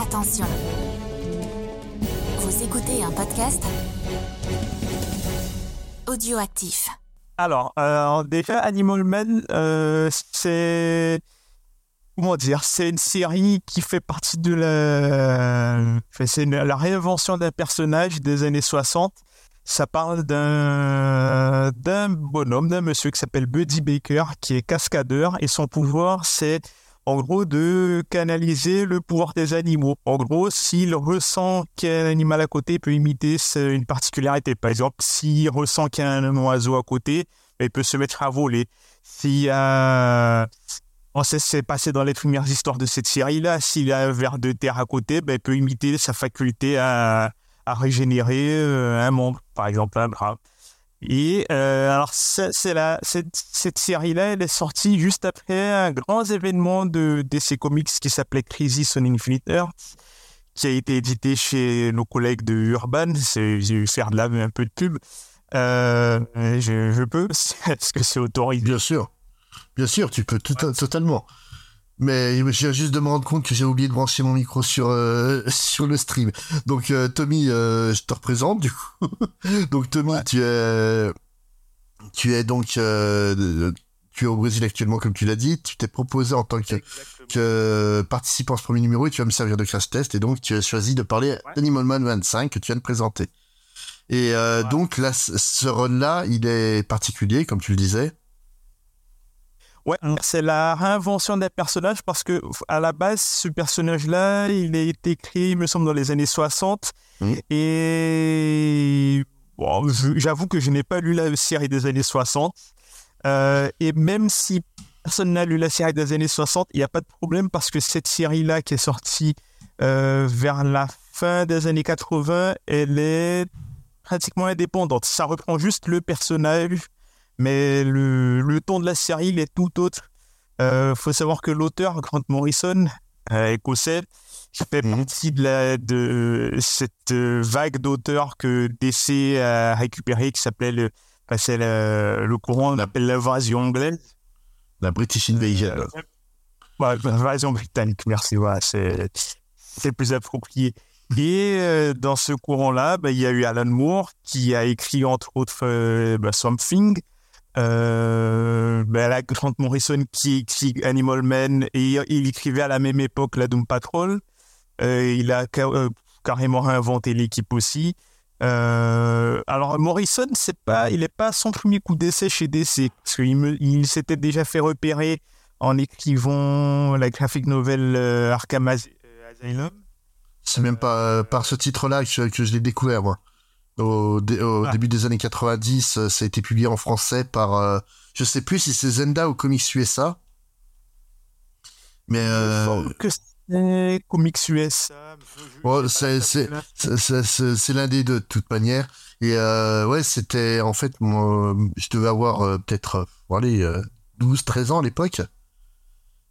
Attention. Vous écoutez un podcast audioactif. Alors, euh, déjà, Animal Man, euh, c'est. Comment dire C'est une série qui fait partie de la. C'est la réinvention d'un personnage des années 60. Ça parle d'un d'un bonhomme, d'un monsieur qui s'appelle Buddy Baker, qui est cascadeur, et son pouvoir, c'est en gros de canaliser le pouvoir des animaux. En gros, s'il ressent qu'il y a un animal à côté, peut imiter une particularité. Par exemple, s'il ressent qu'il y a un oiseau à côté, il peut se mettre à voler. Y a... On sait c'est passé dans les premières histoires de cette série-là. S'il y a un ver de terre à côté, ben, il peut imiter sa faculté à, à régénérer euh, un membre, par exemple un bras. Et euh, alors, c'est la, cette, cette série-là, elle est sortie juste après un grand événement de DC Comics qui s'appelait Crisis on Infinite Earth, qui a été édité chez nos collègues de Urban. C'est- J'ai eu faire de la un peu de pub. Euh, je, je peux, parce que c'est autorisé. Bien sûr. Bien sûr, tu peux tout, totalement. Mais je viens juste de me rendre compte que j'ai oublié de brancher mon micro sur, euh, sur le stream. Donc, euh, Tommy, euh, je te représente, du coup. donc, Tommy, tu es, tu es donc, euh, tu es au Brésil actuellement, comme tu l'as dit. Tu t'es proposé en tant que, que participant à ce premier numéro et tu vas me servir de crash test. Et donc, tu as choisi de parler d'Animal Man 25 que tu viens de présenter. Et euh, donc, là, ce ce run-là, il est particulier, comme tu le disais. Ouais, c'est la réinvention d'un personnage parce que à la base, ce personnage-là, il a été créé, il me semble, dans les années 60. Mhm. Et bon, j'avoue que je n'ai pas lu la série des années 60. Euh, et même si personne n'a lu la série des années 60, il n'y a pas de problème parce que cette série-là qui est sortie euh, vers la fin des années 80, elle est pratiquement indépendante. Ça reprend juste le personnage mais le, le ton de la série, il est tout autre. Il faut savoir que l'auteur, Grant Morrison, euh, écossais, qui fait Mhm. partie de, la, de cette euh, vague d'auteurs que DC a récupéré, qui s'appelait le, enfin, le, le courant, on appelle l'invasion anglaise. La British Invasion. Euh, l'invasion britannique, merci, voilà, c'est c'est plus approprié. Et euh, dans ce courant-là, bah, il y a eu Alan Moore qui a écrit entre autres euh, bah, Something. Euh, là, Grant Morrison qui écrit Animal Man et il écrivait à la même époque la Doom Patrol. Euh, il a euh, carrément réinventé l'équipe aussi. Euh, alors Morrison, c'est pas, il n'est pas son premier coup d'essai chez DC parce qu'il s'était déjà fait repérer en écrivant la graphic novel Arkham As- Asylum. C'est même pas par ce titre-là que, que je l'ai découvert, moi. Au, dé- au Ah. début des années 90, euh, ça a été publié en français par, euh, je sais plus si c'est Zenda ou Comics USA. Mais euh, que c'est Comics USA. Ouais, sais c'est- l'un des deux de toute manière. Et euh, ouais, c'était en fait, moi, je devais avoir peut-être, allez, euh, 12-13 ans à l'époque.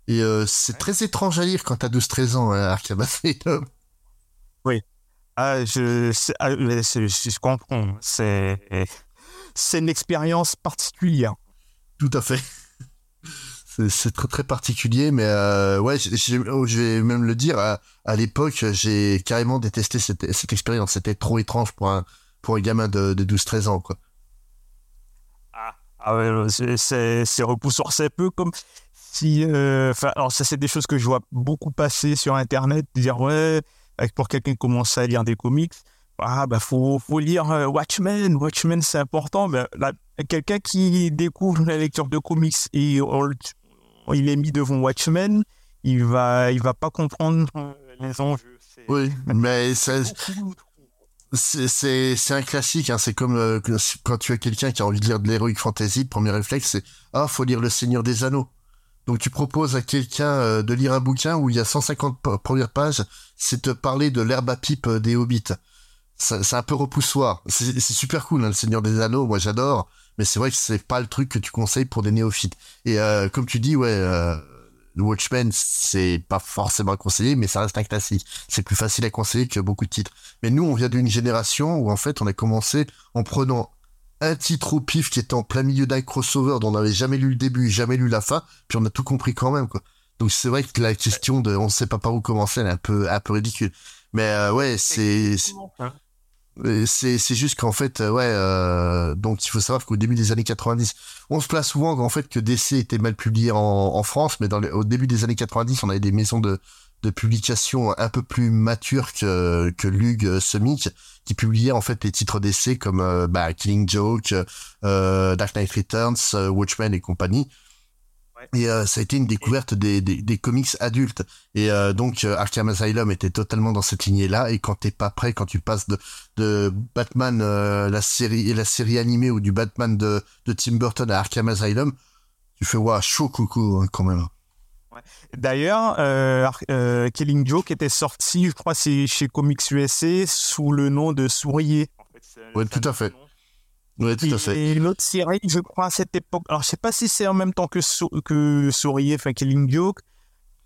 Et c'est très étrange à lire quand t'as 12-13 ans, hein, Arkham Asylum. Ah, je, ah, je, je comprends. C'est, c'est une expérience particulière. Tout à fait. C'est- très très particulier, mais euh, ouais, oh, je vais même le dire, à, à l'époque, j'ai carrément détesté cette, cette expérience. C'était trop étrange pour un, pour un gamin de, de 12-13 ans, quoi. Ah ouais, c'est, repoussant. C'est un peu comme si. euh, alors, ça, c'est des choses que je vois beaucoup passer sur Internet. Dire, ouais, pour quelqu'un qui commence à lire des comics, ah, bah, faut, faut lire euh, Watchmen. Watchmen, c'est important. Là, quelqu'un qui découvre la lecture de comics et on il est mis devant Watchmen, il va, il va pas comprendre euh, les enjeux. Oui, mais ça- c'est c'est- c'est un classique. Hein. C'est comme euh, quand tu as quelqu'un qui a envie de lire de l'heroic fantasy, le premier réflexe, c'est ah, faut lire Le Seigneur des Anneaux. Donc tu proposes à quelqu'un euh, de lire un bouquin où il y a 150 pa- premières pages, c'est te parler de l'herbe à pipe euh, des hobbits. C'est un peu repoussoir. C'est super cool, hein, Le Seigneur des Anneaux, moi j'adore. Mais c'est vrai que c'est pas le truc que tu conseilles pour des néophytes. Et euh, comme tu dis, ouais, euh, Watchmen, c'est pas forcément conseillé, mais ça reste un classique. C'est plus facile à conseiller que beaucoup de titres. Mais nous, on vient d'une génération où en fait, on a commencé en prenant un titre au pif qui était en plein milieu d'un crossover dont on n'avait jamais lu le début, jamais lu la fin, puis on a tout compris quand même, quoi. Donc c'est vrai que la question de on ne sait pas par où commencer, elle est un peu, un peu ridicule. Mais euh, ouais, c'est c'est juste qu'en fait ouais euh, donc il faut savoir qu'au début des années 90 on se place souvent en fait que DC était mal publié en, France mais au début des années 90 on avait des maisons de de publication un peu plus matures que que Lug euh, Semic qui publiaient en fait les titres d'essai comme euh, bah, Killing Joke, euh, Dark Knight Returns, euh, Watchmen et compagnie. Et ça a été une découverte des, des, des comics adultes. Et donc Arkham Asylum était totalement dans cette lignée-là. Et quand t'es pas prêt, quand tu passes de, de Batman la série et la série animée ou du Batman de, de Tim Burton à Arkham Asylum, tu fais waouh chaud coucou hein, quand même. D'ailleurs, euh, euh, Killing Joke était sorti, je crois, c'est chez Comics USA sous le nom de Sourier. En fait, oui, tout à fait. Oui, tout à fait. Et l'autre série, je crois, à cette époque. Alors, je sais pas si c'est en même temps que, que Sourier, enfin Killing Joke.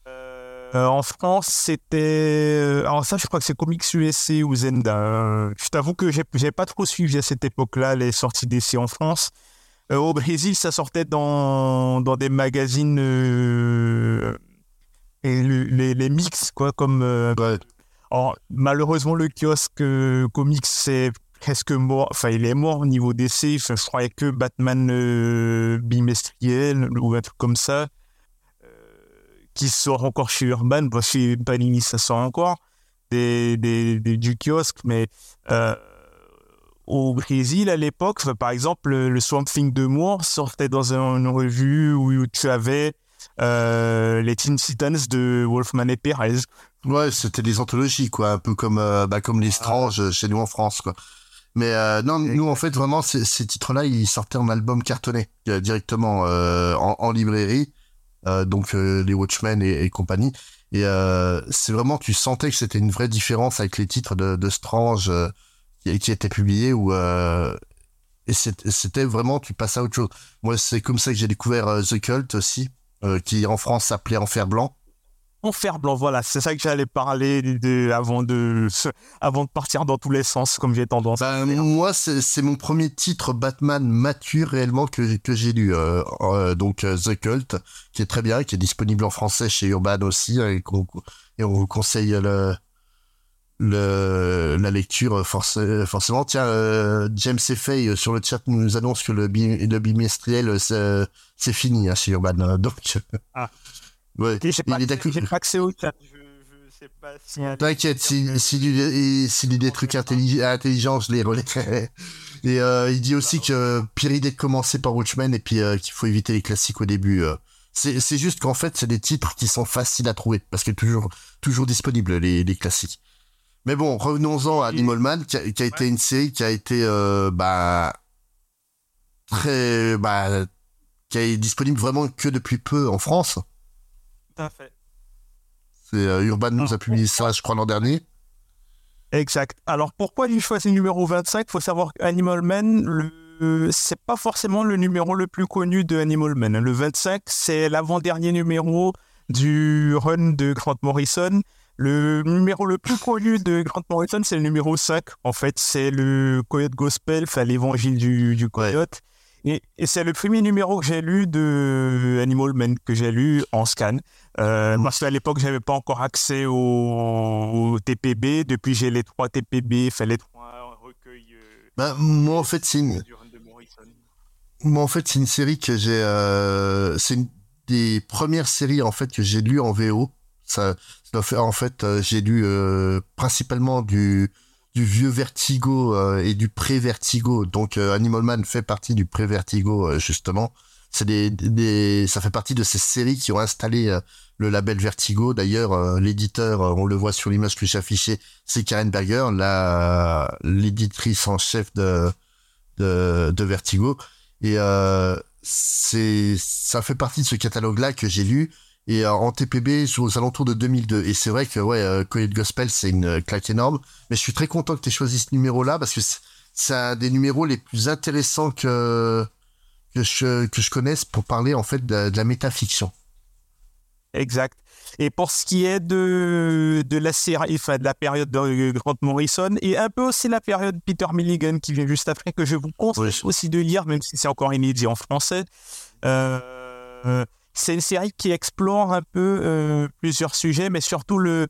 Euh, en France, c'était. Alors, ça, je crois que c'est Comics USA ou Zenda. je t'avoue que j'ai pas trop suivi à cette époque-là les sorties d'essai en France. Euh, au Brésil, ça sortait dans, dans des magazines euh, et les, les, mix, quoi, comme. Euh, alors, malheureusement, le kiosque comics, c'est presque mort. Enfin, il est mort au niveau d'essai. Enfin, je croyais que Batman bimestriel ou un truc comme ça, qui sort encore chez Urban. Bon, chez Panini, ça sort encore des, des, des du kiosque, mais au Brésil à l'époque, par exemple, le Swamp Thing de Moore sortait dans une revue où tu avais euh, les Teen Titans de Wolfman et Perez. Ouais, c'était des anthologies, quoi, un peu comme, euh, bah, comme les Strange chez nous en France, quoi. Mais euh, non, nous en fait vraiment ces, ces titres-là, ils sortaient en album cartonné directement en, en, librairie, donc les Watchmen et, et compagnie. Et c'est vraiment, tu sentais que c'était une vraie différence avec les titres de, de Strange qui, était publié où euh, et c'était vraiment tu passes à autre chose. Moi, c'est comme ça que j'ai découvert euh, The Cult aussi, euh, qui en France s'appelait Enfer Blanc. Enfer Blanc, voilà, c'est ça que j'allais parler de, avant, de, avant de partir dans tous les sens, comme j'ai tendance à ben, Moi, c'est mon premier titre Batman mature réellement que, que j'ai lu. donc The Cult, qui est très bien, qui est disponible en français chez Urban aussi, et, et on vous conseille le, le, la lecture forcément. Tiens, euh, James Effay euh, sur le chat nous annonce que le, le bimestriel c'est fini hein, chez Urban. Donc, ah. ouais, il est d'accord. J'ai pas accès au chat. Si T'inquiète, s'il si, si, des trucs intelligents, je les relayerai. Et euh, il dit aussi que pire idée de commencer par Watchmen et puis euh, qu'il faut éviter les classiques au début. Euh. C'est juste qu'en fait, c'est des titres qui sont faciles à trouver parce que toujours toujours disponibles les, les classiques. Mais bon, revenons-en à Animal Man, qui a, qui a été une série qui a été euh, bah très bah qui est disponible vraiment que depuis peu en France. Tout à fait. C'est euh, Urban nous a publié ça, je crois, l'an dernier. Exact. Alors pourquoi j'ai choisi le numéro 25 Il faut savoir qu'Animal Man, le... c'est pas forcément le numéro le plus connu de Animal Man. Le 25, c'est l'avant-dernier numéro du run de Grant Morrison le numéro le plus connu de Grant Morrison, c'est le numéro 5. En fait, c'est le Coyote Gospel, enfin l'évangile du, du coyote. Et, et c'est le premier numéro que j'ai lu de Animal Man, que j'ai lu en scan. Euh, parce qu'à l'époque, j'avais pas encore accès au, TPB. Depuis, j'ai les trois TPB, enfin les trois recueils. Euh, bah, moi, en fait, c'est une... Moi, en fait, c'est une série que j'ai... Euh... C'est une des premières séries, en fait, que j'ai lues en VO. Ça, en fait, euh, j'ai lu euh, principalement du, du vieux Vertigo euh, et du pré-Vertigo. Donc Animal Man fait partie du pré-Vertigo justement. C'est des, ça fait partie de ces séries qui ont installé le label Vertigo. D'ailleurs, l'éditeur, on le voit sur l'image que j'ai affichée, c'est Karen Berger, la l'éditrice en chef de, de, Vertigo. Et c'est ça fait partie de ce catalogue-là que j'ai lu et euh, en TPB aux alentours de 2002. Et c'est vrai que ouais, euh, Gospel c'est une euh, claque énorme, mais je suis très content que tu aies choisi ce numéro-là parce que c'est un des numéros les plus intéressants que que je que je connaisse pour parler en fait de, la métafiction. Exact. Et pour ce qui est de, de la série, enfin de la période de Grant Morrison, et un peu aussi la période Peter Milligan qui vient juste après, que je vous conseille aussi de lire, même si c'est encore inédit en français. Euh, c'est une série qui explore un peu euh, plusieurs sujets, mais surtout le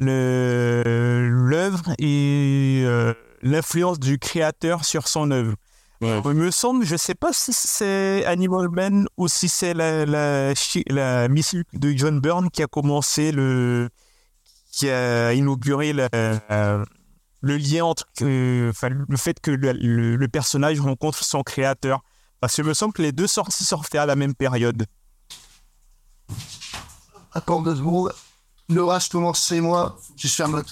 l'œuvre et euh, l'influence du créateur sur son œuvre. Ouais. Il me semble, je sais pas si c'est Animal Man ou si c'est la, la, la missile de John Byrne qui a commencé le, qui a inauguré la- le lien entre, euh, le fait que le, le- le personnage rencontre son créateur. Parce qu'il me semble que les deux sorties sortaient à la même période. Attends deux secondes. L'orage commence chez moi. Je ferme la...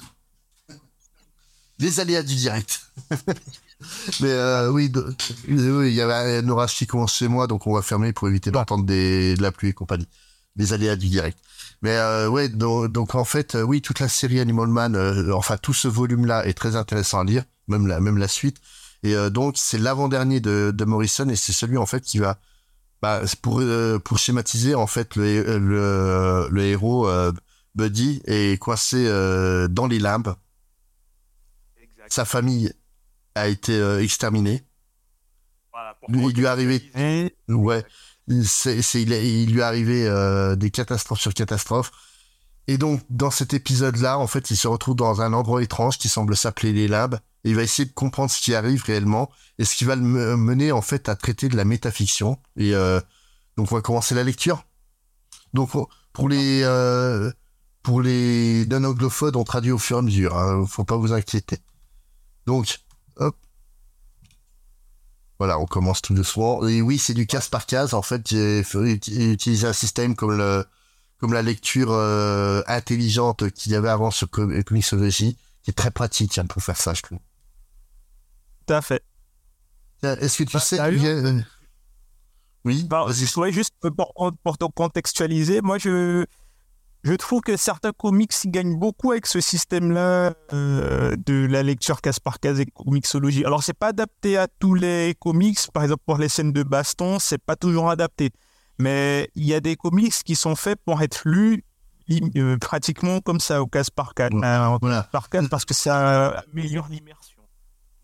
Les aléas du direct. Mais euh, oui, de- oui, il y avait un orage qui commence chez moi, donc on va fermer pour éviter d'entendre des, de la pluie et compagnie. Les aléas du direct. Mais euh, ouais, donc, donc en fait, euh, oui, toute la série Animal Man, euh, enfin tout ce volume-là est très intéressant à lire, même la, même la suite. Et donc c'est l'avant-dernier de, de Morrison et c'est celui en fait qui va, bah, pour euh, pour schématiser en fait le le, le héros euh, Buddy est coincé euh, dans les limbes. Sa famille a été exterminée. Lui, il lui est arrivé Et Ouais, c'est, c'est, il, est- il lui est arrivé des catastrophes sur catastrophes. Et donc, dans cet épisode-là, en fait, il se retrouve dans un endroit étrange qui semble s'appeler les labs. Il va essayer de comprendre ce qui arrive réellement et ce qui va le me- mener, en fait, à traiter de la métafiction. Et euh, donc, on va commencer la lecture. Donc, pour- les, euh, pour les non-anglophones, on traduit au fur et à mesure. Hein, faut pas vous inquiéter. Donc, hop. Voilà, on commence tout doucement. Et oui, c'est du case par case. En fait, j'ai fait uti- utiliser un système comme la lecture euh, intelligente qu'il y avait avant sur Com- Comixology, qui est très pratique hein, pour faire ça, je trouve. Tout à fait. Tiens, Est-ce que tu Bah, sais euh, Oui, Bah, ouais, juste pour, pour te contextualiser, moi je, je trouve que certains comics gagnent beaucoup avec ce système-là euh, de la lecture case par case et comicsologie. Alors c'est pas adapté à tous les comics, par exemple pour les scènes de baston, c'est pas toujours adapté. Mais il y a des comics qui sont faits pour être lus euh, pratiquement comme ça au case par case, euh, Voilà. par case parce que ça améliore l'immersion.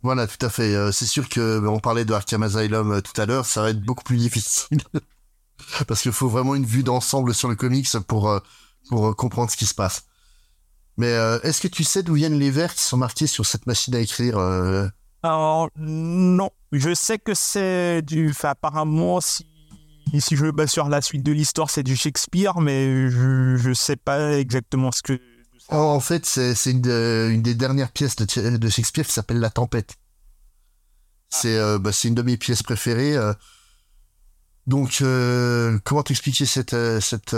Voilà, tout à fait. Euh, c'est sûr que bah, on parlait de Arkham Asylum euh, tout à l'heure, ça va être beaucoup plus difficile parce qu'il faut vraiment une vue d'ensemble sur le comics pour euh, pour euh, comprendre ce qui se passe. Mais euh, est-ce que tu sais d'où viennent les vers qui sont marqués sur cette machine à écrire euh, Alors, non. Je sais que c'est du. Enfin, apparemment, si, si je base sur la suite de l'histoire, c'est du Shakespeare, mais je, je sais pas exactement ce que. Oh, En fait, c'est une, de- une des dernières pièces de, Shakespeare qui s'appelle La Tempête. C'est euh, bah, c'est une de mes pièces préférées. euh. Donc, euh, comment t'expliquer cette cette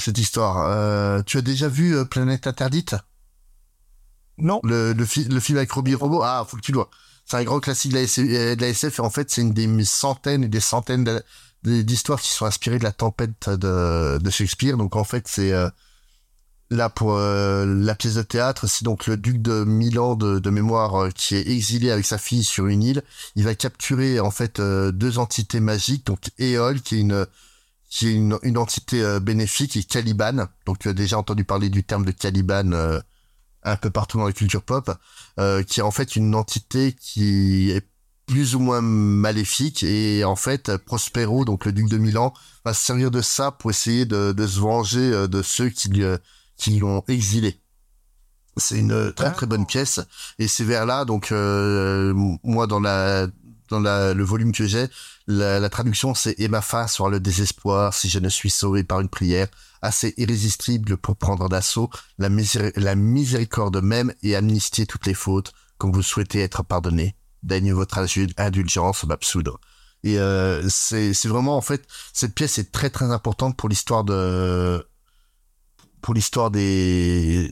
cette histoire Tu as déjà vu Planète Interdite? Non. le, le, fi- le film avec Robbie Robot Ah, faut que tu le vois. C'est un grand classique de la, SF, de la SF et en fait, c'est une des centaines et des centaines d'histoires qui sont inspirées de la tempête de, de Shakespeare. Donc en fait, c'est là pour euh, la pièce de théâtre, c'est donc le duc de Milan de, de mémoire euh, qui est exilé avec sa fille sur une île. Il va capturer en fait euh, deux entités magiques, donc Éole qui est une qui est une, une entité euh, bénéfique et Caliban. Donc tu as déjà entendu parler du terme de Caliban un peu partout dans la culture pop, qui est en fait une entité qui est plus ou moins maléfique et en fait Prospero, donc le duc de Milan, va se servir de ça pour essayer de, de se venger de ceux qui, qui l'ont exilé. C'est une très très bonne pièce. Et ces vers là donc euh, moi dans la dans la, le volume que j'ai la, la traduction c'est et ma fin sera le désespoir si je ne suis sauvé par une prière. Assez irrésistible pour prendre d'assaut. La, la miséricorde même et amnistier toutes les fautes comme vous souhaitez être pardonné. Daigne votre indulgence m'absoudre et euh, c'est c'est vraiment en fait cette pièce est très très importante pour l'histoire de pour l'histoire des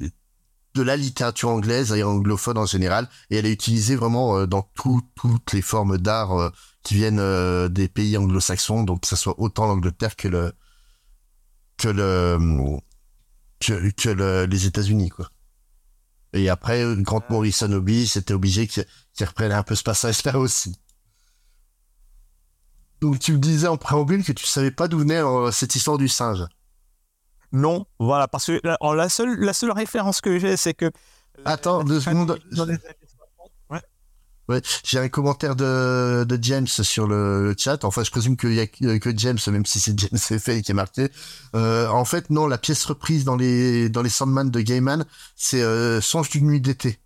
de la littérature anglaise et anglophone en général. Et elle est utilisée vraiment euh, dans tout- toutes les formes d'art euh, qui viennent euh, des pays anglo-saxons. Donc que ce soit autant l'Angleterre que le que le que, que le- les États-Unis quoi. Et après Grant Morrison oblige c'était obligé qu'ils reprennent un peu ce passage là aussi. Donc tu me disais en préambule que tu savais pas d'où venait euh, cette histoire du singe Non. Voilà, parce que la, la, seule, la seule référence que j'ai, c'est que. Attends, deux secondes. Dans les années 60, ouais. Ouais, j'ai un commentaire de, de James sur le, le chat. Enfin, je présume qu'il y a que que James, même si c'est James fait qui est marqué. Euh, en fait, non, la pièce reprise dans les dans les Sandman de Gaiman, c'est euh, Songe d'une nuit d'été,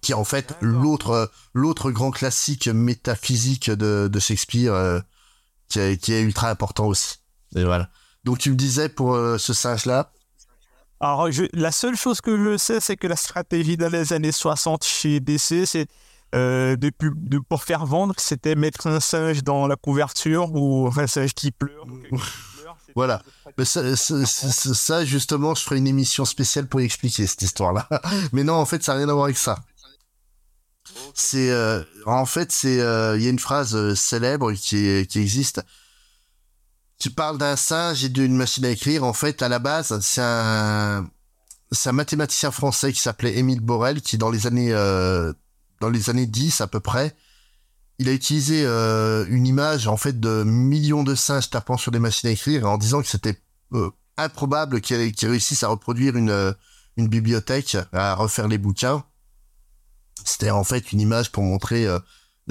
qui est en fait l'autre euh, l'autre grand classique métaphysique de, de Shakespeare, euh, qui, est, qui est ultra important aussi. Et voilà. Donc tu me disais pour euh, ce singe-là, Alors, je- la seule chose que je sais, c'est que la stratégie dans les années 60 chez DC, c'est euh, de, pour faire vendre, c'était mettre un singe dans la couverture ou un singe qui pleure. ou Voilà. Mais ça, ça, justement, je ferai une émission spéciale pour y expliquer cette histoire-là. Mais non, en fait, ça n'a rien à voir avec ça. C'est euh, en fait, c'est euh, il y a une phrase célèbre qui qui existe. Tu parles d'un singe et d'une machine à écrire. En fait, à la base, c'est un mathématicien français qui s'appelait Émile Borel qui dans les années euh, dans les années 10 à peu près, il a utilisé euh, une image en fait de millions de singes tapant sur des machines à écrire en disant que c'était euh, improbable qu'ils qu'ils réussissent à reproduire une bibliothèque, à refaire les bouquins. C'était en fait une image pour montrer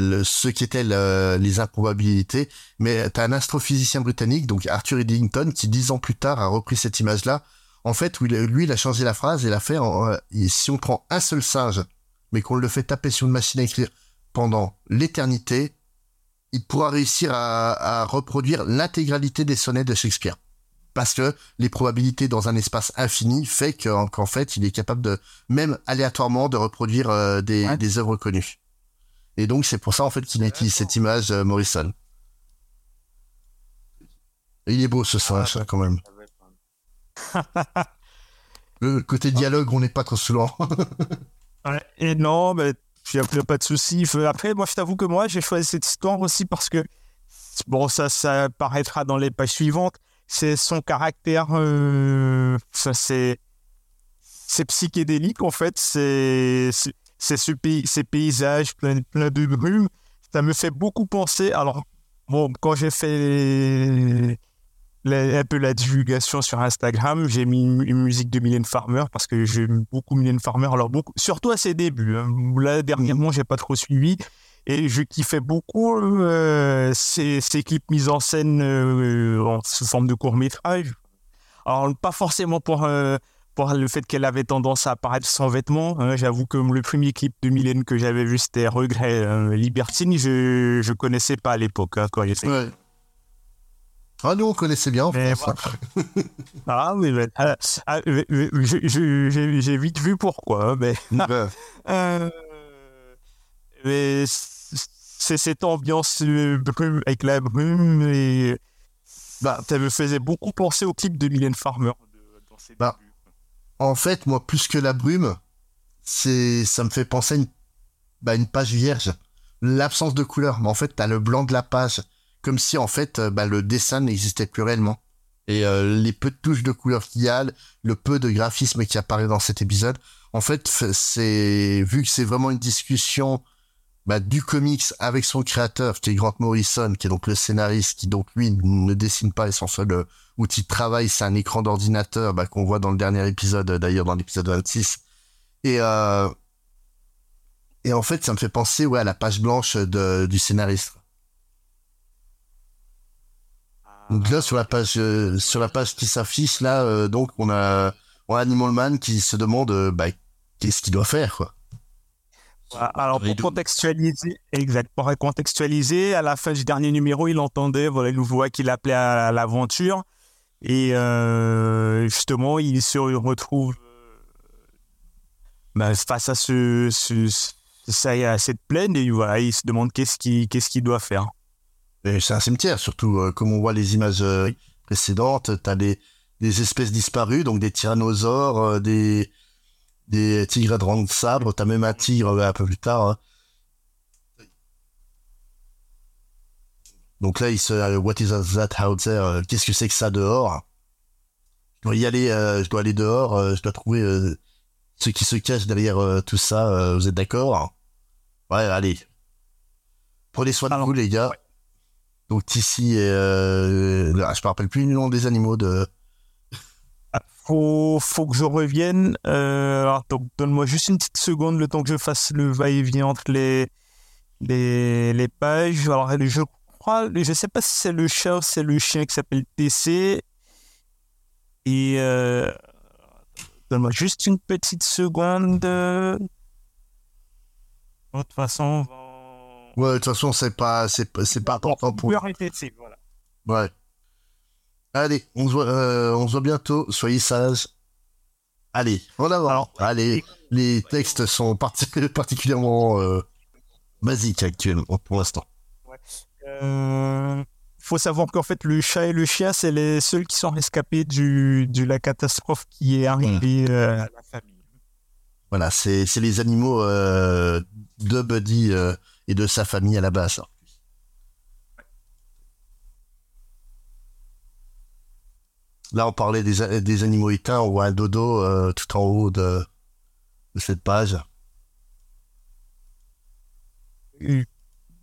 le, ce qu'étaient le- les improbabilités. Mais t'as un astrophysicien britannique, donc Arthur Eddington, qui dix ans plus tard a repris cette image-là. En fait, lui, il a changé la phrase et l'a fait en, euh, si on prend un seul singe, mais qu'on le fait taper sur une machine à écrire pendant l'éternité, il pourra réussir à, à reproduire l'intégralité des sonnets de Shakespeare. Parce que les probabilités dans un espace infini fait qu'en fait, il est capable de, même aléatoirement, de reproduire euh, des, Ouais. des œuvres connues. Et donc, c'est pour ça, en fait, qu'il utilise cette image, euh, Morrison. Et il est beau, ce singe, hein, quand même. Le côté dialogue, on n'est pas trop souvent. Ouais, Et non, mais il n'y a pas de souci. Après, moi, je t'avoue que moi, j'ai choisi cette histoire aussi parce que, bon, ça, ça paraîtra dans les pages suivantes. C'est son caractère, euh, ça, c'est, c'est psychédélique en fait. C'est, c'est, c'est ce pays, ces paysages pleins, de brume. Ça me fait beaucoup penser. Alors, bon, quand j'ai fait un peu la divulgation sur Instagram, j'ai mis une, musique de Mylène Farmer parce que j'aime beaucoup Mylène Farmer. Alors surtout à ses débuts. hein. Là dernièrement, j'ai pas trop suivi et je kiffais beaucoup euh, ces, ces clips mis en scène euh, en sous forme de court métrage. Alors pas forcément pour euh, pour le fait qu'elle avait tendance à apparaître sans vêtements. hein. J'avoue que le premier clip de Mylène que j'avais vu, c'était Regret euh, Libertine. Je je connaissais pas à l'époque hein, quand Ouais. Ah, nous, on connaissait bien, en Mais France. Ah oui, mais, ah, ah, je- j'ai vite vu pourquoi, hein, mais, euh, mais c'est cette ambiance euh, brume, avec la brume et Bah, ça me faisait beaucoup penser au clip de Mylène Farmer. de- dans ses Bah, débuts. En fait, moi, plus que la brume, c'est, ça me fait penser à une, bah, une page vierge. L'absence de couleur. Mais en fait, t'as le blanc de la page. Comme si, en fait, euh, bah, le dessin n'existait plus réellement. Et euh, les peu de touches de couleur qu'il y a, le peu de graphisme qui apparaît dans cet épisode, en fait, c'est, vu que c'est vraiment une discussion, bah, du comics avec son créateur, qui est Grant Morrison, qui est donc le scénariste, qui donc, lui, ne dessine pas et son seul euh, outil de travail, c'est un écran d'ordinateur bah, qu'on voit dans le dernier épisode, euh, d'ailleurs dans l'épisode 26. Et, euh, et en fait, ça me fait penser ouais, à la page blanche de, du scénariste. Donc là, sur la page, sur la page qui s'affiche, là, donc on a, on a Animal Man qui se demande bah, qu'est-ce qu'il doit faire, quoi. Alors pour contextualiser, exact, pour contextualiser, à la fin du dernier numéro, il entendait voilà une voix qui l'appelait à, l'aventure. Et euh, justement il se retrouve bah, face à ce, ce, ce- ça, à cette plaine et voilà il se demande qu'est-ce qu'il qu'il doit faire. C'est un cimetière, surtout, euh, comme on voit les images euh, précédentes, t'as des, des espèces disparues, donc des tyrannosaures, des, des tigres à de sabre, t'as même un tigre euh, un peu plus tard. hein. Donc là, il se, euh, what is that out there? euh, Qu'est-ce que c'est que ça dehors? Je dois y aller, euh, je dois aller dehors, euh, je dois trouver euh, ceux qui se cachent derrière tout ça. vous êtes d'accord? Ouais, allez. Prenez soin de vous, les gars. ouais. Donc ici, euh, là, je me rappelle plus le nom des animaux de. Faut, faut que je revienne. Euh, alors, donc, donne-moi juste une petite seconde, le temps que je fasse le va-et-vient entre les, les, les pages. Alors, je crois, je sais pas si c'est le chat ou c'est le chien qui s'appelle TC. Et euh, donne-moi juste une petite seconde. De toute façon, Ouais, de toute façon, c'est pas, c'est pas, c'est pas important pour. arrêter voilà. Ouais. Allez, on se voit, euh, on se voit bientôt. Soyez sages. Allez, avant. Alors, Allez, les textes sont parti- particulièrement euh, basiques actuellement pour l'instant. Euh, faut savoir qu'en fait, le chat et le chien, c'est les seuls qui sont rescapés du, de la catastrophe qui est arrivée euh, à la famille. Voilà, c'est c'est les animaux de Buddy et de sa famille à la base. hein. Là, on parlait des, animaux éteints. On voit un dodo euh, tout en haut de, de cette page.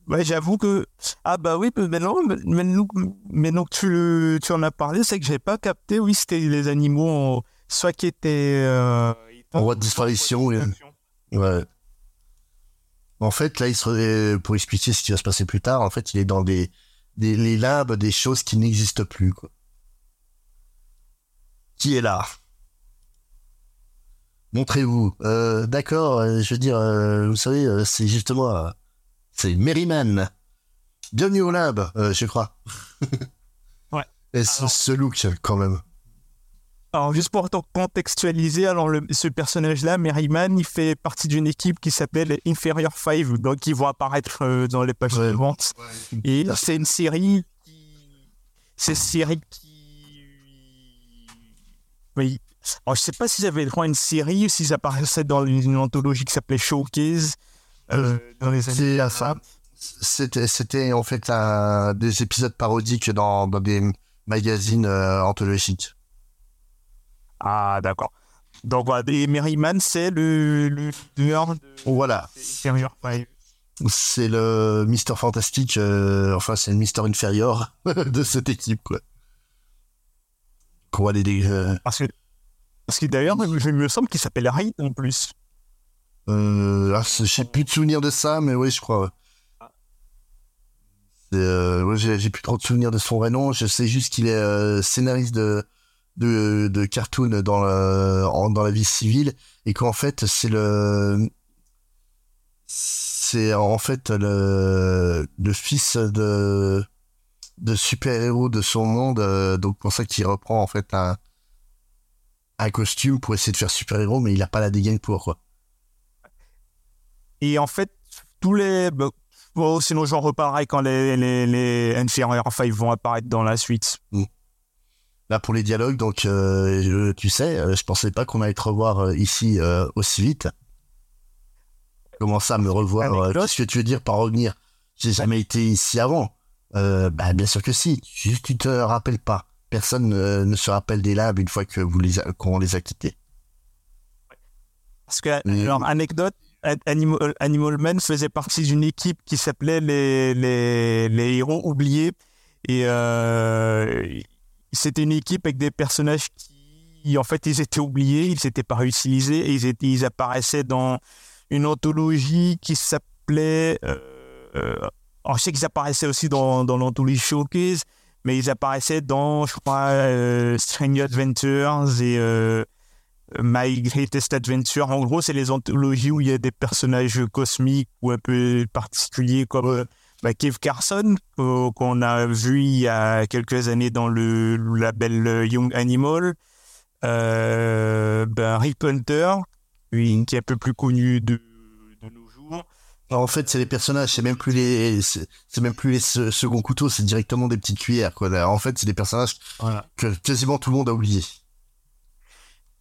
Ouais, j'avoue que. Ah, bah oui, mais maintenant, maintenant, maintenant que tu, le- tu en as parlé, c'est que j'ai pas capté. Oui, c'était les animaux, en- soit qui étaient. euh, En voie de disparition. Ouais. En fait, là, il serait, pour expliquer ce qui va se passer plus tard, en fait, il est dans des, des les limbes des choses qui n'existent plus, quoi. Qui est là? Montrez-vous. Euh, D'accord, euh, je veux dire, euh, vous savez, c'est justement, c'est Merryman. Bienvenue au lab, je crois. Ouais. Et ce, Alors- ce look, quand même. Alors, juste pour te contextualiser, alors le- ce personnage-là, Merryman, il fait partie d'une équipe qui s'appelle Inferior 5, donc ils vont apparaître dans les pages Ouais. suivantes. Et c'est une série qui. C'est une série qui. Alors, je sais pas s'ils avaient droit à une série ou s'ils apparaissaient dans une, anthologie qui s'appelait Showcase euh, dans les années à ça. C'était, en fait un, des épisodes parodiques dans, dans des magazines euh, anthologiques. Ah, d'accord. Donc, voilà. Et Merryman, c'est le, le Voilà, Inferior 5. c'est le Mister Fantastique, euh, enfin c'est le Mister Inférieur de cette équipe, quoi. Va les dé- euh, Parce que, parce que d'ailleurs, il me semble qu'il s'appelle Reed en plus. euh, ah, j'ai plus de souvenirs de ça, mais oui, je crois. ouais. Euh, ouais, j'ai, plus trop de souvenirs de son vrai nom. Je sais juste qu'il est euh, scénariste de, de, de cartoon dans, le- en- dans la vie civile et qu'en fait, c'est le. C'est en fait le, le fils de, de super-héros de son monde. euh, donc, pour ça qu'il reprend en fait un, un costume pour essayer de faire super-héros, mais il n'a pas la dégaine pour, quoi. Et en fait, tous les. bah, bon, sinon, j'en reparlerai quand les, les, les Inferior 5 vont apparaître dans la suite. Là, pour les dialogues, donc, euh, je- tu sais, euh, je pensais pas qu'on allait te revoir euh, ici euh, aussi vite. Comment ça, me revoir. Qu'est-ce que tu veux dire par revenir? J'ai jamais été ici avant. Euh, bah, bien sûr que si. Juste, tu te rappelles pas. Personne ne se rappelle des labs une fois que vous les a- qu'on les a quittés. Parce que, Mais- alors, anecdote, Animal, Animal Man faisait partie d'une équipe qui s'appelait les, les, les Héros Oubliés. Et euh, c'était une équipe avec des personnages qui, en fait, ils étaient oubliés, ils n'étaient pas réutilisés et ils, étaient, ils apparaissaient dans une anthologie qui s'appelait. Euh, euh, je sais qu'ils apparaissaient aussi dans, dans l'anthologie Showcase, mais ils apparaissaient dans, je crois, euh, Strange Adventures et. euh, My Greatest Adventure. En gros, c'est les anthologies où il y a des personnages cosmiques ou un peu particuliers comme euh, bah, Kev Carson, euh, qu'on a vu il y a quelques années dans le, le label Young Animal. Ben, Rick Hunter, qui est un peu plus connu de, de nos jours. Alors, en fait, c'est les personnages, c'est même plus les, c'est même plus les se- seconds couteaux, c'est directement des petites cuillères, quoi. En fait, c'est des personnages que quasiment tout le monde a oubliés.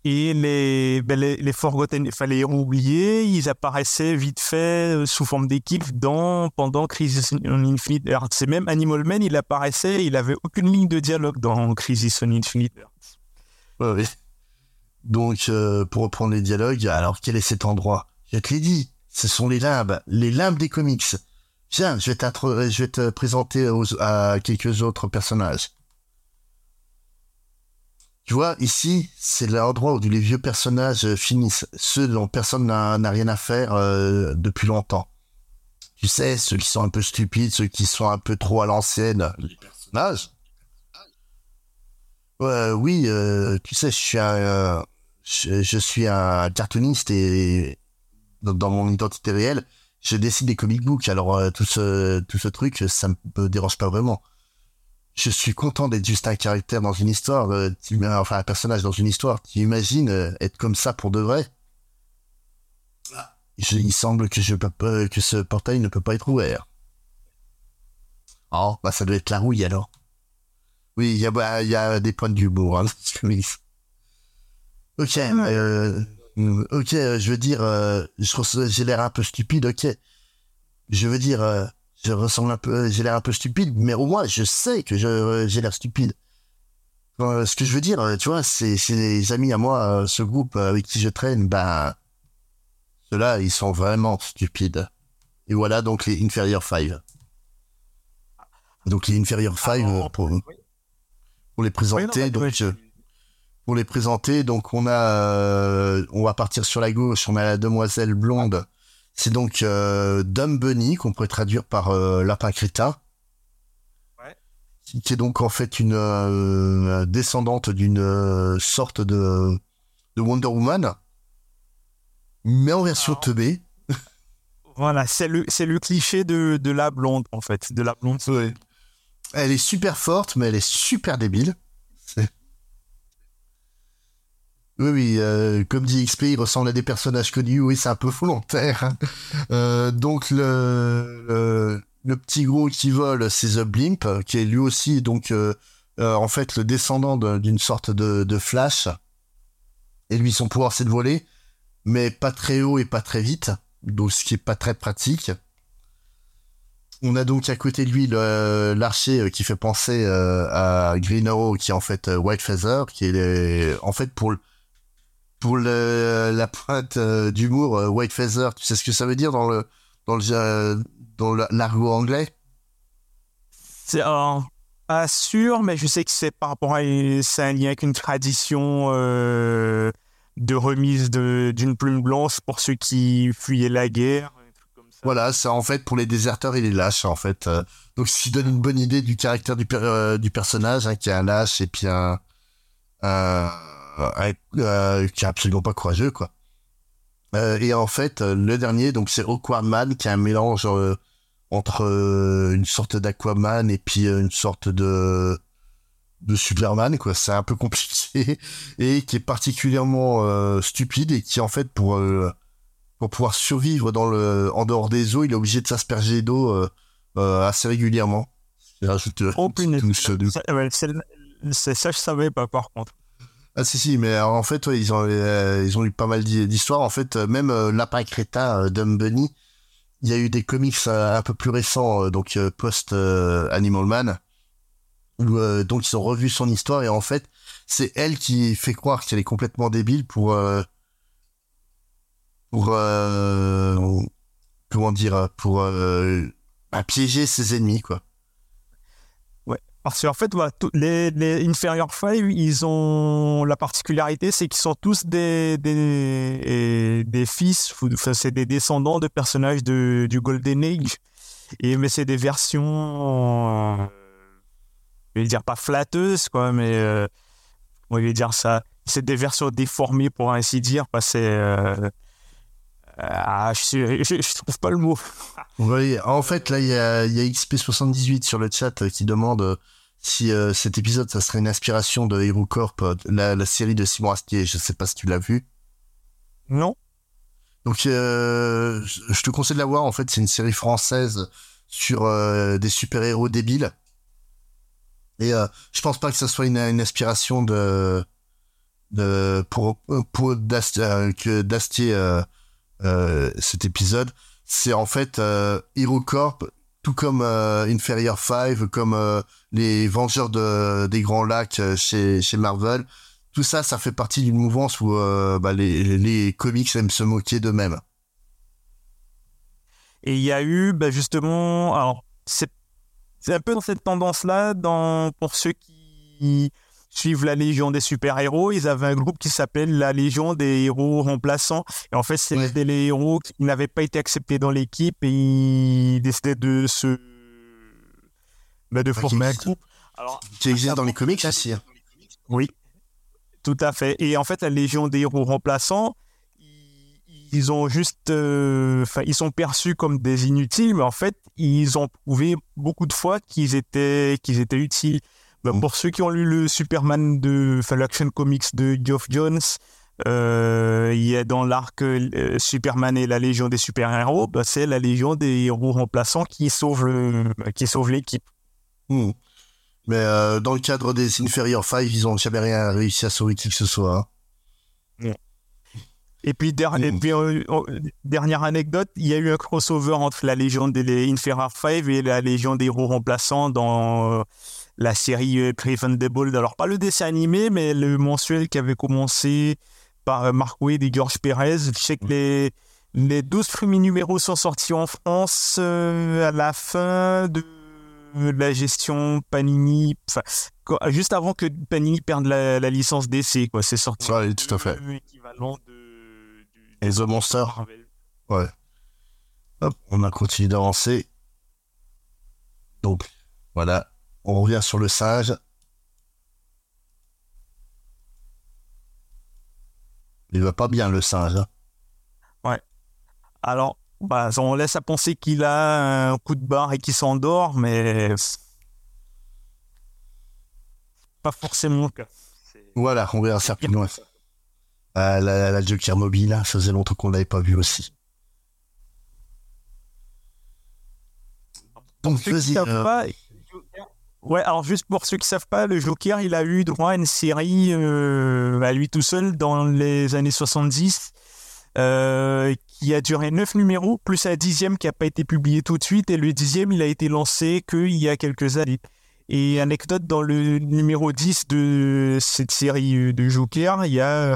Et les, ben, les, les Forgotten, enfin les héros oubliés, ils apparaissaient vite fait euh, sous forme d'équipe dans, pendant Crisis on Infinite Earth. C'est même Animal Man, il apparaissait, il avait aucune ligne de dialogue dans Crisis on Infinite Earth. Ouais, ouais. Donc, euh, pour reprendre les dialogues, alors quel est cet endroit? Je te l'ai dit, ce sont les limbes, les limbes des comics. Viens, je vais, t'intro- je vais te présenter aux- à quelques autres personnages. Tu vois, ici, c'est l'endroit où les vieux personnages finissent, ceux dont personne n'a rien à faire euh, depuis longtemps. Tu sais, ceux qui sont un peu stupides, ceux qui sont un peu trop à l'ancienne, les personnages. Oui, euh, tu sais, je suis un, euh, je, je suis un cartooniste et dans, dans mon identité réelle, je dessine des comic books. Alors euh, tout ce tout ce truc, ça me dérange pas vraiment. Je suis content d'être juste un caractère dans une histoire, euh, tu- enfin un personnage dans une histoire. Tu imagines euh, être comme ça pour de vrai? Je- Il semble que je peux que ce portail ne peut pas être ouvert. Oh, bah ça doit être la rouille alors. Oui, il y a bah, y a des points d'humour. Hein, ok, euh, ok, euh, je veux dire, euh, je j'ai l'air un peu stupide. Ok, je veux dire, euh, je ressemble un peu, j'ai l'air un peu stupide, mais au moins je sais que je, j'ai l'air stupide. Euh, ce que je veux dire, tu vois, c'est, c'est les amis à moi, euh, ce groupe avec qui je traîne, ben, ceux-là, ils sont vraiment stupides. Et voilà donc les Inferior Five. Donc les Inferior Five, euh, pour, pour les Oui, présenter, non, donc euh, pour les présenter, donc on a, euh, on va partir sur la gauche, on a la demoiselle blonde. C'est donc euh, Dumb Bunny qu'on pourrait traduire par euh, lapin crétin. Qui est donc en fait une euh, descendante d'une euh, sorte de, de Wonder Woman, mais en version Alors. teubée. Voilà, c'est le, c'est le cliché de, de la blonde, en fait. De la blonde. Elle est super forte, mais elle est super débile. C'est- Oui, oui, euh, comme dit XP, il ressemble à des personnages connus, oui, c'est un peu volontaire. hein. Euh, donc, le, petit gros qui vole, c'est The Blimp, qui est lui aussi, donc, euh, en fait, le descendant de- d'une sorte de, Flash. Et lui, son pouvoir, c'est de voler, mais pas très haut et pas très vite, donc ce qui est pas très pratique. On a donc à côté de lui l'archer qui fait penser à Green Arrow, qui est en fait White Feather, qui est en fait pour le- pour le- la pointe euh, d'humour euh, White Feather. Tu sais ce que ça veut dire dans le dans le euh, dans la- l'argot anglais? C'est euh, pas sûr, mais je sais que c'est par rapport à c'est un lien avec une tradition de remise de- d'une plume blanche pour ceux qui fuyaient la guerre. un truc comme ça. Voilà, c'est en fait pour les déserteurs et les lâches en fait. Donc ce qui donne une bonne idée du caractère du, per- du personnage, hein, qui est un lâche et puis un- euh, qui est absolument pas courageux quoi. Euh, et en fait, euh, le dernier, donc c'est Awkward Man, qui est un mélange euh, entre euh, une sorte d'Aquaman et puis euh, une sorte de de Superman quoi. C'est un peu compliqué et qui est particulièrement euh, stupide et qui en fait pour euh, pour pouvoir survivre dans le, en dehors des eaux, il est obligé de s'asperger d'eau euh, euh, assez régulièrement. Rajoute, euh, Oh c'est ça, je savais pas par contre. Ah si si, mais alors, en fait, ils ont euh, ils ont eu pas mal d'hi- d'histoires. En fait, euh, même euh, Lapin euh, Dumb Bunny, il y a eu des comics euh, un peu plus récents, euh, donc euh, post euh, Animal Man, où euh, donc ils ont revu son histoire et en fait, c'est elle qui fait croire qu'elle est complètement débile pour euh, pour euh, comment dire pour euh, bah, piéger ses ennemis quoi. Parce qu'en fait, voilà, les, les Inferior Five, ils ont la particularité, c'est qu'ils sont tous des, des, des fils, c'est des descendants de personnages de, du Golden Age. Et, mais c'est des versions, euh, je vais dire pas flatteuses, quoi, mais euh, dire ça C'est des versions déformées, pour ainsi dire, euh, ah, je, je, je trouve pas le mot. Oui, en fait, là, il y a, y a XP78 sur le chat euh, qui demande euh, si euh, cet épisode, ça serait une inspiration de HeroCorp, euh, la, la série de Simon Astier. Je sais pas si tu l'as vu. Non Donc, euh, je te conseille de la voir. En fait, c'est une série française sur euh, des super-héros débiles. Et euh, je pense pas que ça soit une, une inspiration de, de pour pour euh, que d'Astier euh, euh, cet épisode. C'est en fait euh, HeroCorp, tout comme euh, Inferior Five, comme euh, les Vengeurs de, des Grands Lacs euh, chez chez Marvel. Tout ça, ça fait partie d'une mouvance où euh, bah, les, les comics aiment se moquer d'eux-mêmes. Et il y a eu, bah, justement, alors, c'est, un peu dans cette tendance-là, pour ceux qui suivent la Légion des super-héros, ils avaient un groupe qui s'appelle la Légion des héros remplaçants. Et en fait, c'était les héros qui n'avaient pas été acceptés dans l'équipe et ils décidaient de se. Bah, de former un groupe. Alors, qui existe dans les comics aussi. Hein. Oui, tout à fait. Et en fait, la Légion des héros remplaçants, ils ont juste, euh, enfin, ils sont perçus comme des inutiles, mais en fait, ils ont prouvé beaucoup de fois qu'ils étaient, qu'ils étaient utiles. Bah, mmh. Pour ceux qui ont lu le Superman de, enfin, l'action comics de Geoff Jones, euh, il y a dans l'arc euh, Superman et la Légion des super-héros, bah, c'est la Légion des héros remplaçants qui sauve le, qui sauve l'équipe. Mmh. Mais dans le cadre des Inferior Five, ils ont jamais rien réussi à sauver qui que ce soit. Hein. Et puis, euh, oh, dernière anecdote, il y a eu un crossover entre la Légion des Inferior 5 et la Légion des héros remplaçants dans euh, la série euh, Bold. Alors, pas le dessin animé, mais le mensuel qui avait commencé par euh, Mark Wade et George Perez. Je sais que les, les 12 premiers numéros sont sortis en France à la fin de la gestion Panini, juste avant que Panini perde la, licence DC, quoi. C'est sorti. Oui, tout à fait. Équivalent de et The Monster. Ouais. Hop, on a continué d'avancer. Donc, voilà. On revient sur le singe. Il va pas bien, le singe. Hein. Ouais. Alors, bah, on laisse à penser qu'il a un coup de barre et qu'il s'endort, mais pas forcément le cas. Voilà, on verra ça plus loin. Ah, la, la, Joker mobile, ça faisait longtemps qu'on l'avait pas vu aussi. Donc, euh, Ouais, alors juste pour ceux qui savent pas, le Joker, il a eu droit à une série euh, à lui tout seul dans les années 70 euh, qui a duré 9 numéros, plus un dixième qui n'a pas été publié tout de suite, et le dixième, il a été lancé qu'il y a quelques années. Et anecdote, dans le numéro 10 de cette série euh, de Joker, il y a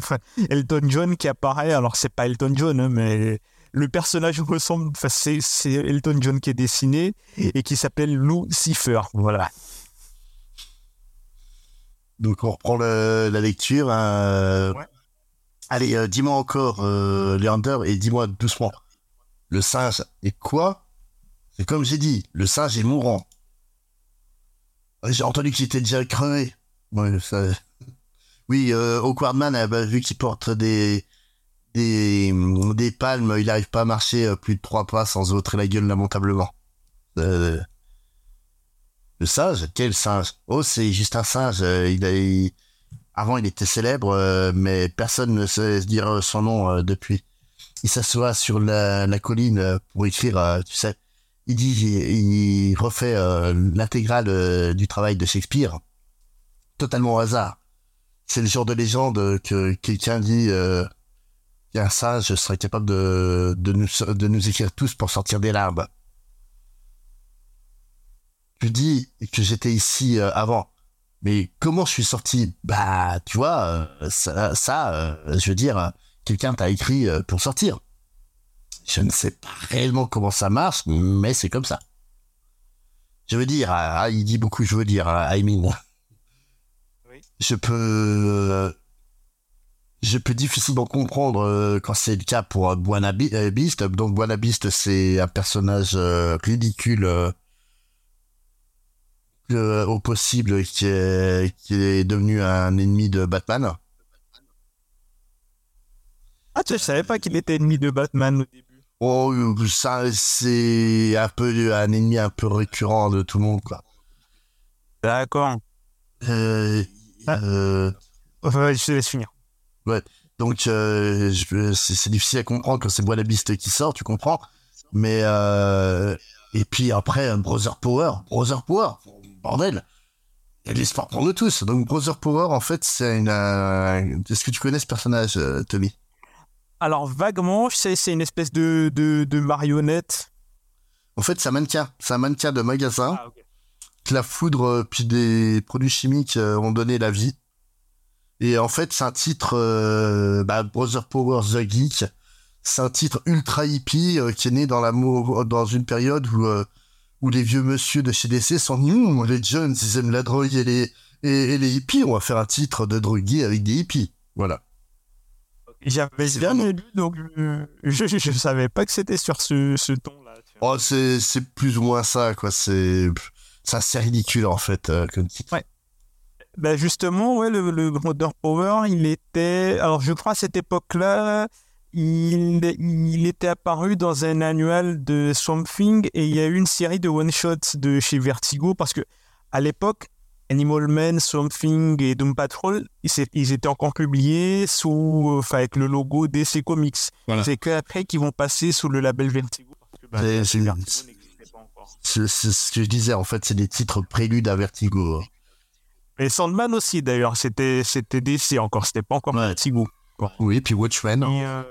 Elton John qui apparaît. Alors, c'est pas Elton John, hein, mais le personnage ressemble. Enfin, c'est, Elton John qui est dessiné et qui s'appelle Lucifer. Voilà. Donc, on reprend la lecture. Hein. Allez, euh, dis-moi encore, euh, Leander, et dis-moi doucement. Le singe est quoi? C'est comme j'ai dit, le singe est mourant. J'ai entendu qu'il était déjà crevé. Oui, euh, eh ben, vu qu'il porte des, des, des palmes, il n'arrive pas à marcher euh, plus de trois pas sans ouvrir la gueule lamentablement. Euh, le singe Quel singe Oh, c'est juste un singe. Euh, Avant, il était célèbre, mais personne ne sait dire son nom depuis. Il s'assoit sur la, colline pour écrire, tu sais, il dit, refait euh, l'intégrale euh, du travail de Shakespeare, totalement au hasard. C'est le genre de légende que quelqu'un dit, euh, un sage serait capable de nous écrire tous pour sortir des larmes. Je dis que j'étais ici euh, avant. Mais comment je suis sorti? Bah, tu vois, ça, ça je veux dire, quelqu'un t'a écrit pour sortir. Je ne sais pas réellement comment ça marche, mais c'est comme ça. Je veux dire, ah, il dit beaucoup, je veux dire, I mean. Oui. Je peux, euh, je peux difficilement comprendre euh, quand c'est le cas pour Buana euh, Beast. Donc Buana Beast, c'est un personnage ridicule au possible qui est, qui est devenu un ennemi de Batman. Ah, tu sais, je savais pas qu'il était ennemi de Batman au début. Oh, ça, c'est un peu un ennemi un peu récurrent de tout le monde, quoi. D'accord. Euh, ah. euh, je te laisse finir. Ouais. Donc, euh, c'est difficile à comprendre quand c'est Bois-la-Biste qui sort, tu comprends. Mais, euh, et puis après, Brother Power. Brother Power, bordel. Il y a de l'espoir pour nous tous. Donc, Brother Power, en fait, c'est une. Est-ce que tu connais ce personnage, Tommy? Alors, vaguement, je sais, c'est une espèce de, de, marionnette. En fait, c'est un mannequin. C'est un mannequin de magasin. Ah, que la foudre euh, puis des produits chimiques euh, ont donné la vie. Et en fait, c'est un titre, euh, bah, Brother Power The Geek. C'est un titre ultra hippie qui est né dans l'amour, dans une période où, où les vieux monsieur de chez DC sont nous, les jeunes, ils aiment la drogue et les, Et, et les hippies, on va faire un titre de drogué avec des hippies. Voilà. J'avais jamais lu, donc euh, je, je savais pas que c'était sur ce, ce ton-là. Oh, c'est c'est plus ou moins ça, quoi. C'est c'est assez ridicule, en fait, euh, comme titre. Ouais. Ben justement, ouais, le, le Brother Power, il était. Alors, je crois à cette époque-là, il, il était apparu dans un annual de Swamp Thing et il y a eu une série de one-shots de chez Vertigo parce que à l'époque, Animal Man, Swamp Thing et Doom Patrol, ils, étaient encore publiés sous, enfin, avec le logo DC Comics. Voilà. C'est qu'après qu'ils vont passer sous le label Vertigo. Parce que C'est- ce que je disais, en fait, c'est des titres préludes à Vertigo. Et Sandman aussi, d'ailleurs, c'était c'était DC encore, c'était pas encore Ouais. Vertigo. Oui, puis Watchmen. Et, euh,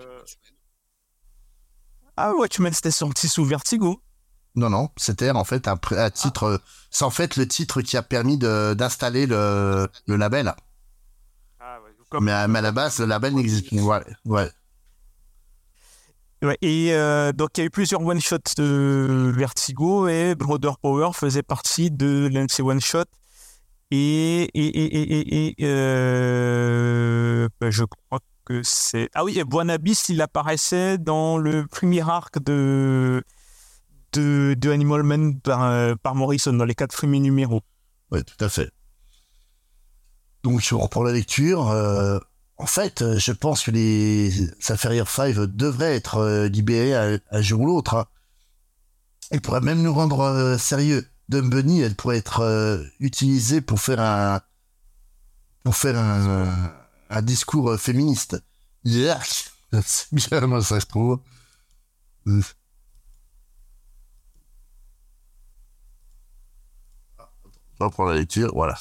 Ah, Watchmen, c'était sorti sous Vertigo. Non, non, c'était en fait un, un titre. C'est en fait le titre qui a permis de- d'installer le, le label. Mais à, mais à la base, le label n'existe pas. Ouais, ouais. Ouais, et euh, donc, il y a eu plusieurs one-shots de Vertigo et Brother Power faisait partie de l'un de ces one-shots. Et, et, et, et, et, et, euh, ben, je crois Ah oui, et Buonabis, il apparaissait dans le premier arc de, de, Animal Man par, euh, par Morrison, dans les quatre premiers numéros. Ouais, tout à fait. Donc, on reprend la lecture. euh, en fait, je pense que les Sapphire 5 devraient être euh, libérés un, jour ou l'autre. hein. Ils pourraient même nous rendre sérieux. Dumb Bunny, elle pourrait être utilisée pour faire un pour faire un, un, discours euh, féministe. Yeah. C'est bien, moi, ça se trouve. On reprend la lecture, voilà.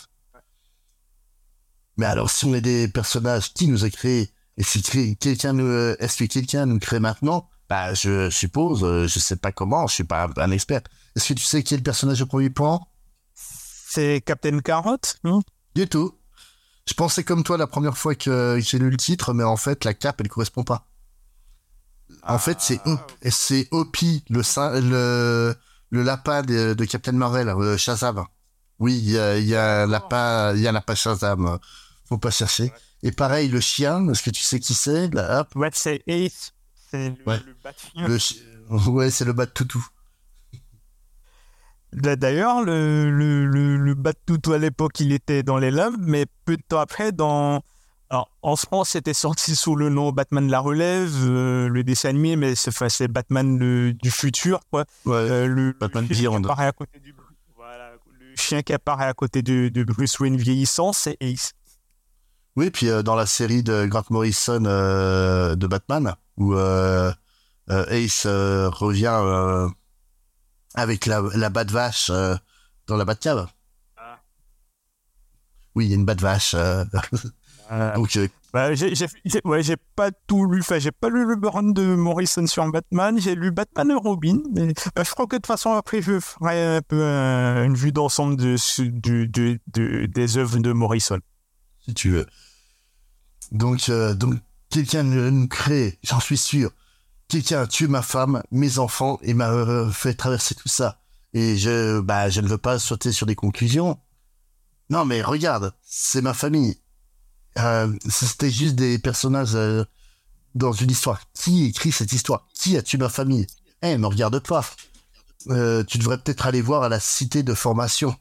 Mais alors, si on est des personnages, qui nous a créés? Et si quelqu'un nous, euh, est-ce que quelqu'un nous crée maintenant? Bah, je suppose, euh, je sais pas comment, je suis pas un, un expert. Est-ce que tu sais qui est le personnage au premier plan? C'est Captain Carrot, non? Du tout. Je pensais comme toi la première fois que j'ai lu le titre, mais en fait, la cape, elle correspond pas. En fait, c'est Op- c'est le, le, le lapin de, de Captain Marvel, euh, Shazam. Oui, il y a, il y a un lapin, il y a un lapin Shazam. Faut pas chercher. Et pareil, le chien, est-ce que tu sais qui c'est? Hop, Ouais, c'est Ace. C'est le, Ouais. le chi- Ouais, c'est le bat toutou. D'ailleurs, le, le, le, le à l'époque, il était dans les limbes, mais peu de temps après, dans... Alors, en France, c'était sorti sous le nom Batman la relève, euh, le dessin animé, mais c'est enfin, Batman le- du futur, quoi. Ouais. Euh, le, Batman le chien qui apparaît à côté du... Voilà, le chien qui apparaît à côté de, de Bruce Wayne vieillissant, c'est Ace. Oui, puis euh, dans la série de Grant Morrison de Batman, où Ace revient avec la, la batte vache euh, dans la Batcave. Ah. Oui, il y a une batte vache. euh, donc, euh, bah, j'ai j'ai- j'ai- ouais, j'ai pas tout lu, enfin, j'ai pas lu le run de Morrison sur Batman, j'ai lu Batman et Robin, mais je crois que de toute façon, après, je ferai un peu une vue d'ensemble de, des œuvres de Morrison. si tu veux. Donc, donc quelqu'un nous crée, j'en suis sûr. Quelqu'un a tué ma femme, mes enfants et m'a euh, fait traverser tout ça. Et je, bah, je ne veux pas sauter sur des conclusions. Non, mais regarde, c'est ma famille. Euh, C'était juste des personnages euh, dans une histoire. Qui écrit cette histoire? Qui a tué ma famille? Eh, me regarde pas. Euh, tu devrais peut-être aller voir à la cité de formation.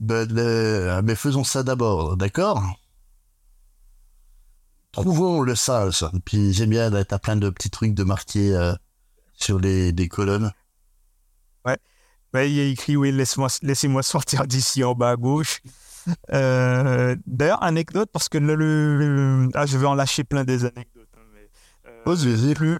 Ben, mais faisons ça d'abord, d'accord? Trouvons le sage. Puis j'aime bien à plein de petits trucs de marquer euh, sur les des colonnes. Bah, il y a écrit oui, laisse-moi, laissez-moi sortir d'ici en bas à gauche. Euh, D'ailleurs, anecdote, parce que le, le- le- ah, je vais en lâcher plein des anecdotes. hein, mais, euh, Oh, le,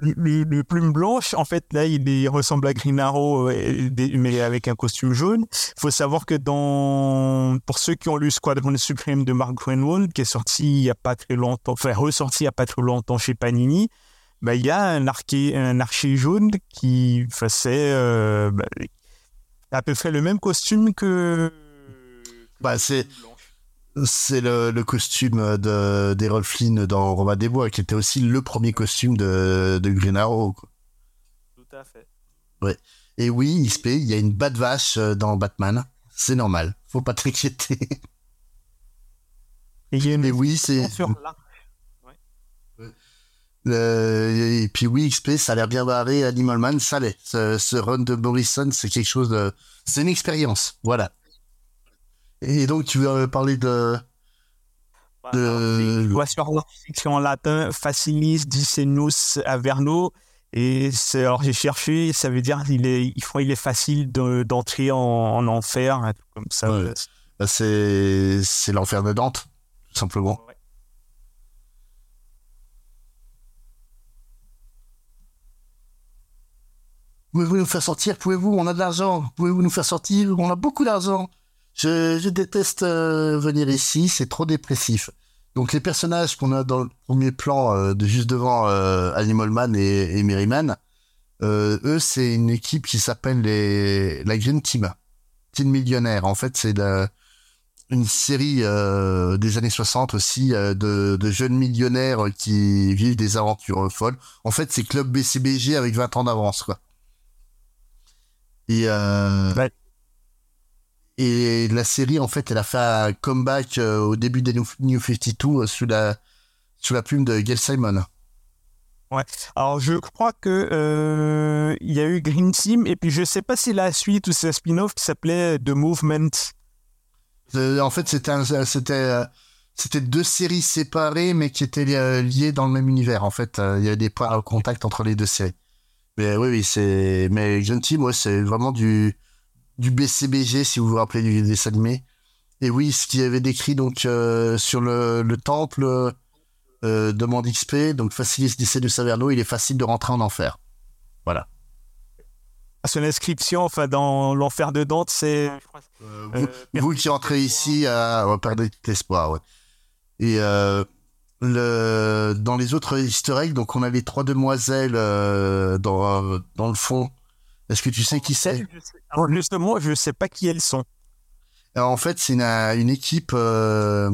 le, le- le plume blanche, en fait, là, il, est- il ressemble à Green Arrow, euh, mais avec un costume jaune. Il faut savoir que dans, pour ceux qui ont lu Squadron Supreme de Mark Greenwald, qui est sorti il n'y a pas très longtemps, enfin, ressorti il n'y a pas très longtemps chez Panini, bah, il y a un, archer, un archer jaune qui faisait euh, bah, à peu près le même costume que. Bah, c'est-. C'est le, le costume de d'Errol Flynn dans Roma des Bois, qui était aussi le premier costume de, de Green Arrow. quoi. Tout à fait. Et oui, XP, il y a une batte vache euh, dans Batman. c'est normal. Faut pas t'inquiéter. Et il y a une Mais oui, c'est. Euh, et puis oui, XP, ça a l'air bien barré. Animal Man, ça l'est. Ce, ce run de Morrison, c'est quelque chose de. C'est une expérience. Voilà. Et donc, tu veux parler de. de... Vois sur leur fiction en latin, facilis dicenus averno. Et c'est, alors j'ai cherché, ça veut dire il est, il faut, il est facile de- d'entrer en, en enfer, un truc comme ça. Ouais. Bah, c'est c'est l'enfer de Dante, tout simplement. Ouais. Pouvez-vous nous faire sortir? Pouvez-vous? On a de l'argent. Pouvez-vous nous faire sortir? On a beaucoup d'argent. Je, je déteste euh, venir ici, c'est trop dépressif. Donc les personnages qu'on a dans le premier plan, euh, de juste devant euh, Animal Man et, et Merryman, euh, eux c'est une équipe qui s'appelle les la Green Team, Team Millionnaire. En fait c'est une série euh, des années 60 aussi euh, de, de jeunes millionnaires qui vivent des aventures folles. En fait c'est Club BCBG avec 20 ans d'avance quoi. Et euh, Ouais. Et la série, en fait, elle a fait un comeback euh, au début des New, New 52 euh, sous la, sous la plume de Gail Simon. Alors je crois que euh, il y a eu Green Team et puis je sais pas si la suite ou c'est un spin-off qui s'appelait The Movement. Euh, en fait, c'était un- c'était c'était deux séries séparées, mais qui étaient liées dans le même univers. En fait, il y avait des points de contact entre les deux séries. Mais oui, oui, c'est. Mais John Team, ouais, c'est vraiment du du BCBG, si vous vous rappelez du dessin animé. Et oui, ce qu'il avait décrit donc euh, sur le, le temple euh, de Monde XP, donc Facilis Dicé de Saverno, il est facile de rentrer en enfer. Son inscription, enfin dans l'enfer de Dante, c'est Euh, Euh, vous, vous qui rentrez ici, à on va perdre tout espoir, ouais. Et euh, le, dans les autres easter eggs, donc on a les trois demoiselles euh, dans, dans le fond. Est-ce que tu sais qui c'est? justement, je sais pas qui elles sont. Alors, En fait, c'est une, une équipe, euh,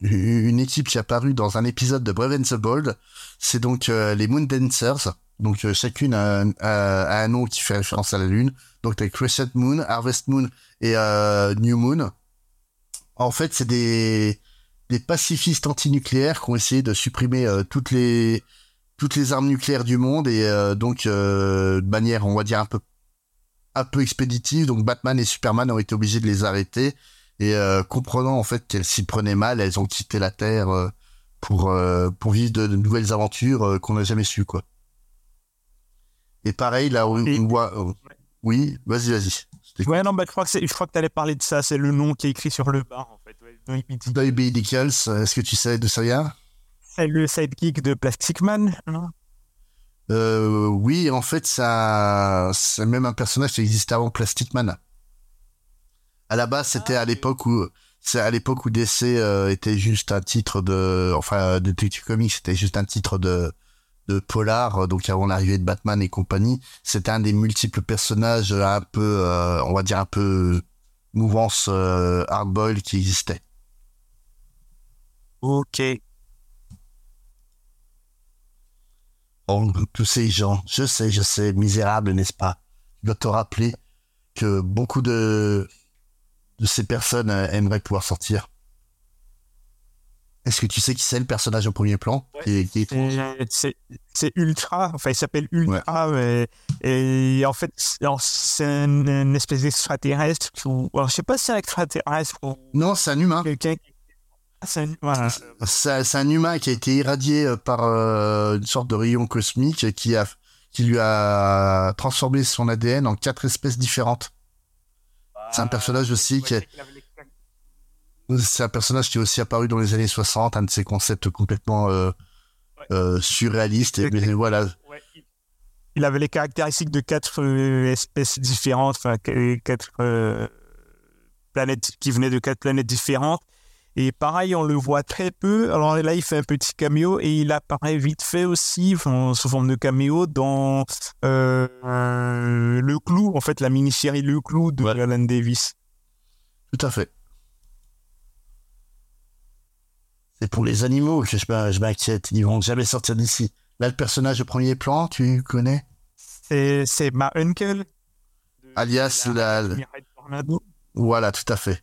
une équipe qui est apparue dans un épisode de Brave and the Bold. C'est donc euh, les Moon Dancers. Donc euh, chacune a, un- a- a un nom qui fait référence à la lune. Donc t'as Crescent Moon, Harvest Moon et New Moon. En fait, c'est des des pacifistes antinucléaires qui ont essayé de supprimer toutes les toutes les armes nucléaires du monde et donc de manière, on va dire un peu un peu expéditive. Donc Batman et Superman ont été obligés de les arrêter et euh, comprenant en fait qu'elles s'y prenaient mal, elles ont quitté la Terre euh, pour euh, pour vivre de, de nouvelles aventures qu'on n'a jamais su quoi. Et pareil là, on, Et- on voit. oui, vas-y, vas-y. Ouais, non, bah, je crois que je crois que t'allais parler de ça. C'est le nom qui est écrit sur le bar, en fait. Ouais, Nichols, est-ce que tu sais d'où ça vient C'est le sidekick de Plastic Man. non euh, Oui, en fait, ça, c'est même un personnage qui existait avant Plastic Man. À la base, c'était Ah, à ok. l'époque où c'est à l'époque où DC euh, était juste un titre de, enfin, Detective Comics, c'était juste un titre de de polar, euh, donc avant l'arrivée de Batman et compagnie, c'était un des multiples personnages un peu, euh, on va dire un peu mouvance euh, hardboil qui existait. Ok. Oh, tous ces gens, je sais, je sais, misérable, n'est-ce pas? Tu dois te rappeler que beaucoup de, de ces personnes euh, aimeraient pouvoir sortir. Est-ce que tu sais qui c'est le personnage au premier plan? Ouais. Et C'est, Ultra, enfin il s'appelle Ultra, mais- et en fait c'est une, une espèce d'extraterrestre. Ou, alors, je sais pas si c'est un extraterrestre ou Non, c'est un humain. quelqu'un qui... Ah, c'est un- voilà. Humain qui a été irradié euh, par euh, une sorte de rayon cosmique qui a qui lui a transformé son ADN en quatre espèces différentes. C'est un personnage aussi qui est- C'est un personnage qui est aussi apparu dans les années 60, un de ces concepts complètement euh, Ouais. euh, surréalistes. Et, mais voilà, Ouais, il- Il avait les caractéristiques de quatre espèces différentes, enfin qu- quatre planètes qui venaient de quatre planètes différentes. Et pareil, on le voit très peu. Alors là, il fait un petit caméo et il apparaît vite fait aussi, enfin, sous forme de caméo, dans euh, euh, Le Clou, en fait, la mini-série Le Clou de Ouais. Alan Davis. tout à fait. C'est pour les animaux que je m'in- je m'inquiète. Ils vont jamais sortir d'ici. Là, le personnage au premier plan, tu connais? C'est ma uncle. de Alias la- Tornado. Voilà, tout à fait.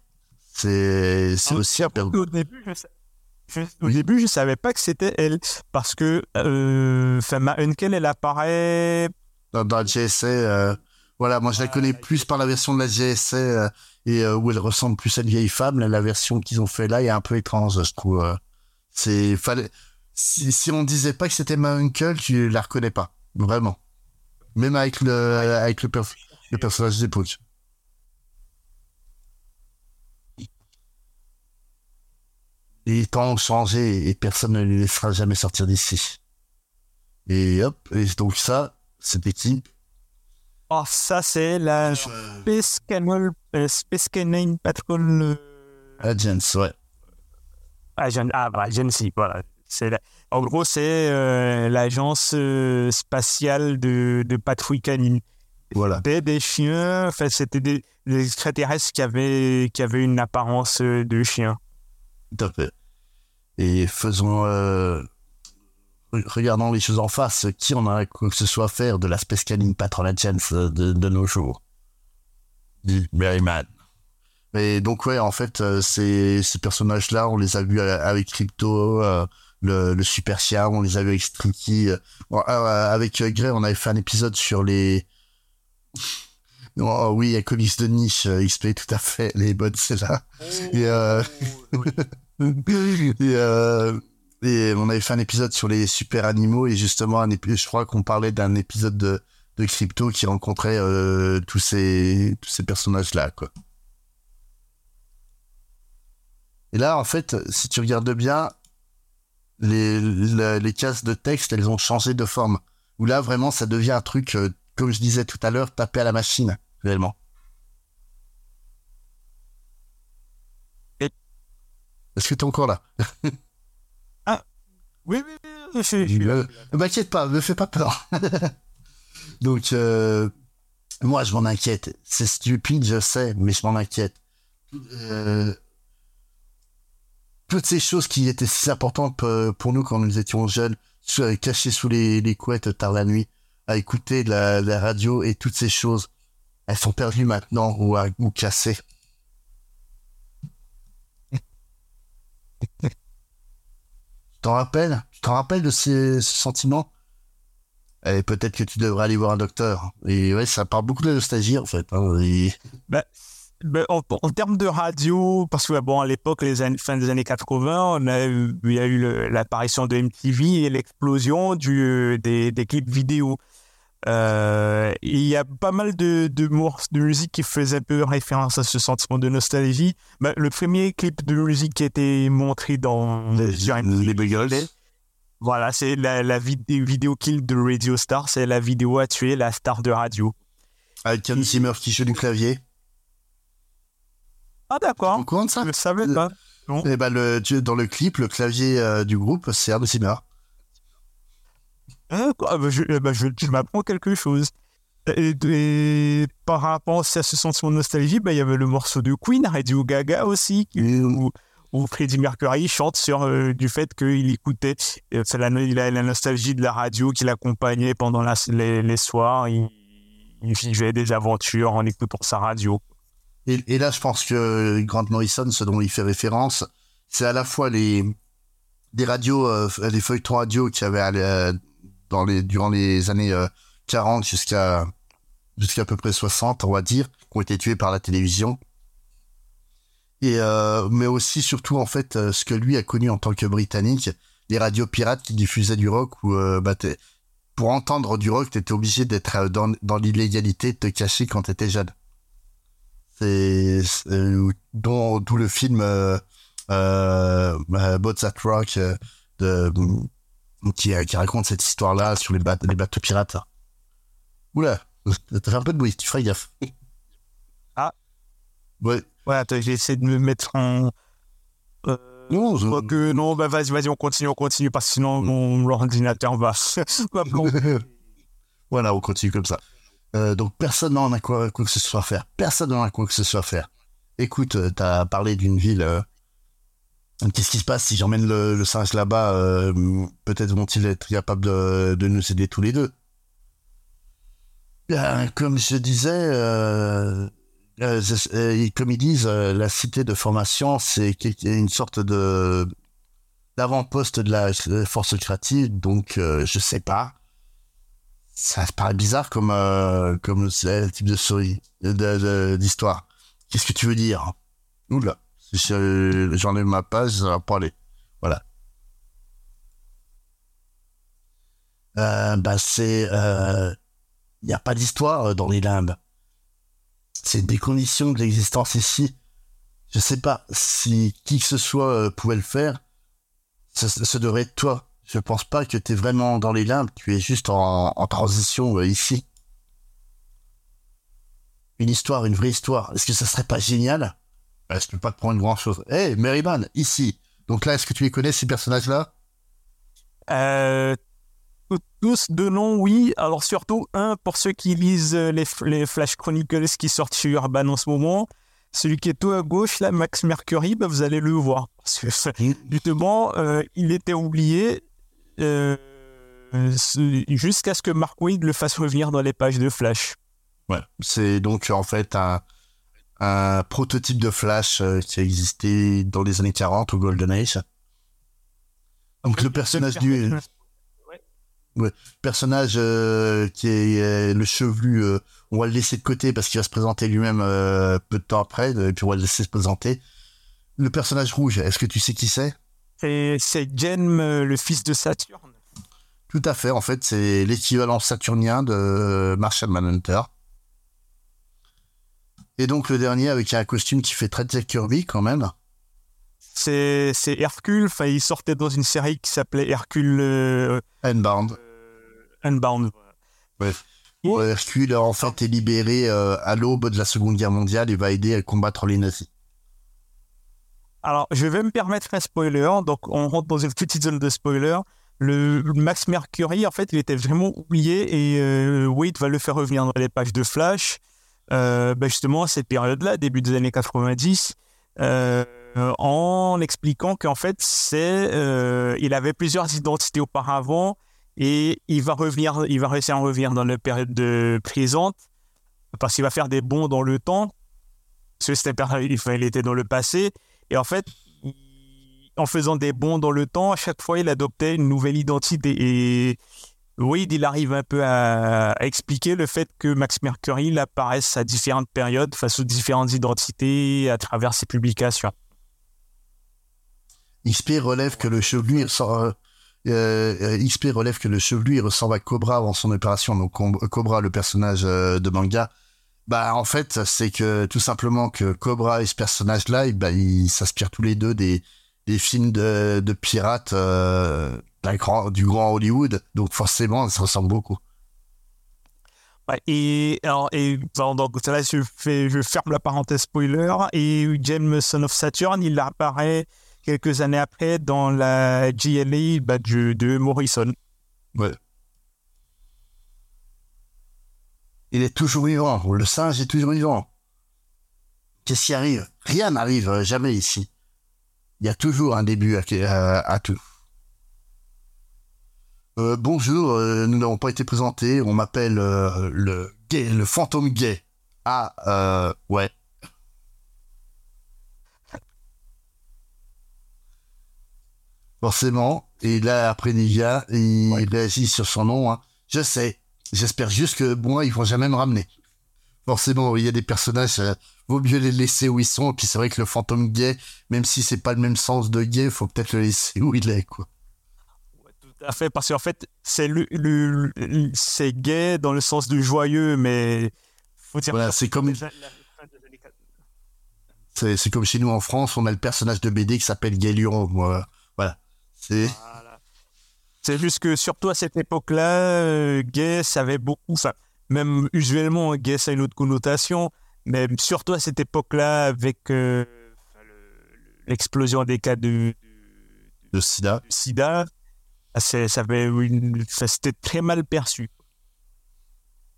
C'est Ah, aussi un Au début, je, sa- je- au début, je savais pas que c'était elle parce que euh, enfin, ma Uncle, elle apparaît. dans, dans la GSA. euh, voilà, moi je la connais plus par la version de la GSA euh, et euh, où elle ressemble plus à une vieille femme. La, la version qu'ils ont fait là est un peu étrange, je trouve. euh. c'est fallait si, si on disait pas que c'était ma uncle, tu la reconnais pas, vraiment. Même avec le avec le, perf- le personnage d'époque. Les temps ont changé et personne ne les laissera jamais sortir d'ici. Et hop, et donc ça, cette équipe. Oh, ça, c'est la Space Canal, euh, Space Canine Patrol euh, Agents, ouais. Agent, ah, bah, Agency, voilà. La- en gros, c'est euh, l'agence euh, spatiale de, de patrouille canine. Voilà. C'était des chiens, enfin, c'était des, des extraterrestres qui avaient, qui avaient une apparence de chiens. Et faisons, euh, re- regardons les choses en face. Qui en a quoi que ce soit à faire de la Space Agents euh, de, nos jours? Dit Merryman. Et donc, ouais, en fait, euh, ces, ces personnages-là, on les a vus avec Crypto, le, le Super Chien, on les a vus avec Streaky. avec Grey, on avait fait un épisode sur les. Oh, oui, il y a Comics de niche, euh, XP, tout à fait, les bonnes, c'est là. Et, euh, et, euh, et on avait fait un épisode sur les super animaux et justement un je crois qu'on parlait d'un épisode de, de Crypto qui rencontrait euh, tous ces tous ces personnages là quoi. Et là en fait si tu regardes bien les les cases de texte elles ont changé de forme où là vraiment ça devient un truc euh, comme je disais tout à l'heure tapé à la machine réellement. Est-ce que t'es encore là? Oui, oui, oui, je, suis. Ne ne m'inquiète pas, me fais pas peur. Donc, euh, moi, je m'en inquiète. C'est stupide, je sais, mais je m'en inquiète. Euh, toutes ces choses qui étaient si importantes euh, pour nous quand nous étions jeunes, cachées sous les, les couettes tard la nuit, à écouter la, la radio et toutes ces choses, elles sont perdues maintenant ou, à- ou cassées. Tu t'en rappelles? Tu t'en rappelles de ces, ce sentiment? Et peut-être que tu devrais aller voir un docteur. Et ouais, ça parle beaucoup de nostalgie en fait. hein, et- Ben, en, en termes de radio, parce que bon, à l'époque, les années, fin des années 80, on a eu, il y a eu l'apparition de MTV et l'explosion des, des clips vidéo. Euh, il y a pas mal de, de de musique qui faisaient un peu référence à ce sentiment de nostalgie. Ben, le premier clip de musique qui a été montré dans MTV, les Buggles. voilà, c'est la, la vidéo, vidéo kill de Radio Star, c'est la vidéo à tuer la star de radio. Avec Hans Zimmer qui joue du clavier. Ah d'accord, Au courant de ça? Je ne savais pas. Et ben le, tu- dans le clip, le clavier euh, du groupe, c'est Hans Zimmer. Ah, quoi, bah, je, eh ben, je, m'apprends quelque chose. Et, par rapport à ce sentiment de nostalgie, bah, il y avait le morceau de Queen, Radio Gaga aussi, où, où Freddie Mercury chante sur euh, du fait qu'il écoutait, euh, la, il a la nostalgie de la radio qui l'accompagnait pendant la- les, les soirs. Il, il vivait des aventures en écoutant sa radio. Et, là, je pense que Grant Morrison, ce dont il fait référence, c'est à la fois les des radios, euh, les feuilletons radio qui avaient euh, durant les années euh, 40 jusqu'à jusqu'à à peu près 60, on va dire, qui ont été tués par la télévision. Et euh, mais aussi surtout en fait euh, ce que lui a connu en tant que britannique, les radios pirates qui diffusaient du rock euh, bah, pour entendre du rock, t'étais obligé d'être euh, dans, dans l'illégalité, de te cacher quand t'étais jeune. C'est euh, d'où le film euh, euh, euh, Boat That Rock euh, de qui, qui raconte cette histoire-là sur les, bateaux les bateaux pirates. Oula, t'as fait un peu de bruit, tu ferais gaffe. Ah. Ouais. Ouais, attends, j'ai essayé de me mettre en. Euh, Non, je- non, bah vas-y, vas-y, on continue, on continue, parce que sinon, mon l'ordinateur va, voilà, on continue comme ça. Euh, donc personne n'en a quoi, quoi que ce soit à faire. Personne n'en a quoi que ce soit à faire. Écoute, euh, t'as parlé d'une ville. Qu'est-ce qui se passe si j'emmène le, le singe là-bas euh, Peut-être vont-ils être capables de, nous aider tous les deux? Bien, comme je disais, euh, Euh, comme ils disent, la cité de formation, c'est une sorte de d'avant-poste de la force créative. Donc, je sais pas. Ça paraît bizarre comme comme le type de de- d'histoire. Qu'est-ce que tu veux dire? Oula, j'enlève ma page, ça va pas aller. Voilà. Euh, bah c'est, il n'y a pas d'histoire euh, dans les limbes c'est des conditions de l'existence ici. Je sais pas si qui que ce soit euh, pouvait le faire. Ce, devrait être toi. Je pense pas que tu es vraiment dans les limbes. Tu es juste en, transition euh, ici. Une histoire, une vraie histoire. Est-ce que ça serait pas génial? Bah, Je peux pas te prendre grand chose. Hé, Merryman, ici. Donc là, est-ce que tu les connais ces personnages-là? Euh, tous- de nom, oui. Alors surtout un pour ceux qui lisent euh, les, les Flash Chronicles qui sortent sur Urban en ce moment. Celui qui est tout à gauche, là, Max Mercury, bah, vous allez le voir. Parce que justement, euh, il était oublié euh, jusqu'à ce que Mark Waid le fasse revenir dans les pages de Flash. Ouais. C'est donc en fait un, un prototype de Flash euh, qui a existé dans les années 40 au Golden Age. Donc le personnage du personnage euh, qui est euh, le chevelu, euh, on va le laisser de côté parce qu'il va se présenter lui-même peu de temps après, et puis on va le laisser se présenter. Le personnage rouge, est-ce que tu sais qui c'est? C'est euh, le fils de Saturne. Tout à fait, en fait, c'est l'équivalent saturnien de Martian Manhunter. Et donc le dernier avec un costume qui fait très Jack Kirby quand même. C'est c'est Hercule. Enfin, il sortait dans une série qui s'appelait Hercule euh, Unbound. Unbound. Où Hercule en fait est libéré euh, à l'aube de la Seconde Guerre mondiale et va aider à combattre les nazis. Alors, je vais me permettre un spoiler. Donc, on rentre dans une petite zone de spoiler. Le Max Mercury, en fait, il était vraiment oublié et euh, Wade va le faire revenir dans les pages de Flash. Euh, ben justement, à cette période-là, début des années 90, euh, en expliquant qu'en fait, c'est, euh, il avait plusieurs identités auparavant et il va revenir, il va réussir à revenir dans la période de présente parce qu'il va faire des bonds dans le temps. Parce per- il était dans le passé et en fait, en faisant des bonds dans le temps, à chaque fois, il adoptait une nouvelle identité. Et oui, il arrive un peu à, expliquer le fait que Max Mercury apparaisse à différentes périodes face aux différentes identités à travers ses publications. XP relève que le chevelu euh, euh, ressemble à Cobra avant son opération. Donc Cobra, le personnage euh, de manga. Bah en fait, c'est que tout simplement que Cobra et ce personnage-là, bah, ils s'inspirent tous les deux des, films de, pirates grand, du grand Hollywood. Donc forcément, ça ressemble beaucoup. Ouais, et alors, et donc là, je, fais, je ferme la parenthèse spoiler. Et James Son of Saturn, il apparaît quelques années après dans la GLA bah, de, de Morrison. Il est toujours vivant. Le singe est toujours vivant. Qu'est-ce qui arrive? Rien n'arrive euh, jamais ici. Il y a toujours un début à, à- à tout. Euh, bonjour, euh, nous n'avons pas été présentés. On m'appelle euh, le gay, le fantôme gay. Ah, euh, ouais. Forcément. Et là, après Nivea, il Ouais. réagit sur son nom. hein. Je sais. J'espère juste que moi, ils vont jamais me ramener. Forcément, il y a des personnages, euh, vaut mieux les laisser où ils sont. Et puis c'est vrai que le fantôme gay, même si c'est pas le même sens de gay, faut peut-être le laisser où il est, quoi. À fait, parce qu'en fait, c'est le, le- le- c'est gay dans le sens du joyeux, mais faut dire Voilà, c'est comme, la- la fin des années 80. c'est, comme chez nous en France, on a le personnage de BD qui s'appelle Gay Luron. Voilà. C'est, Voilà. C'est juste que surtout à cette époque-là, euh, gay, ça avait beaucoup, enfin, même usuellement, gay, ça a une autre connotation, mais surtout à cette époque-là, avec euh, l'explosion des cas de, le sida. de sida, c'est- ça avait une, enfin, c'était très mal perçu.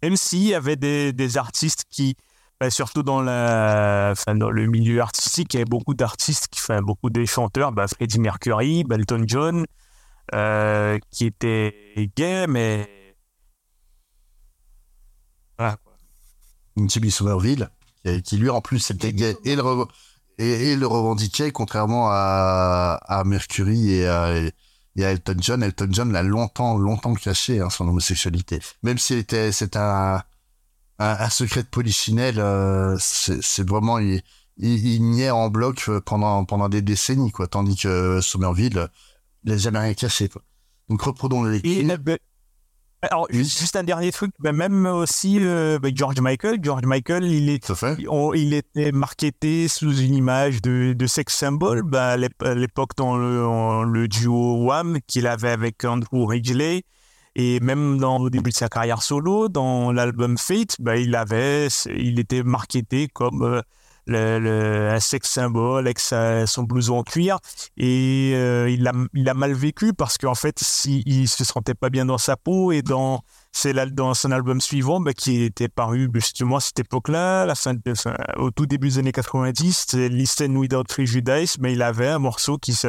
Même s'il y avait des, des artistes qui, ben, surtout dans, la, enfin, dans le milieu artistique, il y avait beaucoup d'artistes, qui, enfin, beaucoup des chanteurs, ben, Freddie Mercury, Belton John, euh, qui étaient gays, mais. Voilà. Jimmy Somerville, qui, qui, lui en plus était gay et le, re- et, et le revendiquait, contrairement à, à Mercury et à, et à Elton John. Elton John l'a longtemps, longtemps caché hein, son homosexualité, même s'il était, c'est un, un, un secret de polichinelle. euh, c'est c'est vraiment il, il, il niait en bloc euh, pendant pendant des décennies, quoi. Tandis que Somerville, il n'a jamais rien caché, quoi. Donc reprenons le alors, juste un dernier truc, même aussi euh, ben, George Michael. George Michael, il est il était marketé sous une image de, de sex symbol bah, à l'ép- à l'époque dans le, en- le duo Wham qu'il avait avec Andrew Ridgeley et même dans au début de sa carrière solo dans l'album Fate bah, il avait il était marketé comme euh, le, le- un sex symbole avec sa- son blouson en cuir. Et euh, il a il a mal vécu parce qu'en fait il se sentait pas bien dans sa peau et dans c'est là dans son album suivant bah, qui était paru bah, justement à cette époque-là, la fin au tout début des années 90, c'est Listen Without Prejudice, mais il avait un morceau qui se-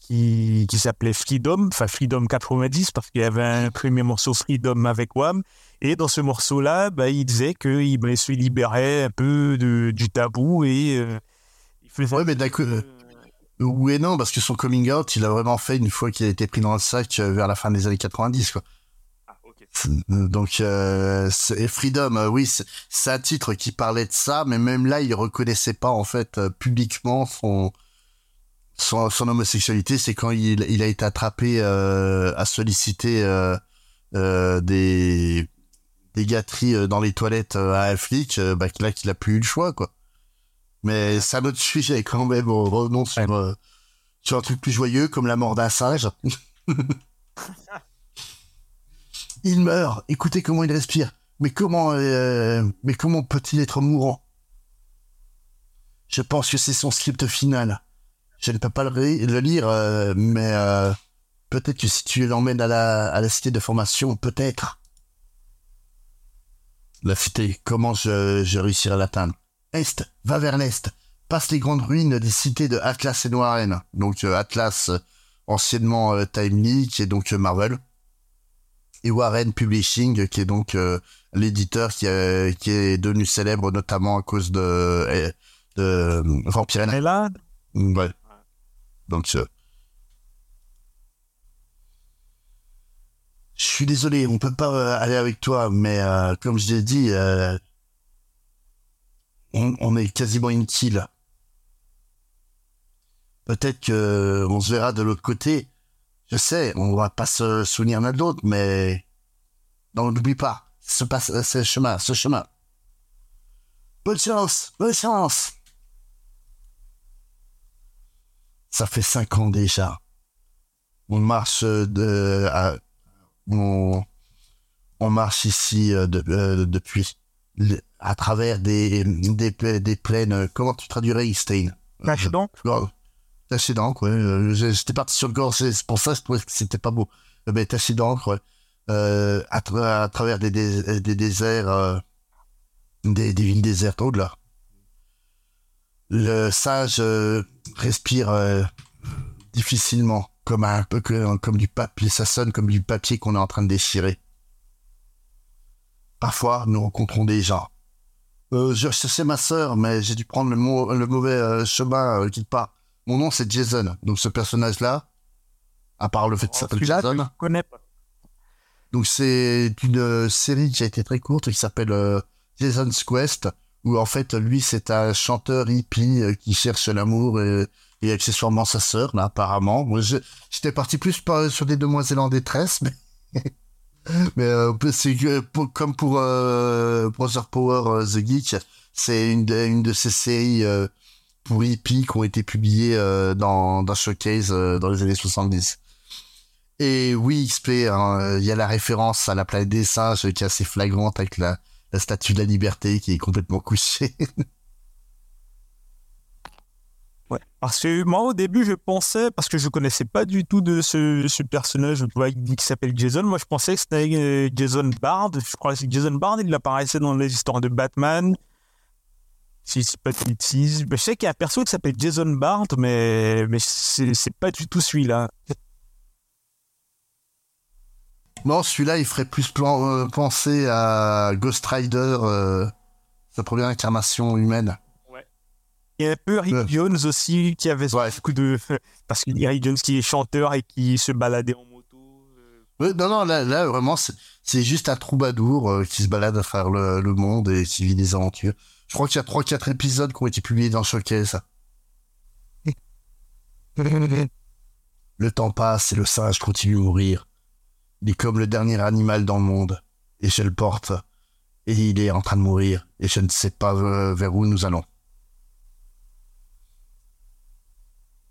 qui, qui s'appelait Freedom, enfin Freedom 90, parce qu'il y avait un premier morceau Freedom avec Wham, et dans ce morceau-là, bah, il disait qu'il bah, se libérait un peu de, du tabou et euh, il faisait Ouais, mais d'accord. Oui et non, parce que son coming out, il a vraiment fait une fois qu'il a été pris dans le sac euh, vers la fin des années 90, quoi. Donc, euh, et Freedom, euh, oui, c'est un titre qui parlait de ça, mais même là, il reconnaissait pas, en fait, euh, publiquement son, son, son homosexualité. C'est quand il, il a été attrapé euh, à solliciter euh, des, des gâteries dans les toilettes à un flic, bah, là qu'il a plus eu le choix, quoi. Mais un autre sujet, quand même. On revenons sur, sur un truc plus joyeux, comme la mort d'un singe. Il meurt. Écoutez comment il respire. Mais comment, euh, comment peut-il être mourant? Je pense que c'est son script final. Je ne peux pas le, lire, euh, mais euh, peut-être que si tu l'emmènes à la, à la cité de formation, peut-être. La cité, comment je, je réussirai à l'atteindre? Est, va vers l'est. Passe les grandes ruines des cités de Atlas et Noiren. Donc euh, Atlas, anciennement Timely, qui est donc Marvel et Warren Publishing, qui est donc euh, l'éditeur qui, euh, qui est devenu célèbre notamment à cause de, euh, de euh, Vampire Et là, Ouais. Donc, euh, je suis désolé, on peut pas aller avec toi, mais euh, comme je l'ai dit, euh, on, on est quasiment kill. Peut-être que on se verra de l'autre côté. Je sais, on va pas se souvenir l'un de l'autre, mais non, n'oublie pas, ce passe, ce chemin, ce chemin. Bonne chance, bonne chance. Ça fait cinq ans déjà. On marche de, à- on, on marche ici euh, de- euh, depuis le- à travers des, des, pla- des plaines. euh, Comment tu traduirais Stein? Cache donc. Taché d'encre, ouais. Euh, J'étais parti sur le gorge, c'est pour ça que je trouvais que c'était pas beau. Euh, Mais taché d'encre, ouais. Euh, à, tra- à travers des, dés- des déserts, des, villes désertes au-delà. Le sage respire difficilement, comme un peu comme du papier. Ça sonne comme du papier qu'on est en train de déchirer. Parfois, nous rencontrons des gens. Je cherchais ma sœur, mais j'ai dû prendre le, le mauvais chemin qui part. Mon nom, c'est Jason. Donc, ce personnage-là, à part le fait de s'appeler Celui-là, Jason, tu connais pas. donc c'est une euh, série qui a été très courte qui s'appelle euh, Jason's Quest, où en fait lui c'est un chanteur hippie euh, qui cherche l'amour et, et accessoirement sa sœur là apparemment. Moi je- j'étais parti plus par, sur des demoiselles en détresse, mais mais euh, c'est que comme pour Brother Power The Geek, c'est une de, une de ces séries euh, pour hippies qui ont été publiées euh, dans dans Showcase euh, dans les années 70. Et oui, XP, hein, il y a la référence à la planète des singes qui est assez flagrante avec la, la statue de la liberté qui est complètement couchée. Ouais. Parce que moi, au début, je pensais, parce que je connaissais pas du tout de ce, ce personnage vois, qui s'appelle Jason, moi je pensais que c'était euh, Jason Bard. Je crois que Jason Bard, il apparaissait dans les histoires de Batman. Si c'est pas de bêtises. Je sais qu'il y a un perso qui s'appelle Jason Bard, mais, mais c'est pas du tout celui-là. non, celui-là, il ferait plus plan- euh, penser à Ghost Rider, euh, sa première incarnation humaine. Il y a un peu Rick Ouais. Jones aussi qui avait Ouais. beaucoup de. Parce qu'il y a Rick Jones qui est chanteur et qui se baladait en moto. euh, Ouais, non, non, là, là vraiment, c'est juste un troubadour euh, qui se balade à travers le, le monde et qui vit des aventures. Je crois qu'il y a 3-4 épisodes qui ont été publiés dans Showcase. Le temps passe et le singe continue de mourir. Il est comme le dernier animal dans le monde. Et je le porte. Et il est en train de mourir. Et je ne sais pas euh, vers où nous allons.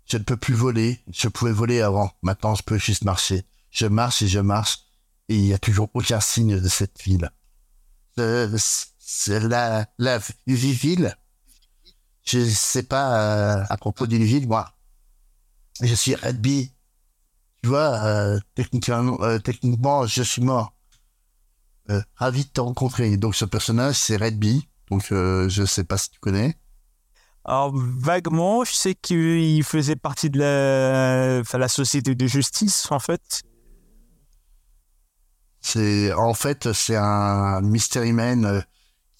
Je ne peux plus voler. Je pouvais voler avant. Maintenant, je peux juste marcher. Je marche et je marche. Et il n'y a toujours aucun signe de cette ville. Euh, la, la ville. Je ne sais pas euh, à propos d'une ville, moi. Je suis Red Bee. Tu vois, euh, techniquement, euh, techniquement, je suis mort. Ravi de te rencontrer. Donc ce personnage, c'est Red Bee. Donc je sais pas si tu connais. Alors, vaguement, je sais qu'il faisait partie de la, enfin, la société de justice, en fait. C'est en fait c'est un mystery man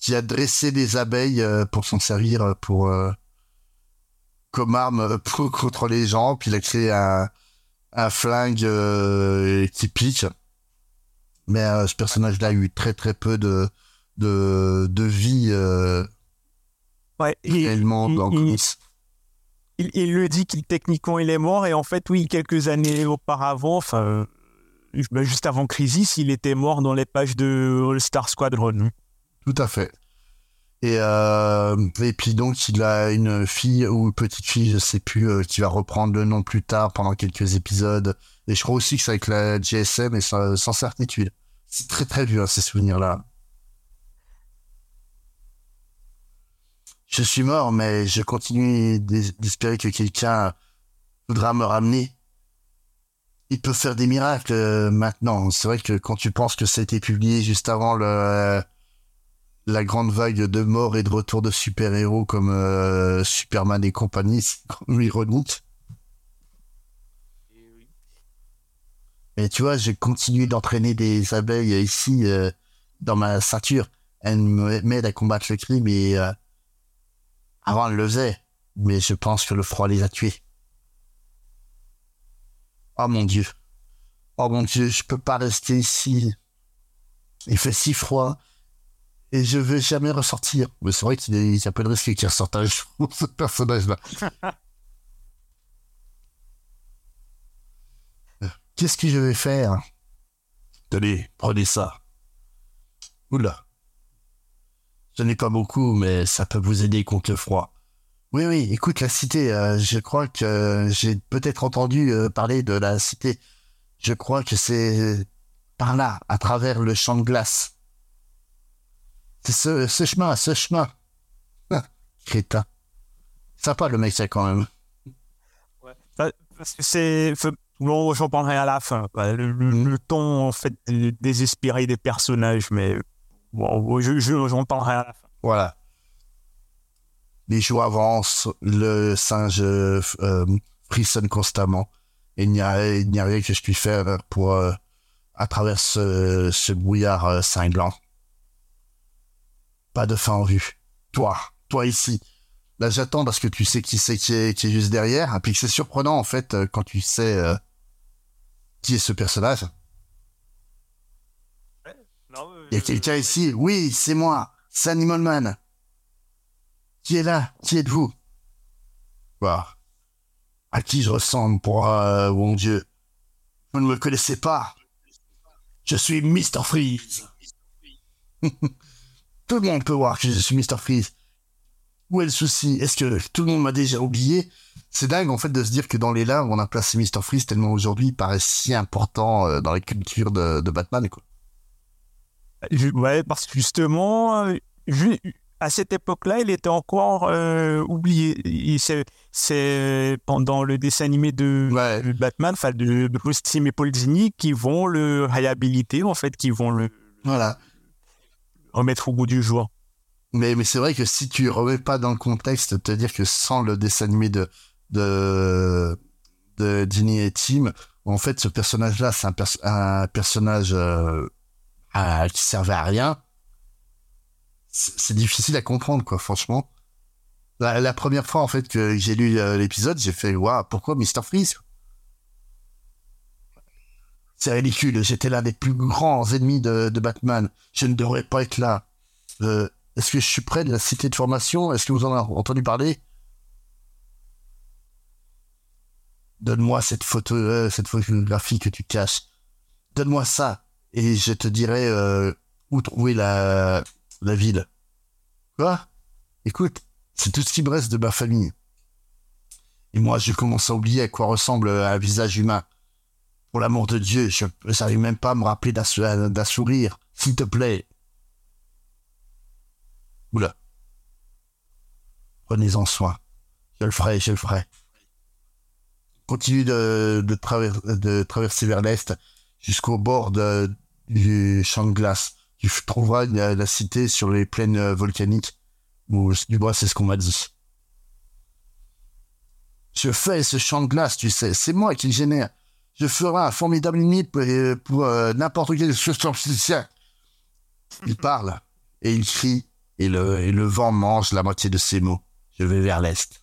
qui a dressé des abeilles euh, pour s'en servir euh, pour euh, comme arme pour, contre les gens. Puis il a créé un, un flingue euh, qui pique. Mais euh, ce personnage-là a eu très très peu de de, de vie Ouais, réellement il- dans il- il, il le dit qu'il techniquement il est mort et en fait oui quelques années auparavant enfin juste avant Crisis il était mort dans les pages de All Star Squadron Tout à fait. Et, euh, et puis donc il a une fille ou une petite fille, je sais plus, euh, qui va reprendre le nom plus tard pendant quelques épisodes. Et je crois aussi que c'est avec la GSM et sans, sans certitude. C'est très très vieux hein, ces souvenirs-là. Je suis mort, mais je continue d'es- d'espérer que quelqu'un voudra me ramener. Il peut faire des miracles euh, maintenant. C'est vrai que quand tu penses que ça a été publié juste avant le la grande vague de morts et de retour de super-héros comme euh, Superman et compagnie, c'est quand même ironique. Et tu vois, j'ai continué d'entraîner des abeilles ici euh, dans ma ceinture. Elles m'aident à combattre le crime et euh, avant elles le faisaient. Mais je pense que le froid les a tués. Oh mon dieu. Oh mon dieu, je peux pas rester ici. Il fait si froid et je vais jamais ressortir. Mais c'est vrai qu'il y a peu de risque qu'il ressorte un jour, ce personnage-là. Qu'est-ce que je vais faire? Tenez, prenez ça. Oula. Ce n'est pas beaucoup, mais ça peut vous aider contre le froid. Oui, oui, écoute, la cité, euh, je crois que euh, j'ai peut-être entendu euh, parler de la cité. Je crois que c'est par là, à travers le champ de glace. C'est ce, ce chemin, ce chemin. Ah, crétin. Sympa le mec, ça, quand même. Enfin, parce que c'est bon j'en parlerai à la fin quoi. le, le- le ton en fait désespéré des personnages mais bon je, je- j'en parlerai à la fin Voilà. Les jours avancent, le singe euh, frissonne constamment. Et il n'y a, il n'y a rien que je puisse faire pour, euh, à travers ce, ce brouillard euh, cinglant. Pas de fin en vue. Toi, toi ici. Là, j'attends parce que tu sais qui c'est qui est, qui est juste derrière. Et puis que c'est surprenant, en fait, euh, quand tu sais euh, qui est ce personnage. Il y a quelqu'un ici. Oui, c'est moi. C'est Animal Man. Qui est là? Qui êtes-vous? Quoi À qui je ressemble pour euh, mon Dieu Vous ne me connaissez pas Je suis Mr. Freeze. tout le monde peut voir que je suis Mr. Freeze. Où est le souci? Est-ce que tout le monde m'a déjà oublié? C'est dingue en fait de se dire que dans les lives on a placé Mr. Freeze tellement aujourd'hui il paraît si important euh, dans la culture de, de Batman quoi. Ouais parce que justement euh, à cette époque-là il était encore euh, oublié c'est pendant le dessin animé de Ouais. de Batman enfin de, de Bruce Timm et Paul Dini qui vont le réhabiliter en fait qui vont le Voilà. Remettre au goût du jour Mais, mais c'est vrai que si tu remets pas dans le contexte, te dire que sans le dessin animé de, de, de et Tim, en fait, ce personnage-là, c'est un, pers- un personnage euh, à- qui servait à rien. c'est difficile à comprendre, quoi, franchement. La, la première fois, en fait, que j'ai lu euh, l'épisode, j'ai fait, waouh, pourquoi Mr. Freeze? C'est ridicule, j'étais l'un des plus grands ennemis de, Batman. Je ne devrais pas être là. Euh, Est-ce que je suis près de la cité de formation? Est-ce que vous en avez entendu parler? Donne-moi cette photo, euh, cette photographie que tu caches. Donne-moi ça, et je te dirai euh, où trouver la, la ville. Quoi? Écoute, c'est tout ce qui me reste de ma famille. Et moi, je commence à oublier à quoi ressemble un visage humain. Pour l'amour de Dieu, je n'arrive même pas à me rappeler d'un sou- d'un sourire. S'il te plaît. Oula. Prenez-en soin. Je le ferai, je le ferai. Continue de, de, traver- de traverser vers l'est jusqu'au bord du champ de glace. Tu trouveras la, cité sur les plaines euh, volcaniques. Ou du moins, c'est ce qu'on m'a dit. Je fais ce champ de glace, tu sais. C'est moi qui le génère. Je ferai un formidable limite pour, euh, pour euh, n'importe quel Il parle et il crie et le, et le vent mange la moitié de ses mots. Je vais vers l'est.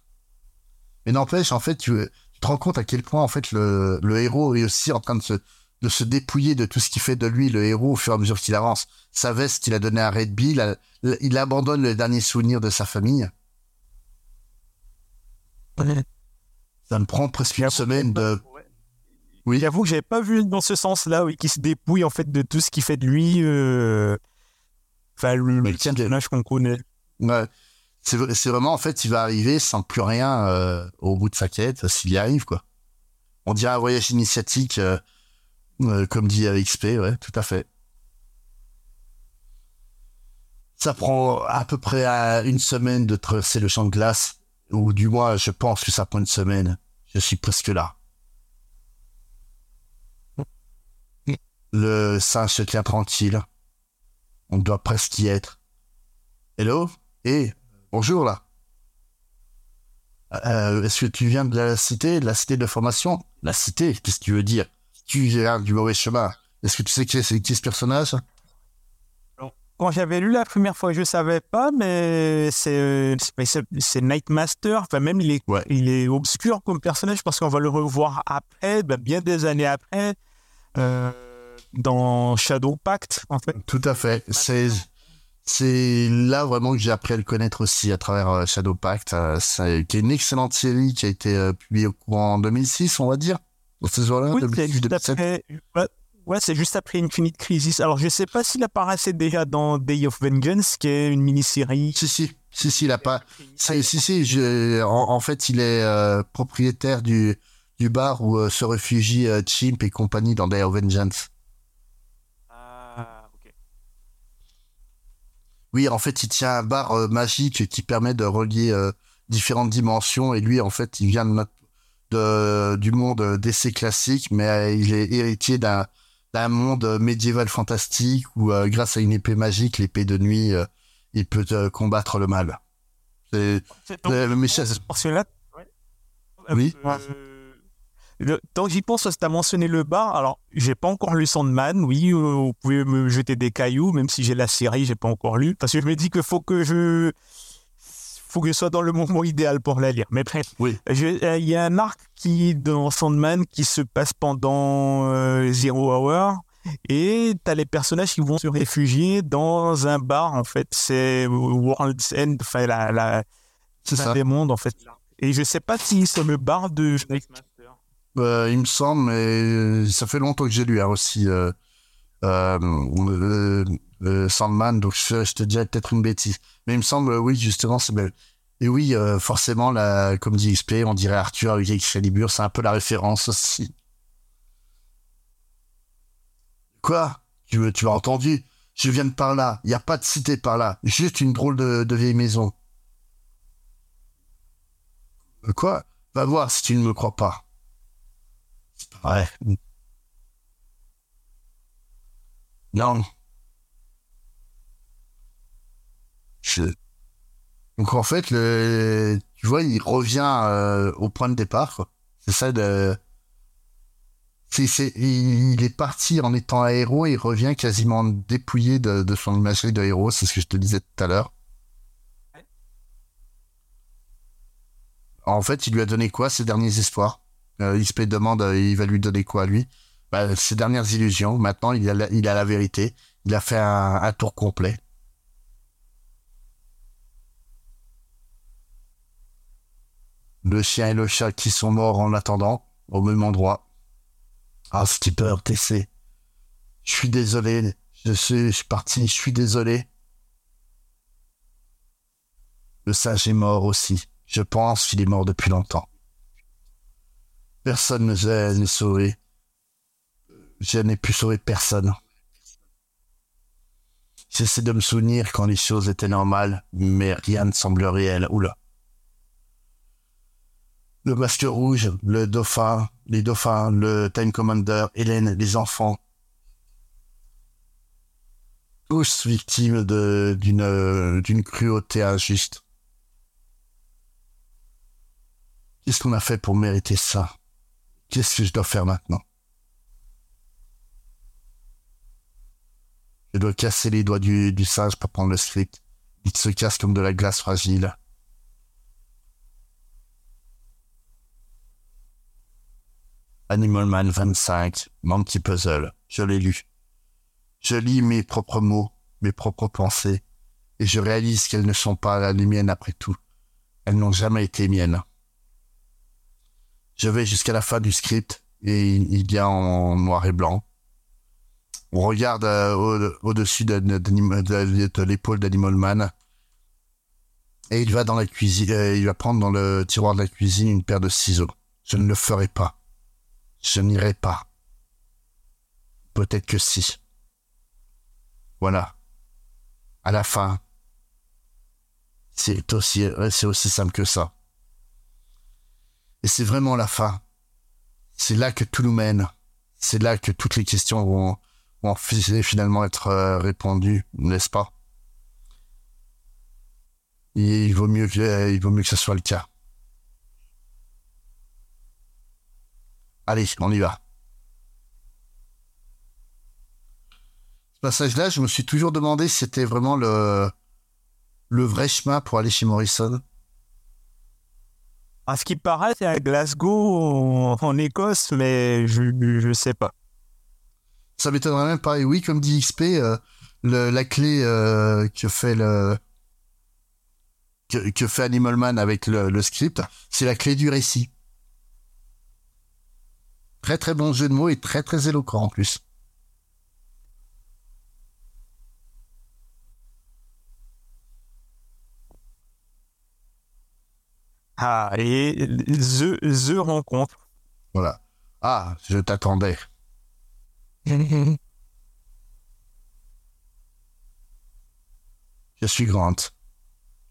Mais n'empêche, en fait, tu, tu te rends compte à quel point, en fait, le, le héros est aussi en train de se, de se dépouiller de tout ce qui fait de lui le héros au fur et à mesure qu'il avance. Sa veste qu'il a donnée à Red Bill, il, abandonne le dernier souvenir de sa famille. Ça me prend presque une semaine de... Oui. J'avoue que j'avais pas vu dans ce sens-là, oui, qui se dépouille en fait de tout ce qui fait de lui. euh, Enfin, le, le tiens, personnage qu'on connaît. Ouais. C'est vraiment, en fait, il va arriver sans plus rien euh, au bout de sa quête, s'il y arrive, quoi. On dirait un voyage initiatique, euh, comme dit avec XP, ouais, tout à fait. Ça prend à peu près une semaine de traverser le champ de glace, ou du moins, je pense que ça prend une semaine. Je suis presque là. Le singe se tient tranquille. On doit presque y être. Hello? Eh, bonjour là. Euh, Est-ce que tu viens de la cité, de la cité de formation? La cité, qu'est-ce que tu veux dire? Tu viens du mauvais chemin. Est-ce que tu sais qui c'est qui est ce personnage? Quand j'avais lu la première fois, je savais pas, mais c'est c'est- c'est c'est Nightmaster. Enfin, même il est, Ouais. il est obscur comme personnage parce qu'on va le revoir après, ben, bien des années après, euh, dans Shadow Pact, en fait. Tout à fait. C'est c'est là vraiment que j'ai appris à le connaître aussi à travers euh, Shadow Pact, c'est- qui est une excellente série qui a été euh, publiée au courant en 2006, on va dire. Ces Oui, c'est 2006, juste 2007. après. Ouais, c'est juste après Infinite Crisis. Alors, je sais pas s'il apparaissait déjà dans Day of Vengeance, qui est une mini-série. Si, si, si, si, il a pas. Si, si, si, je- en, en fait, il est euh, propriétaire du, du bar où euh, se réfugient euh, Chimp et compagnie dans Day of Vengeance. Ah, ok. Oui, en fait, il tient un bar euh, magique qui permet de relier euh, différentes dimensions. Et lui, en fait, il vient de, notre- de- du monde d'essai classique, mais euh, il est héritier d'un d'un monde médiéval fantastique où, euh, grâce à une épée magique, l'épée de nuit, euh, il peut combattre le mal. C'est Donc, Oui. Le- tant que j'y pense, tu as mentionné le bar. Alors, j'ai pas encore lu Sandman. Oui, euh, vous pouvez me jeter des cailloux, même si j'ai la série, j'ai pas encore lu. Parce que je me dis qu'il faut que je. faut que je sois dans le moment idéal pour la lire. Mais bref, Oui. Euh, il y a un arc qui, dans Sandman qui se passe pendant euh, Zero Hour. Et tu as les personnages qui vont se réfugier dans un bar, en fait. C'est World's End, enfin, la, la, ça. des mondes, en fait. Et je sais pas si c'est le bar de il me semble, mais ça fait longtemps que j'ai lu hein, aussi euh, euh, euh, euh, Sandman, donc je, te dirais peut-être une bêtise. Mais il me semble, oui, justement, c'est belle. Et oui, euh, forcément, la, comme dit XP, on dirait Arthur avec Excalibur, c'est un peu la référence aussi. Quoi? Tu, tu as entendu? Je viens de par là, il n'y a pas de cité par là, juste une drôle de, vieille maison. Euh, Quoi? Va voir si tu ne me crois pas. Ouais. Non. Je- Donc en fait, le... tu vois, il revient euh, au point de départ. quoi. C'est ça de... c'est, c'est, il est parti en étant un héros et il revient quasiment dépouillé de, de son imagerie de héros, c'est ce que je te disais tout à l'heure. En fait, il lui a donné quoi Ses derniers espoirs? Euh, XP demande, euh, il va lui donner quoi lui? Bah, Ses dernières illusions. Maintenant, il a, la, il a la vérité. Il a fait un, un tour complet. Le chien et le chat qui sont morts en attendant, au même endroit. Ah, Skipper, TC. Je suis désolé. Je suis, je suis parti. Je suis désolé. Le sage est mort aussi. Je pense qu'il est mort depuis longtemps. Personne ne n'est sauvé. Je n'ai pu sauver personne. J'essaie de me souvenir quand les choses étaient normales, mais rien ne semble réel. Oula. Le masque rouge, le dauphin, les dauphins, le time commander, Hélène, les enfants. Tous victimes d'une cruauté injuste. Qu'est-ce qu'on a fait pour mériter ça? Qu'est-ce que je dois faire maintenant? Je dois casser les doigts du, du singe pour prendre le script. Il se casse comme de la glace fragile. Animal Man 25, Monkey Puzzle. Je l'ai lu. Je lis mes propres mots, mes propres pensées, et je réalise qu'elles ne sont pas les miennes après tout. Elles n'ont jamais été miennes. Je vais jusqu'à la fin du script, et il a en noir et blanc. On regarde euh, au-dessus de, l'épaule d'Animal Man, et il va dans la cuisine, euh, il va prendre dans le tiroir de la cuisine une paire de ciseaux. Je ne le ferai pas. Je n'irai pas. Peut-être que si. Voilà. À la fin, c'est aussi, c'est aussi simple que ça. Et c'est vraiment la fin. C'est là que tout nous mène. C'est là que toutes les questions vont, finalement être euh, répondues, n'est-ce pas? Il vaut mieux que, il vaut mieux que ce soit le cas. Allez, on y va. Ce passage-là, je me suis toujours demandé si c'était vraiment le, le vrai chemin pour aller chez Morrison. À ce qui paraît, c'est à Glasgow, en, Écosse, mais je ne sais pas. Ça m'étonnerait même pas. Et oui, comme dit XP, euh, le, la clé euh, que fait le Animal Man avec le script, c'est la clé du récit. Très très bon jeu de mots et très très éloquent en plus. Ah, et The, the rencontre. Voilà. Ah, je t'attendais. je suis Grant.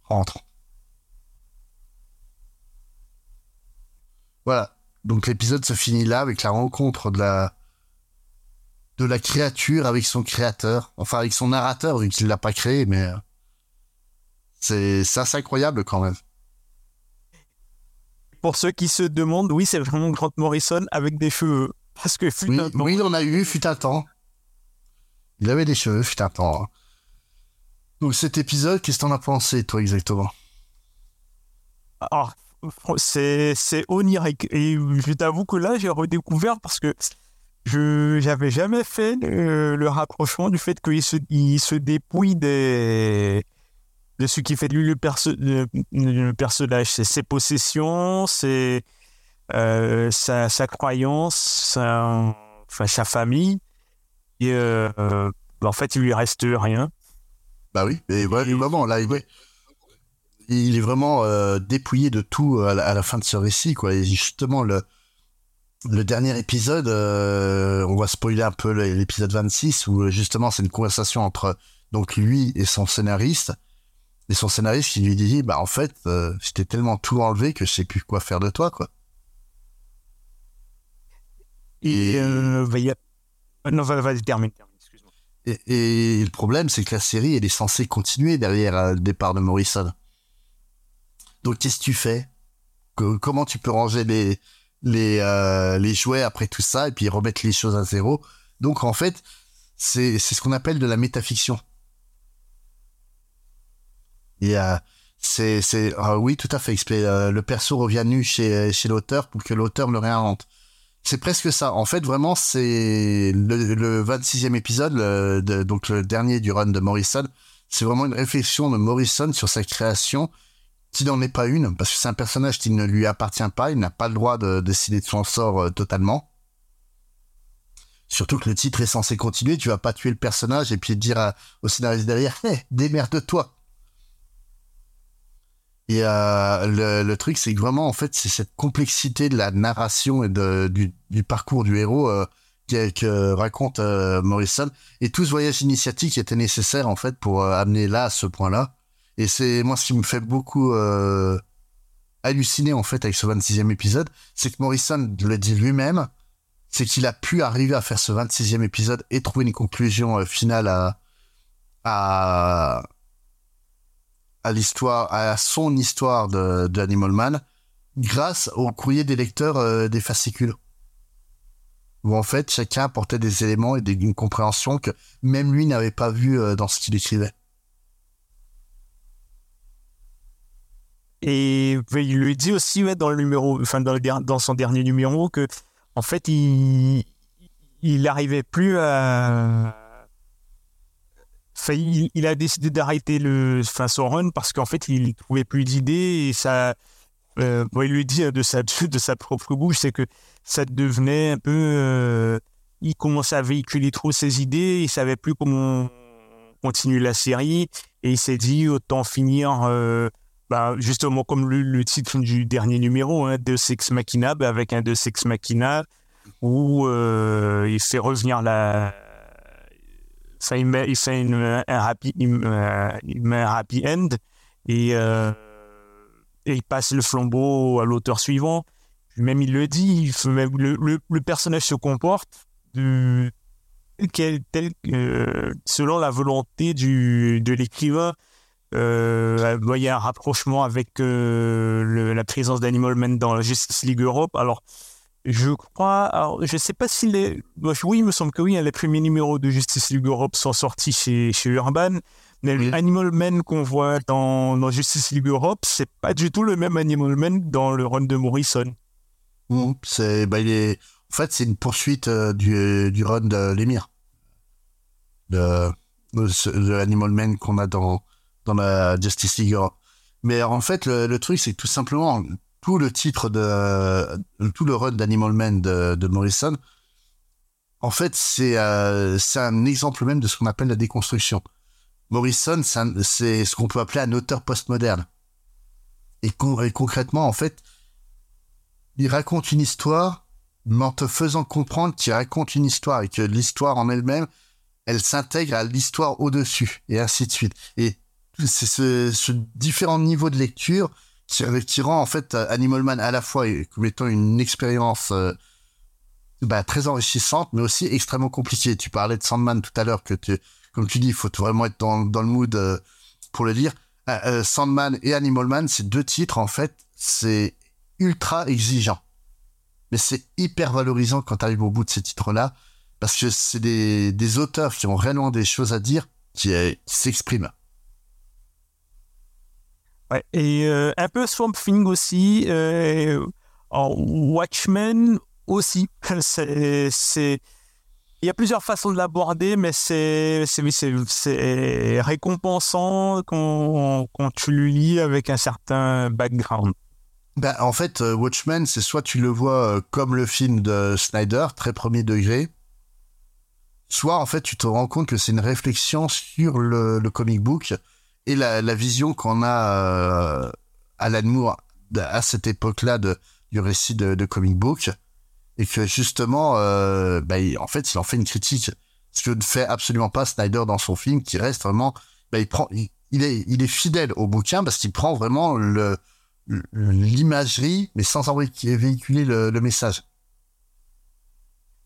Rentre. Voilà. Donc l'épisode se finit là avec la rencontre de la de la créature avec son créateur, enfin avec son narrateur vu qu'il l'a pas créé, mais euh, c'est ça c'est incroyable quand même. Pour ceux qui se demandent, oui, c'est vraiment Grant Morrison avec des cheveux. Parce que fut oui, un temps. oui, il en a eu, fut un temps. Il avait des cheveux, fut un temps. hein. Donc cet épisode, qu'est-ce que t'en as pensé, toi, exactement? Ah, c'est c'est onirique. Et je t'avoue que là, j'ai redécouvert parce que je j'avais jamais fait le, le rapprochement du fait qu'il se, il se dépouille des de ce qui fait de lui le, perso le, le personnage. C'est ses possessions, c'est euh, sa, sa croyance, sa, enfin, sa famille. Et euh, euh, en fait, il lui reste rien. Bah oui, et ouais, vraiment, là, il, il est vraiment euh, dépouillé de tout à la, à la, fin de ce récit, quoi. Et justement, le, le dernier épisode, on va spoiler un peu l'épisode 26, où justement, c'est une conversation entre donc lui et son scénariste. Et son scénariste qui lui dit, bah en fait, euh, j'étais tellement tout enlevé que je sais plus quoi faire de toi, quoi. Et, et euh, va y a... non, vas-y, va, termine, termine. Et, et, le problème, c'est que la série, elle est censée continuer derrière euh, le départ de Morrison. Donc, qu'est-ce que tu fais? Que, Comment tu peux ranger les, les, euh, les jouets après tout ça et puis remettre les choses à zéro? Donc en fait, c'est ce qu'on appelle de la métafiction. Et euh, c'est c'est ah oui tout à fait. Euh, le perso revient nu chez chez l'auteur pour que l'auteur le réinvente. C'est presque ça. En fait, vraiment, c'est le, le 26e épisode, de, donc le dernier du run de Morrison. C'est vraiment une réflexion de Morrison sur sa création qui n'en est pas une, parce que c'est un personnage qui ne lui appartient pas, il n'a pas le droit de décider de son sort euh, totalement. Surtout que le titre est censé continuer, tu vas pas tuer le personnage et puis dire au scénariste derrière, hey, démerde-toi. Et euh, le, truc, c'est que vraiment, en fait, c'est cette complexité de la narration et de, du, parcours du héros euh, que, raconte Morrison, et tout ce voyage initiatique qui était nécessaire, en fait, pour amener là, à ce point-là. Et c'est moi ce qui me fait beaucoup euh, halluciner en fait avec ce 26e épisode, c'est que Morrison le dit lui-même, c'est qu'il a pu arriver à faire ce 26e épisode et trouver une conclusion euh, finale à à, à l'histoire, à son histoire de, Animal Man, grâce au courrier des lecteurs euh, des fascicules. Où en fait chacun apportait des éléments et des, une compréhension que même lui n'avait pas vu euh, dans ce qu'il écrivait. Et il lui dit aussi dans le numéro, enfin dans, le, dans son dernier numéro que en fait il il plus à Il, a décidé d'arrêter le enfin, son run parce qu'en fait il trouvait plus d'idées et ça euh, il lui dit de sa de sa propre bouche c'est que ça devenait un peu euh, il commençait à véhiculer trop ses idées il savait plus comment continuer la série et il s'est dit autant finir euh, bah, justement comme le, titre du dernier numéro, hein, de Sex Machina, bah, avec un de Sex Machina où euh, il fait revenir la. Fait une, un, happy, il, met un happy end et, euh, et, il passe le flambeau à l'auteur suivant. Même il le dit, même le, personnage se comporte euh, selon la volonté du, de l'écrivain. Euh, il y a un rapprochement avec euh, la présence d'Animal Man dans la Justice League Europe. Alors, je crois, alors, je sais pas si les, oui, il me semble que oui, les premiers numéros de Justice League Europe sont sortis chez, chez Urban. Mais l'Animal Man qu'on voit dans, dans, Justice League Europe, c'est pas du tout le même Animal Man dans le run de Morrison. Mmh, c'est, bah, il est, en fait, c'est une poursuite euh, du, du run de l'émir. De, de, de Animal Man qu'on a dans, dans la Justice League Mais en fait, le, truc, c'est tout simplement tout le titre de tout le run d'Animal Man de, Morrison. En fait, c'est euh, un exemple même de ce qu'on appelle la déconstruction. Morrison, c'est ce qu'on peut appeler un auteur postmoderne. Et, concrètement, en fait, il raconte une histoire, mais en te faisant comprendre qu'il raconte une histoire et que l'histoire en elle-même, elle s'intègre à l'histoire au-dessus, et ainsi de suite. Et c'est ce, ce, différent niveau de lecture qui, qui, rend en fait Animal Man à la fois comme étant une expérience euh, bah, très enrichissante, mais aussi extrêmement compliquée. Tu parlais de Sandman tout à l'heure, que tu, comme tu dis, il faut vraiment être dans, le mood euh, pour le lire. Euh, euh, Sandman et Animal Man, ces deux titres, en fait, c'est ultra exigeant. Mais c'est hyper valorisant quand tu arrives au bout de ces titres-là, parce que c'est des, auteurs qui ont réellement des choses à dire, qui s'expriment. Ouais, et euh, un peu Swamp Thing aussi. Euh, en Watchmen aussi. c'est, il y a plusieurs façons de l'aborder, mais c'est, récompensant quand, quand tu le lis avec un certain background. Ben, en fait, euh, Watchmen, c'est soit tu le vois comme le film de Snyder, très premier degré, soit en fait tu te rends compte que c'est une réflexion sur le comic book et la, la vision qu'on a euh, à Moore à cette époque-là de du récit de, de, comic book et que justement euh, bah, en fait il en fait une critique. Ce que ne fait absolument pas Snyder dans son film qui reste vraiment bah, il prend il, est il est fidèle au bouquin parce qu'il prend vraiment le l'imagerie mais sans en véhiculer le, le message.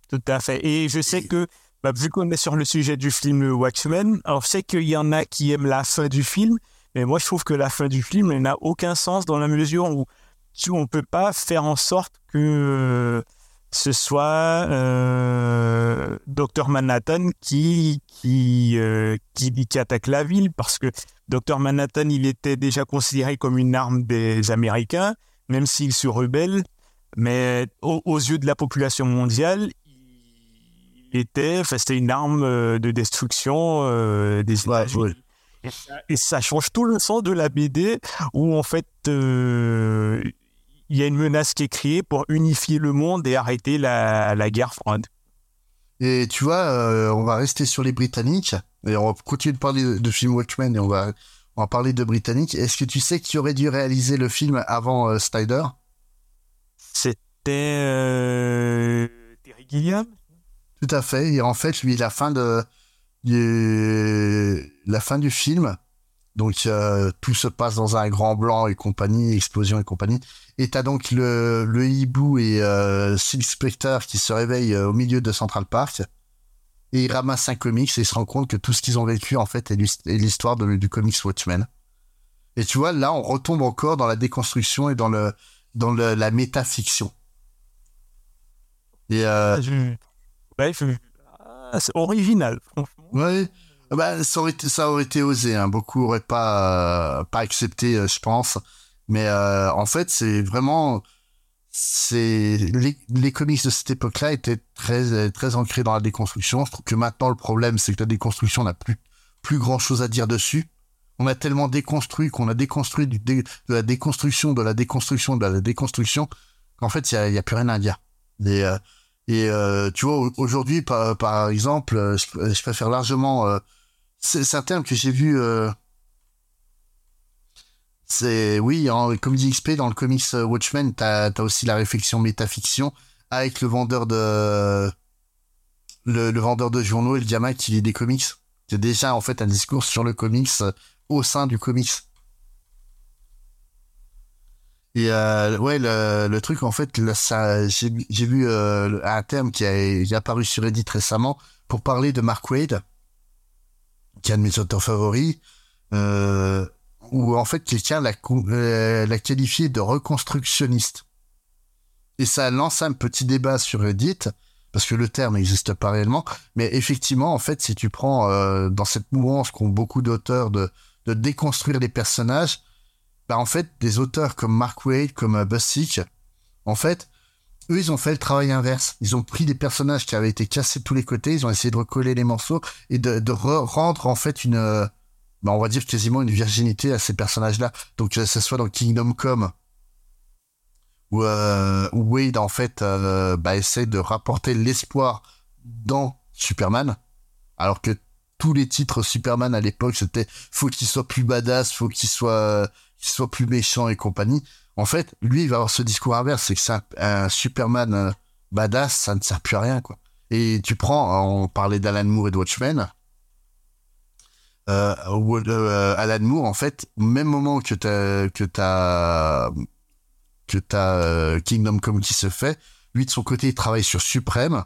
Tout à fait. Et je sais que bah, vu qu'on est sur le sujet du film Watchmen, alors je sais qu'il y en a qui aiment la fin du film, mais moi je trouve que la fin du film n'a aucun sens dans la mesure où tu, on peut pas faire en sorte que ce soit euh, Dr Manhattan qui euh, qui qui attaque la ville parce que Dr Manhattan il était déjà considéré comme une arme des Américains même s'il se rebelle mais aux, yeux de la population mondiale était c'était une arme euh, de destruction euh, des États-Unis. ouais. Et ça, et ça change tout le sens de la BD où en fait euh, il y a une menace qui est créée pour unifier le monde et arrêter la, la guerre froide. Et tu vois, euh, on va rester sur les Britanniques et on va continuer de parler de, de film Watchmen et on va, va parler de Britanniques. Est-ce que tu sais qui aurait dû réaliser le film avant euh, Snyder? C'était euh, Terry Gilliam? Tout à fait. Et en fait, lui, la fin de, du, la fin du film, donc euh, tout se passe dans un grand blanc et compagnie, explosion et compagnie. Et t'as donc le, hibou et euh, Silk Spectre qui se réveillent euh, au milieu de Central Park. Et ils ramassent un comics et ils se rendent compte que tout ce qu'ils ont vécu, en fait, est l'his- est l'histoire du comics Watchmen. Et tu vois, là, on retombe encore dans la déconstruction et dans le, dans le, la métafiction. Euh, Je- ah, c'est original, franchement. Ouais. Ah Bah, ça aurait été, osé. Hein. Beaucoup auraient pas, euh, pas accepté, euh, je pense. Mais euh, en fait, c'est vraiment, les, les comics de cette époque-là étaient très, euh, très ancrés dans la déconstruction. Je trouve que maintenant le problème, c'est que la déconstruction n'a plus, plus grand chose à dire dessus. On a tellement déconstruit qu'on a déconstruit de la déconstruction, de la déconstruction, de la déconstruction, qu'en fait, il y a, a plus rien à dire. Euh, et euh, tu vois, au- aujourd'hui, par, par exemple, euh, je, je préfère largement. euh, c'est un terme que j'ai vu. euh, c'est oui, en Comedy XP dans le comics euh, Watchmen, t'as as aussi la réflexion métafiction avec le vendeur de le, le vendeur de journaux et le gamin qui lit des comics. C'est déjà en fait un discours sur le comics euh, au sein du comics. Et euh, ouais, le, le truc en fait, ça, j'ai j'ai vu euh, un terme qui, est apparu sur Reddit récemment pour parler de Mark Wade, qui est un de mes auteurs favoris, euh, où en fait quelqu'un l'a euh, l'a qualifié de reconstructionniste. Et ça lance un petit débat sur Reddit, parce que le terme n'existe pas réellement, mais effectivement, en fait, si tu prends euh, dans cette mouvance qu'ont beaucoup d'auteurs de, de déconstruire les personnages, bah en fait, des auteurs comme Mark Wade, comme euh, Busick, en fait, eux, ils ont fait le travail inverse. Ils ont pris des personnages qui avaient été cassés de tous les côtés, ils ont essayé de recoller les morceaux et de, re- rendre en fait une, euh, bah, on va dire quasiment une virginité à ces personnages-là. Donc que ce soit dans Kingdom Come, où, euh, où Wade en fait euh, bah, essaie de rapporter l'espoir dans Superman, alors que tous les titres Superman à l'époque c'était faut qu'il soit plus badass, faut qu'il soit qu'il soit plus méchant et compagnie. En fait, lui, il va avoir ce discours inverse, c'est que c'est un, Superman euh, badass, ça ne sert plus à rien, quoi. Et tu prends, on parlait d'Alan Moore et de Watchmen, euh, où, euh, Alan Moore, en fait, au même moment que t'as que t'as que t'as euh, Kingdom Come qui se fait, lui de son côté, il travaille sur Suprême,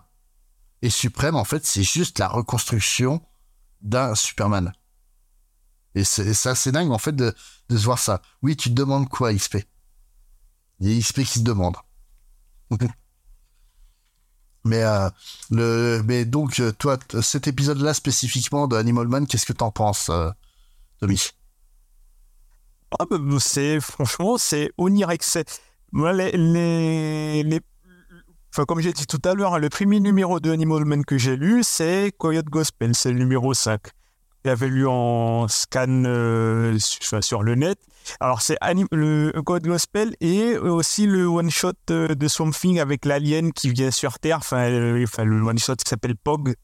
et Suprême, en fait, c'est juste la reconstruction d'un Superman. Et c'est assez dingue, en fait, de, de se voir ça. Oui, tu te demandes quoi, XP Il y a XP qui se demande. mais, euh, le, mais donc, euh, toi, cet épisode-là spécifiquement de Animal Man, qu'est-ce que t'en penses, euh, Tommy? Ah, bah, bah, c'est franchement, c'est les, les, les- Enfin, comme j'ai dit tout à l'heure, hein, le premier numéro de Animal Man que j'ai lu, c'est Coyote Gospel, c'est le numéro 5. J'avais lu en scan euh, sur, le net. Alors, c'est le Coyote Gospel et aussi le one-shot euh, de Swamp Thing avec l'alien qui vient sur Terre, enfin, euh, le one-shot qui s'appelle Pog,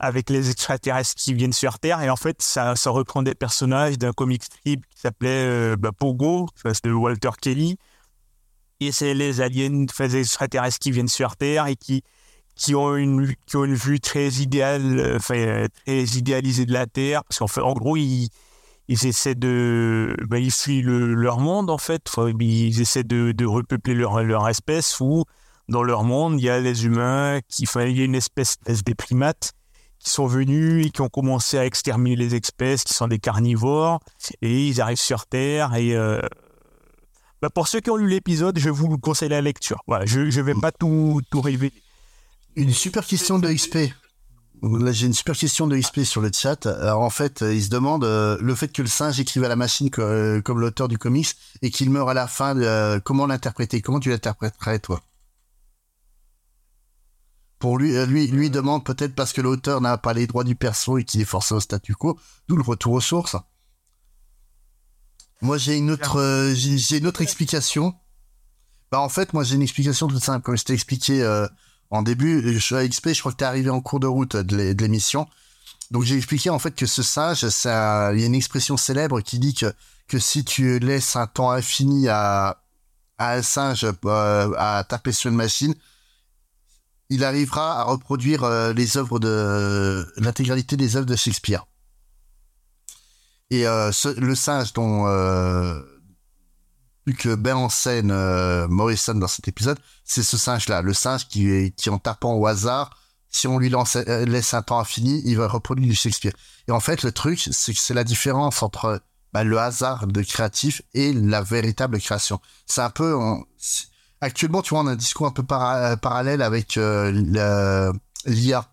avec les extraterrestres qui viennent sur Terre. Et en fait, ça, ça reprend des personnages d'un comic strip qui s'appelait bah, Pogo, c'est de Walter Kelly. Et c'est les aliens, enfin, les extraterrestres qui viennent sur Terre et qui, qui, ont, une, qui ont une vue très idéale, euh, enfin, très idéalisée de la Terre. Parce qu'en fait, en gros, ils, ils essaient de. bah, ils fuient le- leur monde, en fait. Ils essaient de, de repeupler leur, leur espèce où, dans leur monde, il y a les humains, qui, enfin, il y a une espèce, des primates qui sont venus et qui ont commencé à exterminer les espèces qui sont des carnivores et ils arrivent sur Terre et euh, Bah, pour ceux qui ont lu l'épisode, je vous conseille la lecture. Voilà, je ne vais pas tout, tout révéler. Une super question de XP. Là, j'ai une super question de XP sur le chat. Alors, en fait, euh, il se demande euh, le fait que le singe écrive à la machine euh, comme l'auteur du comics et qu'il meurt à la fin, euh, comment l'interpréter? Comment tu l'interpréterais, toi? Pour lui, lui, lui demande peut-être parce que l'auteur n'a pas les droits du perso et qu'il est forcé au statu quo, d'où le retour aux sources. Moi, j'ai une autre, j'ai une autre explication. Bah, en fait, moi, j'ai une explication toute simple. Comme je t'ai expliqué en début, à XP, je crois que t'es arrivé en cours de route de l'é- de l'émission. Donc, j'ai expliqué en fait que ce singe, il y a une expression célèbre qui dit que, que si tu laisses un temps infini à, un singe euh, à taper sur une machine, il arrivera à reproduire euh, les œuvres de l'intégralité des œuvres de Shakespeare. Et euh, le singe dont que met en scène euh, Morrison dans cet épisode, c'est ce singe-là, le singe qui, qui en tapant au hasard, si on lui euh, laisse un temps infini, il va reproduire du Shakespeare. Et en fait, le truc, c'est que c'est la différence entre bah, le hasard de créatif et la véritable création. C'est un peu, actuellement, tu vois, on a un discours un peu para- parallèle avec euh, l'IA,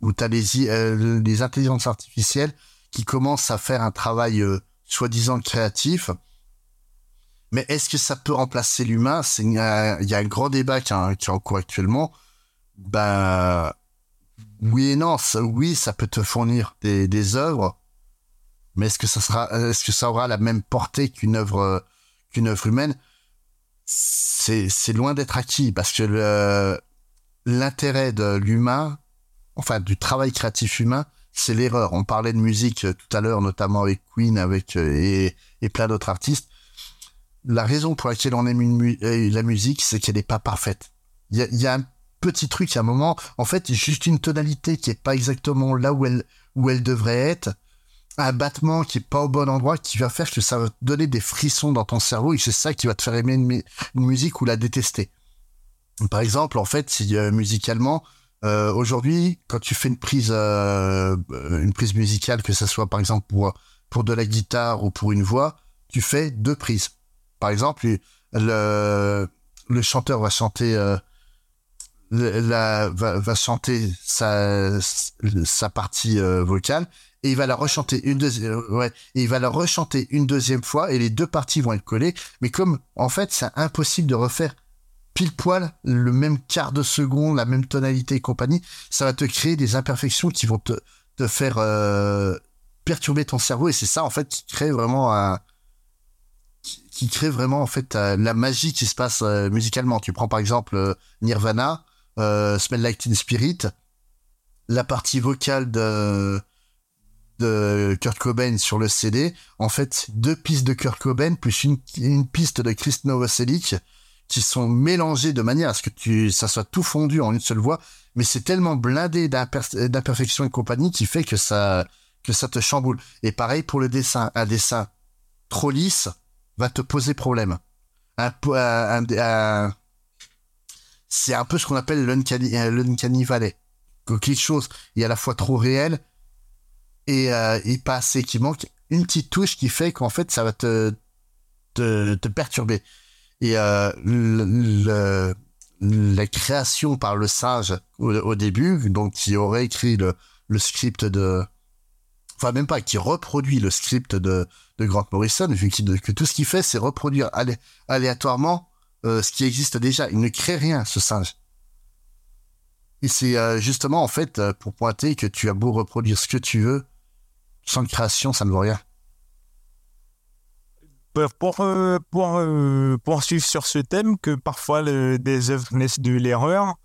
où tu as les, euh, les intelligences artificielles qui commencent à faire un travail euh, soi-disant créatif. Mais est-ce que ça peut remplacer l'humain? Il y, a un grand débat qui, est- est en cours actuellement. Ben oui et non. Ça- oui, ça peut te fournir des, œuvres, mais est-ce que ça est-ce que ça aura la même portée qu'une œuvre qu'une œuvre humaine? C'est loin d'être acquis parce que l'intérêt de l'humain, enfin du travail créatif humain, c'est l'erreur. On parlait de musique euh, tout à l'heure, notamment avec Queen, avec euh, et plein d'autres artistes. La raison pour laquelle on aime euh, la musique, c'est qu'elle n'est pas parfaite. Il y a, un petit truc à un moment, en fait, juste une tonalité qui est pas exactement là où elle devrait être, un battement qui est pas au bon endroit, qui va faire que ça va te donner des frissons dans ton cerveau et c'est ça qui va te faire aimer une, mu- une musique ou la détester. Par exemple, en fait, euh, musicalement, euh, aujourd'hui, quand tu fais une prise, musicale, que ce soit par exemple pour de la guitare ou pour une voix, tu fais deux prises. Par exemple, le chanteur va chanter euh, la, va, va chanter sa sa partie euh, vocale et il va la rechanter une deuxième ouais et il va la rechanter une deuxième fois et les deux parties vont être collées. Mais comme en fait c'est impossible de refaire pile poil le même quart de seconde la même tonalité et compagnie ça va te créer des imperfections qui vont te te faire euh, perturber ton cerveau et c'est ça en fait qui crée vraiment un qui crée vraiment en fait euh, la magie qui se passe euh, musicalement tu prends par exemple euh, Nirvana Smell Like Teen Spirit la partie vocale de Kurt Cobain sur le CD, en fait, deux pistes de Kurt Cobain plus une, une piste de Chris Novoselic qui sont mélangées de manière à ce que tu, ça soit tout fondu en une seule voix, mais c'est tellement blindé d'imper- d'imperfections et compagnie qui fait que ça, que ça te chamboule. Et pareil pour le dessin. Un dessin trop lisse va te poser problème. C'est un peu ce qu'on appelle l'uncanny euh, valley. Que quelque chose est à la fois trop réel et, euh, et pas assez, qui manque une petite touche qui fait qu'en fait ça va te, te, perturber. Et euh, la création par le singe au, au début, donc qui aurait écrit le, le script de... Enfin même pas, qui reproduit le script de, de Grant Morrison, vu que tout ce qu'il fait c'est reproduire alé- aléatoirement euh, ce qui existe déjà. Il ne crée rien, ce singe. Et c'est euh, justement en fait euh, pour pointer que tu as beau reproduire ce que tu veux, sans création, ça ne vaut rien. Pour, pour, pour poursuivre sur ce thème, que parfois le- des œuvres naissent de l'erreur.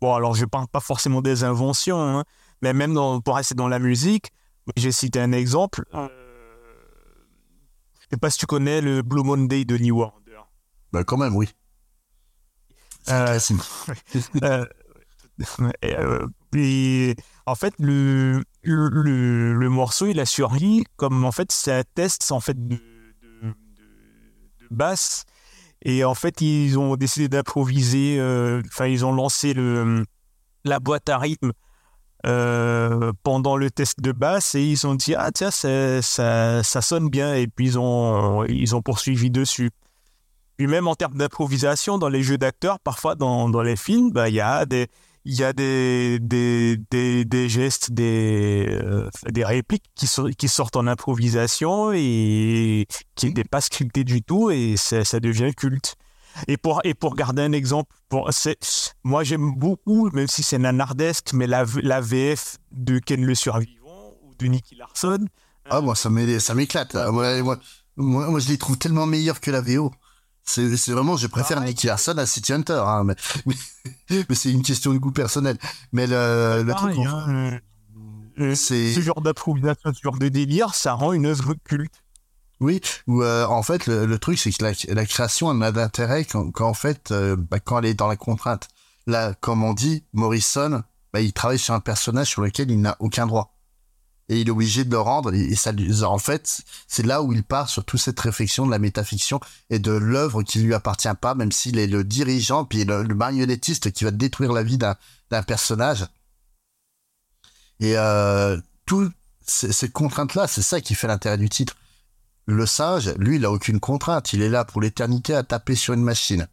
Bon, alors je parle pas forcément des inventions, hein, mais même pour rester dans la musique, j'ai cité un exemple. Euh, je sais pas si tu connais le Blue Monday de New Order. Bah quand même, oui. Euh. Euh, euh, et en fait, le, le, le, le morceau, il a surgi comme en fait, c'est un test en fait de, de, de, de basse. Et en fait, ils ont décidé d'improviser. euh, Enfin, ils ont lancé le, la boîte à rythme euh, pendant le test de basse et ils ont dit ah tiens ça, ça, ça sonne bien et puis ils ont ils ont poursuivi dessus. Puis même en termes d'improvisation dans les jeux d'acteurs, parfois dans, dans les films, bah, il y a des il y a des, des, des, des gestes, des, euh, des répliques qui, so- qui sortent en improvisation et qui n'étaient pas scriptées du tout et ça, ça devient culte. Et pour, et pour garder un exemple, pour, moi j'aime beaucoup, même si c'est nanardesque, mais la, v- la VF de Ken le Survivant ou de Nicky Larson. Ah, moi, ça m'é- ça m'éclate. Ah, Moi, moi, moi, moi, je les trouve tellement meilleurs que la VO. C'est c'est vraiment, je préfère. Nicky Larson à City Hunter, hein, mais, mais, mais c'est une question de goût personnel. Mais le, le truc, Pareil, hein, euh, c'est, ce genre d'improvisation, ce genre de délire, ça rend une œuvre culte. Oui, où, euh, en fait, le, truc, c'est que la, création, elle n'a d'intérêt quand, quand, en fait, euh, bah, quand elle est dans la contrainte. Là, comme on dit, Morrison, bah, il travaille sur un personnage sur lequel il n'a aucun droit. Et il est obligé de le rendre. Et, ça, en fait, c'est là où il part sur toute cette réflexion de la métafiction et de l'œuvre qui lui appartient pas, même s'il est le dirigeant, puis le, marionnettiste qui va détruire la vie d'un d'un personnage. Et euh, tout ces, ces contraintes-là, c'est ça qui fait l'intérêt du titre. Le singe, lui, il a aucune contrainte. Il est là pour l'éternité à taper sur une machine.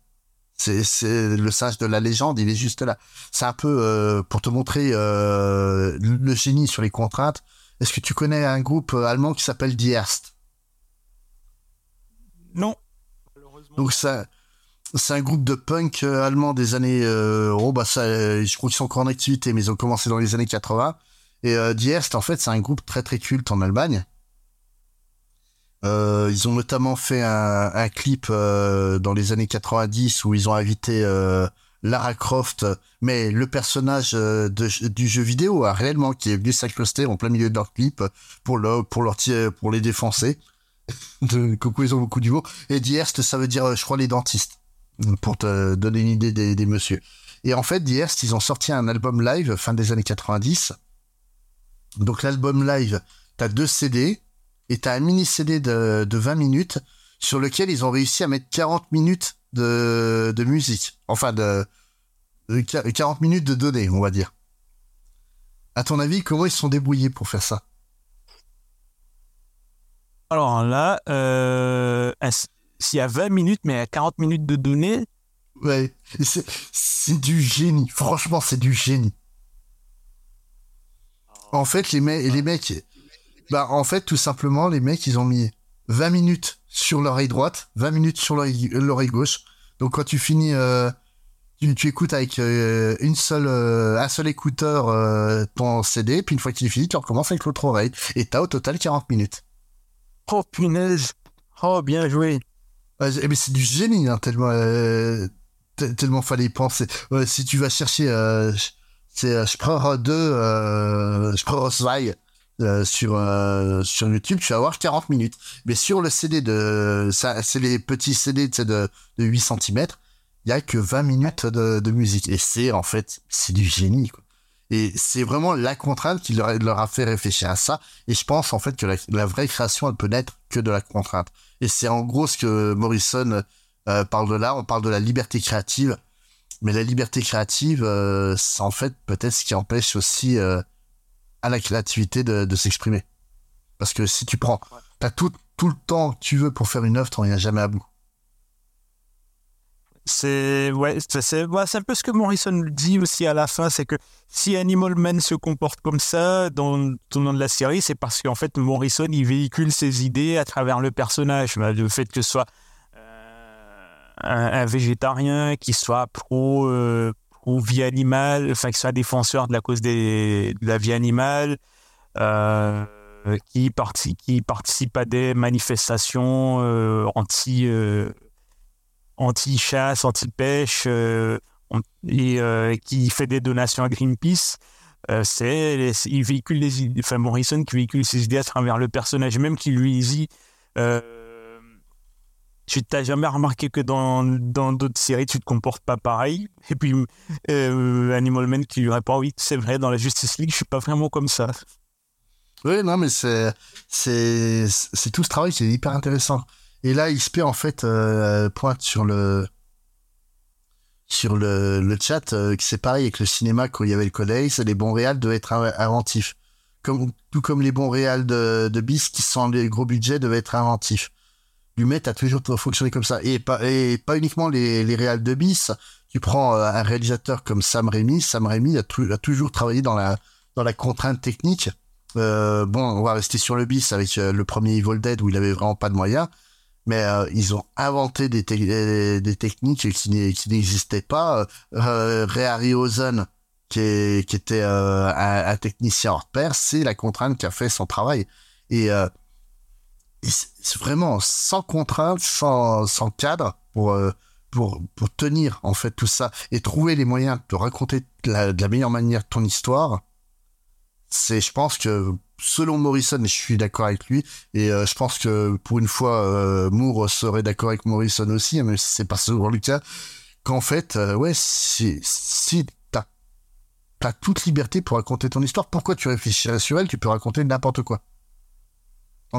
C'est, c'est le singe de la légende, il est juste là. C'est un peu euh, pour te montrer euh, le génie sur les contraintes. Est-ce que tu connais un groupe euh, allemand qui s'appelle Die Erst Non. Donc ça, c'est un groupe de punk euh, allemand des années. Euh, oh bah ça, euh, je crois qu'ils sont encore en activité, mais ils ont commencé dans les années 80. Et euh, Die Erst, en fait, c'est un groupe très très culte en Allemagne. Euh, ils ont notamment fait un, clip euh, dans les années 90 où ils ont invité euh, Lara Croft, mais le personnage du jeu vidéo a réellement qui est venu s'incruster en plein milieu de leur clip pour le, pour leur pour les défoncer. coucou, ils ont beaucoup d'humour. Et Dierst, ça veut dire, je crois, les dentistes. Pour te donner une idée des, des messieurs. Et en fait, Dierst, ils ont sorti un album live fin des années 90. Donc l'album live, t'as deux CD et t'as un mini CD de, de 20 minutes sur lequel ils ont réussi à mettre 40 minutes de, de musique. Enfin, de, de qua- 40 minutes de données, on va dire. À ton avis, comment ils se sont débrouillés pour faire ça? Alors là, euh, s'il y a 20 minutes, mais à 40 minutes de données, Ouais, c'est du génie. Franchement, c'est du génie. En fait, les mecs, bah, en fait, tout simplement, les mecs, ils ont mis 20 minutes sur l'oreille droite, 20 minutes sur l'oreille l'oreille gauche. Donc, quand tu finis, euh, tu, tu écoutes avec euh, une seule, euh, un seul écouteur euh, ton CD, puis une fois qu'il est fini, tu recommences avec l'autre oreille. Et t'as au total 40 minutes. oh punaise, oh bien joué. C'est- mais c'est du génie, hein, tellement, euh, te- tellement fallait y penser. Si tu vas chercher, euh, c'est euh, Sprache 2, euh, Sprache 2 euh, sur, euh, sur YouTube, tu vas avoir 40 minutes. Mais sur le CD de, ça, c'est les petits CD de, de 8 cm, il y a que 20 minutes de, de musique. Et c'est, en fait, c'est du génie, quoi. Et c'est vraiment la contrainte qui leur, leur a fait réfléchir à ça. Et je pense, en fait, que la, la vraie création, elle peut naître que de la contrainte. Et c'est en gros ce que Morrison euh, parle de là. On parle de la liberté créative. Mais la liberté créative, euh, c'est en fait peut-être ce qui empêche aussi euh, à la créativité de, de s'exprimer. Parce que si tu prends, t'as tout, tout le temps que tu veux pour faire une œuvre, t'en viens jamais à bout. C'est ouais, c'est ouais, un peu ce que Morrison dit aussi à la fin, c'est que si Animal Man se comporte comme ça dans tout le long de la série, c'est parce qu'en fait Morrison il véhicule ses idées à travers le personnage, Bah, le fait que ce soit euh, un, un végétarien, qui soit pro euh, pro vie animale, enfin qui soit défenseur de la cause de la vie animale, euh, qui, parti- qui participe à des manifestations euh, anti euh, anti-chasse, anti-pêche, euh, on- et qui fait des donations à Greenpeace. C'est, il véhicule les enfin Morrison qui véhicule ses idées à travers le personnage, même qui lui dit, tu t'as jamais remarqué que dans, dans d'autres séries tu te comportes pas pareil? Et puis euh, Animal Man qui lui répond, oui c'est vrai, dans la Justice League je suis pas vraiment comme ça. Oui, non, mais c'est, c'est, c'est tout ce travail qui est hyper intéressant. Et là, XP, en fait, euh, pointe sur le, sur le, le chat, euh, c'est pareil avec le cinéma quand il y avait le codex, les bons réals devaient être in- inventifs. Comme, tout comme les bons réals de, de bis qui sont les gros budgets devaient être inventifs. Lumet a toujours fonctionné comme ça. Et pas, et pas uniquement les, les réals de bis. Tu prends euh, un réalisateur comme Sam Raimi. Sam Raimi a, a toujours travaillé dans la, dans la contrainte technique. Euh, bon, on va rester sur le bis avec euh, le premier Evil Dead où il avait vraiment pas de moyens. Mais euh, ils ont inventé des, des, techniques qui, n'existaient pas. Euh, Ray Harryhausen, qui, est, qui était un, un, technicien hors pair, c'est la contrainte qui a fait son travail. Et vraiment sans contrainte, sans, cadre pour, euh, pour, pour tenir en fait tout ça et trouver les moyens de raconter de la, meilleure manière ton histoire. C'est, je pense que selon Morrison, je suis d'accord avec lui, et euh, je pense que pour une fois, euh, Moore serait d'accord avec Morrison aussi, même si c'est pas souvent le cas, qu'en fait, ouais, si, si t'as as toute liberté pour raconter ton histoire, pourquoi tu réfléchirais sur elle Tu peux raconter n'importe quoi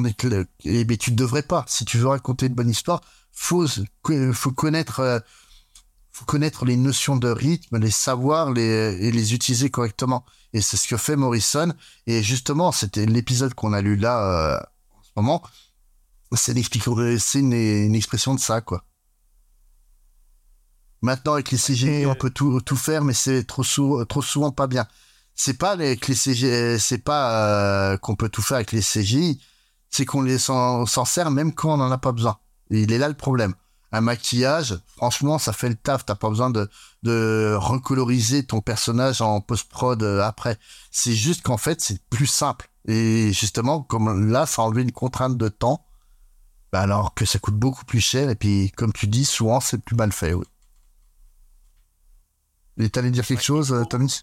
et mais tu ne devrais pas. Si tu veux raconter une bonne histoire, faut faut connaître euh, faut connaître les notions de rythme, les savoir, les et les utiliser correctement. Et c'est ce que fait Morrison. Et justement, c'était l'épisode qu'on a lu là euh, en ce moment. C'est une, une expression de ça, quoi. Maintenant, avec les CGI, on peut tout, tout faire, mais c'est trop, trop souvent pas bien. C'est pas avec les CGI, c'est pas euh, qu'on peut tout faire avec les CGI c'est qu'on les s'en sert même quand on n'en a pas besoin. Et il est là le problème. Un maquillage, franchement, ça fait le taf. T'as pas besoin de, de recoloriser ton personnage en post-prod euh, après. C'est juste qu'en fait, c'est plus simple. Et justement, comme là, ça a enlevé une contrainte de temps, bah alors que ça coûte beaucoup plus cher. Et puis, comme tu dis, souvent, c'est plus mal fait. Oui. Et t'allais dire quelque chose, euh, Thomas?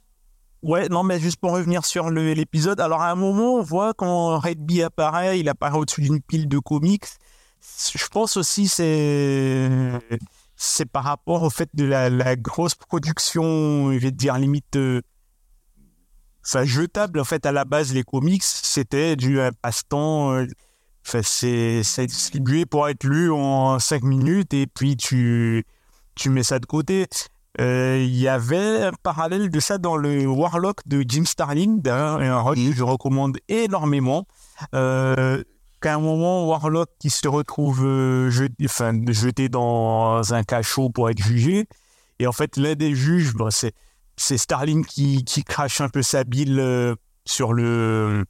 Ouais, non, mais juste pour revenir sur l'épisode. Alors, à un moment, on voit quand Red Bee apparaît, il apparaît au-dessus d'une pile de comics. Je pense aussi c'est c'est par rapport au fait de la, grosse production, je vais dire limite, euh, jetable. En fait, à la base, les comics, c'était du passe-temps. Euh, enfin, c'est distribué pour être lu en 5 minutes et puis tu tu mets ça de côté. Euh, il y avait un parallèle de ça dans le Warlock de Jim Starlin, un rôle que je recommande énormément. Euh, qu'à un moment, Warlock qui se retrouve euh, jeté, enfin, jeté dans un cachot pour être jugé. Et en fait, l'un des juges, c'est, c'est Starling qui, qui crache un peu sa bile sur le,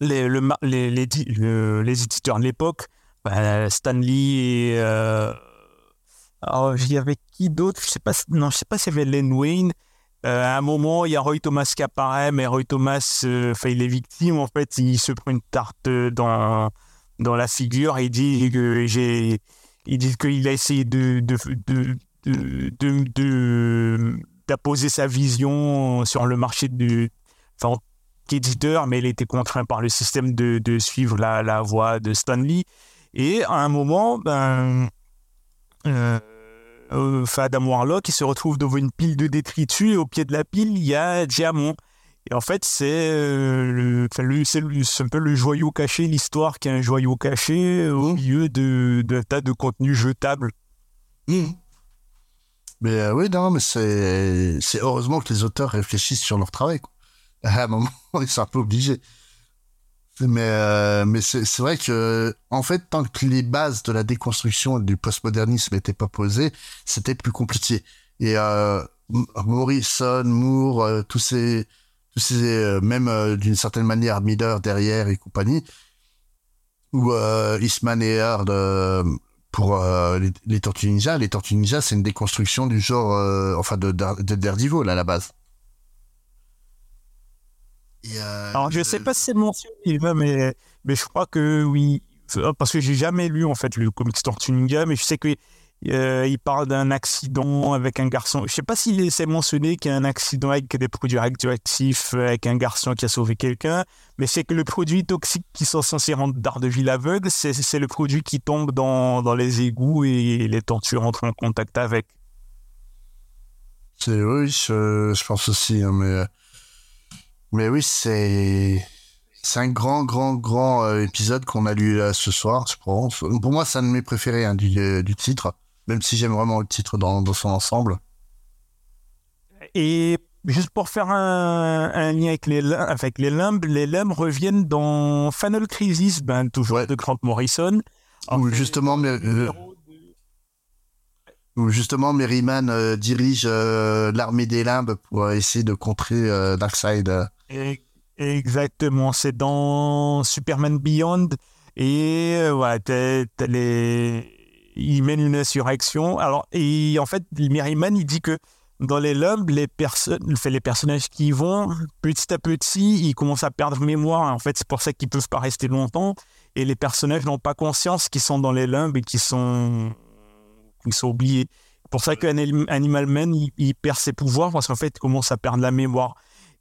les, les, les, éditeurs de l'époque. Ben, Stanley et alors, il y avait qui d'autre? Je sais pas. Non, je sais pas s'il y avait Len Wayne. Euh, à un moment, il y a Roy Thomas qui apparaît, mais Roy Thomas, euh, il est victime. En fait, il se prend une tarte dans dans la figure. Il dit que j'ai, il dit qu'il a essayé d'apposer sa vision sur le marché du, enfin, éditeur, mais il était contraint par le système de, de suivre la, la voie de Stanley. Et à un moment, ben, euh, euh, Adam Warlock, il se retrouve devant une pile de détritus et au pied de la pile, il y a Diamant. Et en fait, c'est euh, un peu le joyau caché, l'histoire qui est un joyau caché au mmh. milieu d'un de, tas de contenus jetables. Mmh. Mais euh, oui, non, mais c'est heureusement que les auteurs réfléchissent sur leur travail. À un moment, ils sont un peu obligés. Mais, euh, mais c'est vrai que, en fait, tant que les bases de la déconstruction du postmodernisme n'étaient pas posées, c'était plus compliqué. Et euh, Morrison, Moore, euh, tous ces, tous ces, euh, même euh, d'une certaine manière Miller derrière et compagnie, ou Eastman et Hard pour les, les, Tortues. Les Tortues c'est une déconstruction du genre, enfin, de, de Daredevil à la base. Euh, Alors, je ne sais pas si c'est mentionné, mais, mais je crois que oui. Parce que j'ai jamais lu, en fait, le comics Tortue Ninja, mais je sais qu'il euh, il parle d'un accident avec un garçon. Je ne sais pas s'il s'est mentionné qu'il y a un accident avec des produits radioactifs, avec un garçon qui a sauvé quelqu'un, mais c'est que le produit toxique qui sont censés rendre Daredevil aveugle, c'est le produit qui tombe dans, dans les égouts et les tortues rentrent en contact avec. C'est oui, je, je, pense aussi, hein, mais euh, mais oui, c'est c'est un grand, grand, grand euh, épisode qu'on a lu ce soir, je pense. Pour moi, c'est un de mes préférés hein, du, euh, du, titre, même si j'aime vraiment le titre dans, dans, son ensemble. Et juste pour faire un, un lien avec les, avec les limbes, les limbes reviennent dans Final Crisis, ben, toujours de Grant Morrison. Où justement, mais, euh, où justement Merryman euh, dirige l'armée des limbes pour essayer de contrer Darkseid. Exactement, c'est dans Superman Beyond et euh, les... il mène une insurrection. Alors, en fait, Merryman, il dit que dans les lobes, les personnes, les personnages qui y vont, petit à petit, ils commencent à perdre mémoire. En fait, c'est pour ça qu'ils peuvent pas rester longtemps. Et les personnages n'ont pas conscience qu'ils sont dans les limbes et qu'ils sont, oubliés. C'est pour ça qu'Animal Man, il perd ses pouvoirs parce qu'en fait, il commence à perdre la mémoire.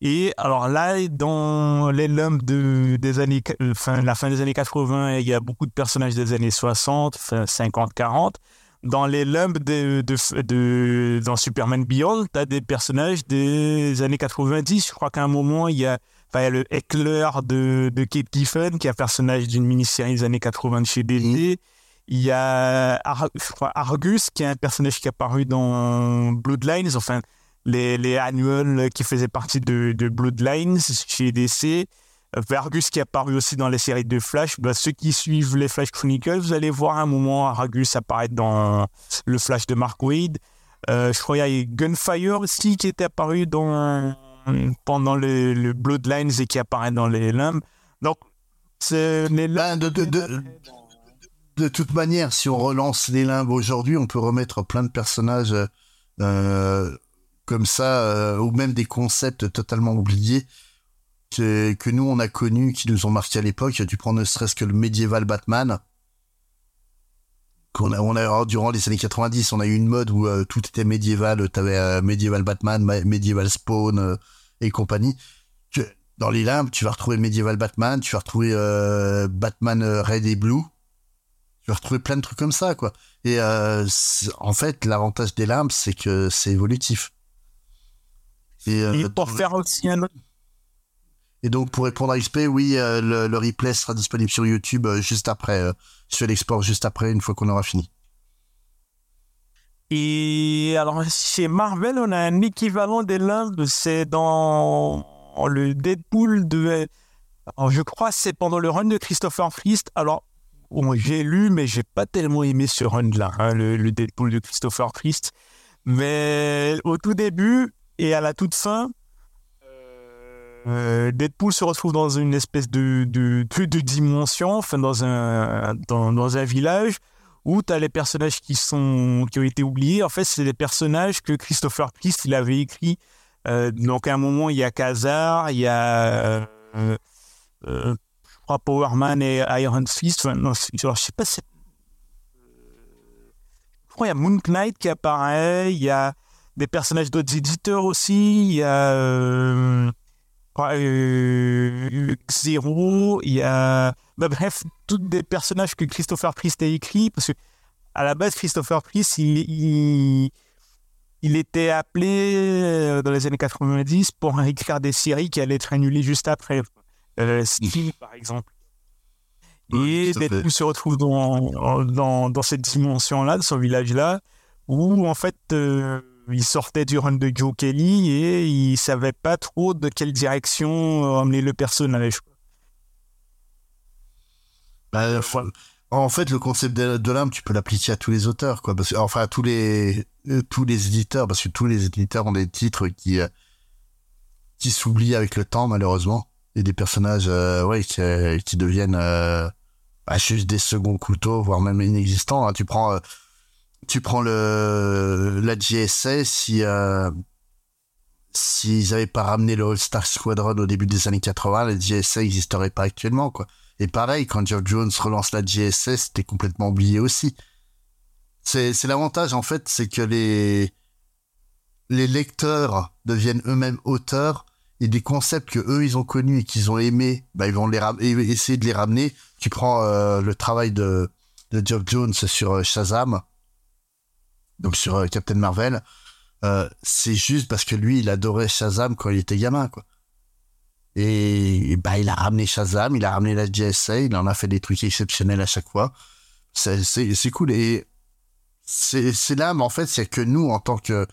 Et alors là, dans les lumbes de, des années, euh, fin, la fin des années 80, il y a beaucoup de personnages des années 60, fin 50, 40. Dans les lumbes de, de, de- dans Superman Beyond, tu as des personnages des années 90. Je crois qu'à un moment, il y a, enfin, il y a le Heckler de, de Kate Giffen, qui est un personnage d'une mini-série des années 80 de chez DC. Il y a Ar- Argus, qui est un personnage qui est apparu dans Bloodlines, enfin, les, les annuals qui faisaient partie de, Bloodlines chez DC. Euh, Argus qui est apparu aussi dans les séries de Flash. Bah, ceux qui suivent les Flash Chronicles, vous allez voir un moment Argus apparaître dans le Flash de Mark Wade. Euh, je crois qu'il y a Gunfire aussi qui était apparu dans, pendant le, Bloodlines et qui apparaît dans les limbes. Donc, les Ben, de, toute manière, si on relance les limbes aujourd'hui, on peut remettre plein de personnages euh, comme ça, euh, ou même des concepts totalement oubliés que, nous on a connus, qui nous ont marqué à l'époque. Tu prends ne serait-ce que le médiéval Batman. Qu'on a, on alors, durant les années 90, on a eu une mode où euh, tout était médiéval. T'avais euh, médiéval Batman, ma- médiéval Spawn euh, et compagnie. Que- dans les limbes, tu vas retrouver médiéval Batman, tu vas retrouver Batman Red et Blue. Tu vas retrouver plein de trucs comme ça. Et en fait, l'avantage des limbes, c'est que c'est évolutif. Et, euh, Et pour faire aussi un autre. et donc, pour répondre à XP, oui, euh, le, le replay sera disponible sur YouTube euh, juste après. Euh, fais l'export juste après, une fois qu'on aura fini. Et alors, chez Marvel, on a un équivalent des limbes, c'est dans le Deadpool de. alors, je crois que c'est pendant le run de Christopher Priest. Alors, bon, j'ai lu, mais j'ai pas tellement aimé ce run-là, hein, le, le Deadpool de Christopher Priest. Mais au tout début et à la toute fin, euh, Deadpool se retrouve dans une espèce de, de, de, de dimension, enfin dans un, dans, dans un village où tu as les personnages qui, sont, qui ont été oubliés. En fait, c'est des personnages que Christopher Priest il avait écrits. Euh, donc, à un moment, il y a Kazar, il y a euh, euh, je crois Power Man et Iron Fist. Enfin, non, je sais pas c'est- Je crois qu'il y a Moon Knight qui apparaît, il y a des personnages d'autres éditeurs aussi, il y a euh, euh, Zero, il y a bah, bref, tous des personnages que Christopher Priest a écrits, parce que à la base, Christopher Priest, il, il, il était appelé euh, dans les années 90 pour écrire des séries qui allaient être annulées juste après. Euh, Steel, par exemple. Et. Deadpool se retrouve dans, dans, dans cette dimension-là, de ce village-là, où en fait, euh, il sortait du run de Joe Kelly et il savait pas trop de quelle direction euh, emmener le personnage. Bah, En fait, le concept de, l'âme, tu peux l'appliquer à tous les auteurs, quoi. Enfin, à tous les, euh, tous les éditeurs, parce que tous les éditeurs ont des titres qui, euh, qui s'oublient avec le temps, malheureusement. Et des personnages, qui, deviennent, bah, juste des seconds couteaux, voire même inexistants. hein. Tu prends, tu prends le, la GSA, si, euh, s'ils avaient pas ramené le All-Star Squadron au début des années 80, la GSA n'existerait pas actuellement. Et pareil, quand Geoff Jones relance la GSS, c'était complètement oublié aussi. C'est, l'avantage, en fait, c'est que les, lecteurs deviennent eux-mêmes auteurs et des concepts que eux ils ont connus et qu'ils ont aimés, bah, ils vont les essayer de les ramener. Tu prends euh, le travail de, de Geoff Jones sur euh, Shazam, donc sur euh, Captain Marvel, euh, c'est juste parce que lui, il adorait Shazam quand il était gamin. Et, bah, il a ramené Shazam, il a ramené la GSA, il en a fait des trucs exceptionnels à chaque fois. C'est, cool. Et c'est, là, mais en fait, c'est que nous, en tant que,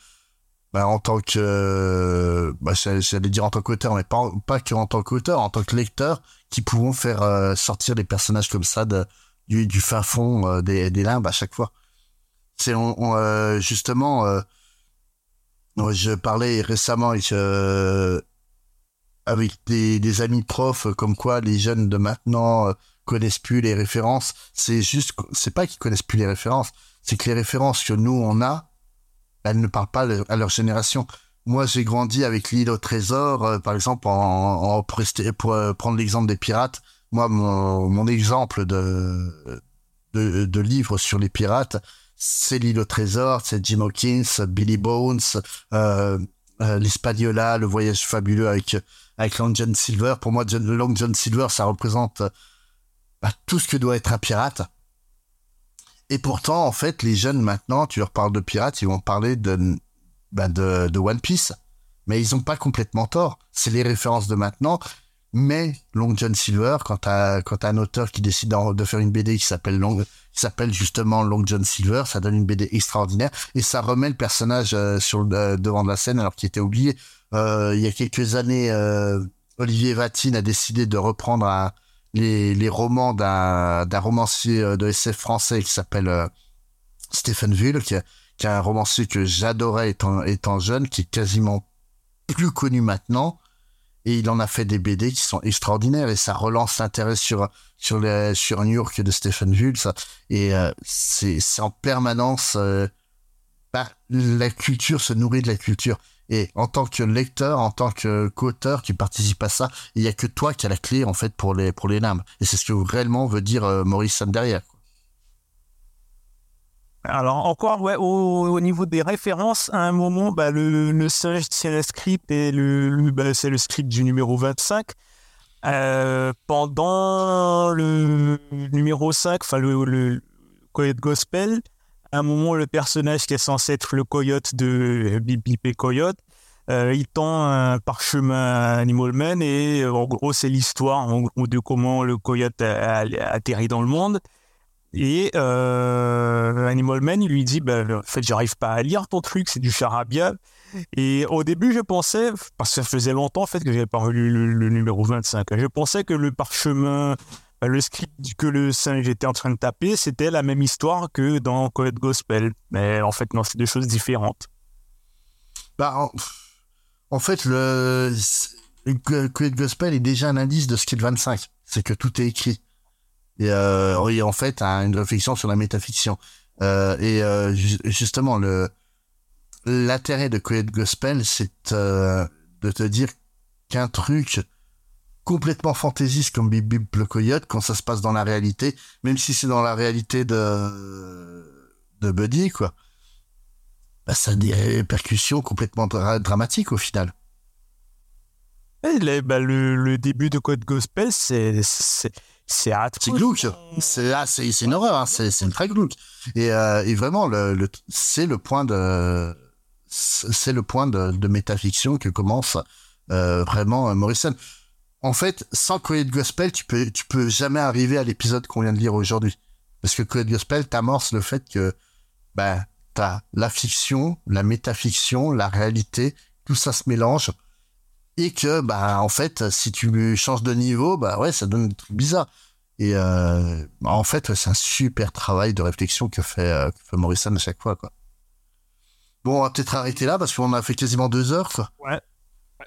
bah, en tant que, bah, j'allais dire en tant qu'auteur, mais pas, pas en tant qu'auteur, en tant que lecteur, qui pouvons faire euh, sortir des personnages comme ça du, fin fond des limbes à chaque fois. C'est euh, justement, euh, je parlais récemment avec, euh, des, amis profs comme quoi les jeunes de maintenant connaissent plus les références. C'est juste, c'est pas qu'ils connaissent plus les références, c'est que les références que nous on a, elles ne parlent pas à leur génération. Moi, j'ai grandi avec l'île au trésor, par exemple, en, pour, prendre l'exemple des pirates. Moi, mon, exemple de livre sur les pirates, c'est l'île au trésor, c'est Jim Hawkins, Billy Bones, euh, euh, l'Hispaniola, le voyage fabuleux avec avec Long John Silver. Pour moi, Long John Silver, ça représente euh, bah, tout ce que doit être un pirate. Et pourtant, en fait, les jeunes maintenant, tu leur parles de pirates, ils vont parler de, bah, de, One Piece. Mais ils ont pas complètement tort. C'est les références de maintenant. Mais Long John Silver, quand t'as, quand t'as un auteur qui décide de faire une BD qui s'appelle Long, qui s'appelle justement Long John Silver, ça donne une BD extraordinaire et ça remet le personnage euh, sur euh, devant de la scène alors qu'il était oublié. Euh, il y a quelques années, Olivier Vatine a décidé de reprendre les, romans d'un, romancier de SF français qui s'appelle Stephen Vull, qui, est- un romancier que j'adorais étant jeune, qui est quasiment plus connu maintenant. Et il en a fait des BD qui sont extraordinaires et ça relance l'intérêt sur sur les, sur New York de Stephen. Ça. Et euh, c'est en permanence euh, bah, la culture se nourrit de la culture. Et en tant que lecteur, en tant que qu'auteur, tu participes à ça. Il y a que toi qui as la clé en fait pour les pour les lames. Et c'est ce que réellement veut dire euh, Morrison derrière. quoi. Alors encore, ouais, au, au niveau des références, à un moment, bah, le, le tient le script et le, bah, c'est le script du numéro 25. Euh, pendant le numéro 5, enfin le, Coyote Gospel, à un moment, le personnage qui est censé être le coyote de Bip Bip Coyote, euh, il tend un parchemin à Animal Man et en gros, c'est l'histoire de comment le coyote a- a atterri dans le monde. Et euh, Animal Man, il lui dit, bah, en fait, j'arrive pas à lire ton truc, c'est du charabia. Et au début, je pensais, parce que ça faisait longtemps en fait que j'avais pas relu le, le numéro 25, je pensais que le parchemin, bah, le script que le singe était en train de taper, c'était la même histoire que dans Coed Gospel. Mais en fait, non, c'est deux choses différentes. Bah, en, en fait, le le Gospel est déjà un indice de ce qu'est le 25. C'est que tout est écrit. Et, euh, et en fait, a une réflexion sur la métafiction. Euh, et euh, ju- justement, le l'intérêt de Quiet Gospel, c'est de te dire qu'un truc complètement fantaisiste comme Bip Bip le Coyote, quand ça se passe dans la réalité, même si c'est dans la réalité de de Buddy, quoi, bah, ça a des répercussions complètement dra- dramatiques au final. Et bah, le, le début de Code Gospel, c'est c'est c'est glauque. C'est ah, une horreur. Hein. C'est une très glauque. Et, euh, vraiment, le, c'est le point de c'est le point de, de métafiction que commence euh, vraiment euh, Morrison. En fait, sans Quiet Gospel, tu peux peux jamais arriver à l'épisode qu'on vient de lire aujourd'hui, parce que Quiet Gospel t'amorce le fait que bah t'as la fiction, la métafiction, la réalité, tout ça se mélange et que bah en fait si tu changes de niveau bah ouais ça donne des trucs bizarres et euh, bah, en fait ouais, c'est un super travail de réflexion que fait, euh, que fait Morrison à chaque fois quoi bon on va peut-être arrêter là parce qu'on a fait quasiment deux heures quoi.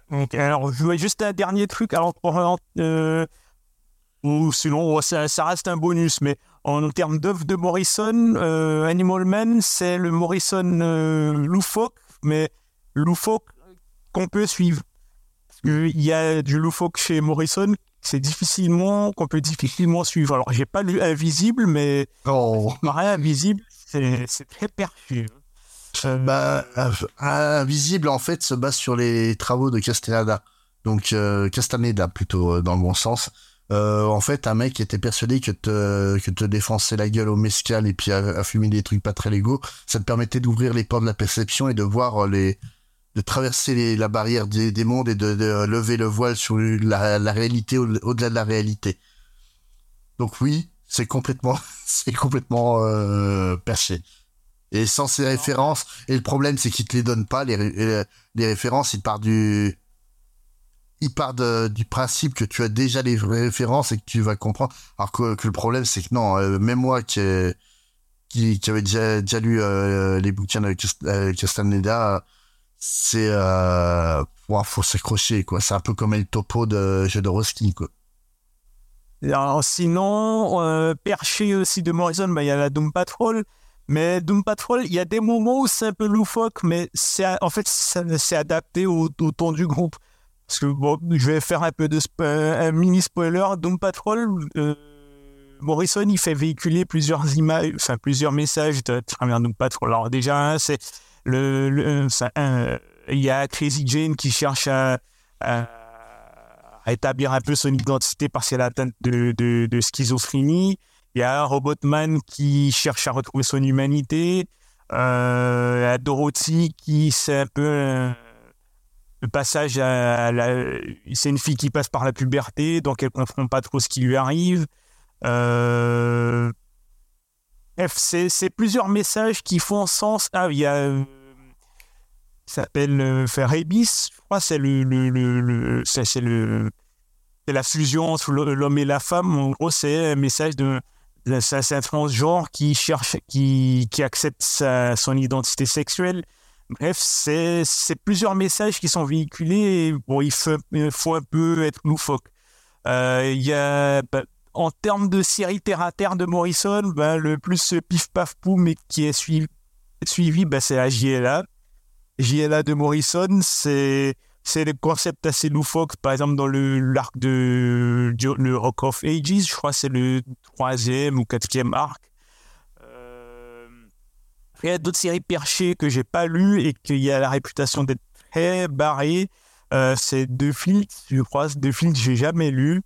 Donc, alors, je voulais juste un dernier truc. Alors, euh, ou sinon, ouais, ça, ça reste un bonus, mais en termes d'œuvre de Morrison, Animal Man, c'est le Morrison loufoque, mais loufoque qu'on peut suivre. Qu'il y a du loufoque chez Morrison, c'est difficilement, qu'on peut difficilement suivre. Alors, j'ai pas lu Invisible, mais oh. Invisible, c'est très perçu. Euh, bah euh, Invisible en fait se base sur les travaux de Castaneda donc euh, Castaneda plutôt dans le bon sens euh, en fait un mec était persuadé que te que te défoncer la gueule au mescal et puis à, à fumer des trucs pas très légaux ça te permettait d'ouvrir les portes de la perception et de voir les de traverser les, la barrière des, des mondes et de, de lever le voile sur la, la réalité au- au-delà de la réalité. Donc oui c'est complètement c'est complètement euh, perché. Et sans ces références et le problème c'est qu'ils te les donnent pas les, ré- euh, les références ils partent du il part de, du principe que tu as déjà les références et que tu vas comprendre. Alors que, que le problème, c'est que non, euh, même moi qui, qui, qui avait déjà, déjà lu euh, les bouquins de Castaneda, c'est euh, faut s'accrocher quoi. C'est un peu comme le topo de Jodorowsky quoi. Alors, sinon, euh, perché aussi de Morrison, bah, il y a la Doom Patrol. Mais Doom Patrol, il y a des moments où c'est un peu loufoque, mais c'est en fait c'est adapté au, au, ton du groupe. Parce que bon, je vais faire un peu de un mini spoiler. Doom Patrol, euh, Morrison, il fait véhiculer plusieurs images, enfin plusieurs messages de travers Doom Patrol. Alors déjà, c'est le, il y a Crazy Jane qui cherche à, à, établir un peu son identité parce qu'elle a atteinte de, de, schizophrénie. Il y a Robotman qui cherche à retrouver son humanité. Euh, il y a Dorothy qui c'est un peu le passage à, la... c'est une fille qui passe par la puberté donc elle comprend pas trop ce qui lui arrive. Euh, c'est plusieurs messages qui font sens. Ah, il y a s'appelle euh, je crois, c'est le, le, le, c'est le, c'est la fusion entre l'homme et la femme. En gros, c'est un message de, c'est un transgenre qui cherche, qui, qui accepte sa, son identité sexuelle. Bref, c'est, plusieurs messages qui sont véhiculés. Bon, il faut, il faut un peu être loufoque. Euh, il y a, bah, en termes de série terre à terre de Morrison, bah, le plus pif paf poum mais qui est suivi, suivi bah, c'est la JLA. JLA de Morrison, c'est c'est le concept assez loufoque. Par exemple, dans le l'arc de le Rock of Ages, je crois c'est le troisième ou quatrième arc. Euh, il y a d'autres séries perchées que j'ai pas lues et qui a la réputation d'être très barrées. Euh, c'est deux films, je crois, deux films que j'ai jamais lu.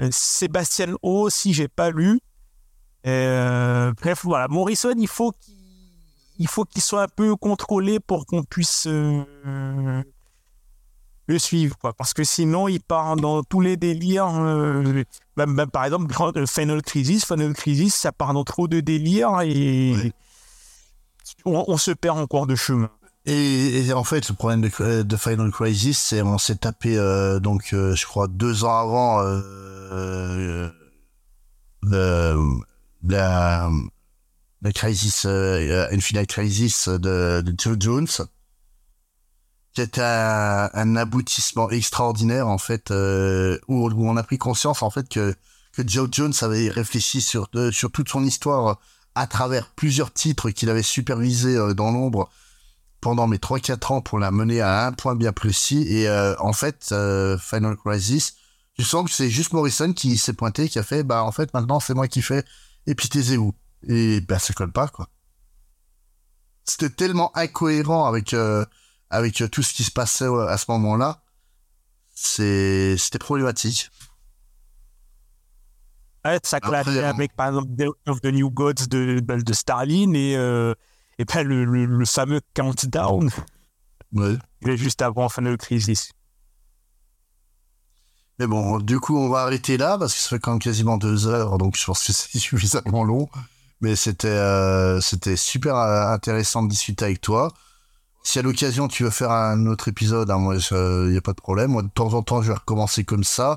Euh, Sébastien O aussi j'ai pas lu. Euh, bref, voilà, Morrison, il faut qu'il soit un peu contrôlé pour qu'on puisse euh, le suivre. Parce que sinon, il part dans tous les délires. Par exemple, Final Crisis, Final Crisis, ça part dans trop de délires et on, se perd en cours de chemin. Et, en fait, le problème de, Final Crisis, c'est on s'est tapé donc, je crois, deux ans avant la la Crisis, euh, Infinite Crisis de, Joe Jones, qui était un, aboutissement extraordinaire en fait, euh, où, on a pris conscience en fait que que Joe Jones avait réfléchi sur sur toute son histoire à travers plusieurs titres qu'il avait supervisés euh, dans l'ombre pendant mes 3-4 ans pour la mener à un point bien précis. Et euh, en fait, euh, Final Crisis, je sens que c'est juste Morrison qui s'est pointé, qui a fait, bah en fait maintenant c'est moi qui fais, et puis taisez-vous. Et ben, ça colle pas, quoi. C'était tellement incohérent avec, euh, avec euh, tout ce qui se passait euh, à ce moment-là. C'est, c'était problématique. Ouais, ça claquait avec, par exemple, of the New Gods de, de Starlin et, et ben, le, le, fameux Countdown. Ouais. Juste avant Final Crisis. Mais bon, du coup, on va arrêter là parce que ça fait quand même quasiment deux heures, donc je pense que c'est suffisamment long mais c'était euh, c'était super euh, intéressant de discuter avec toi. Si à l'occasion tu veux faire un autre épisode, hein, moi il y a pas de problème. Moi de temps en temps je vais recommencer comme ça.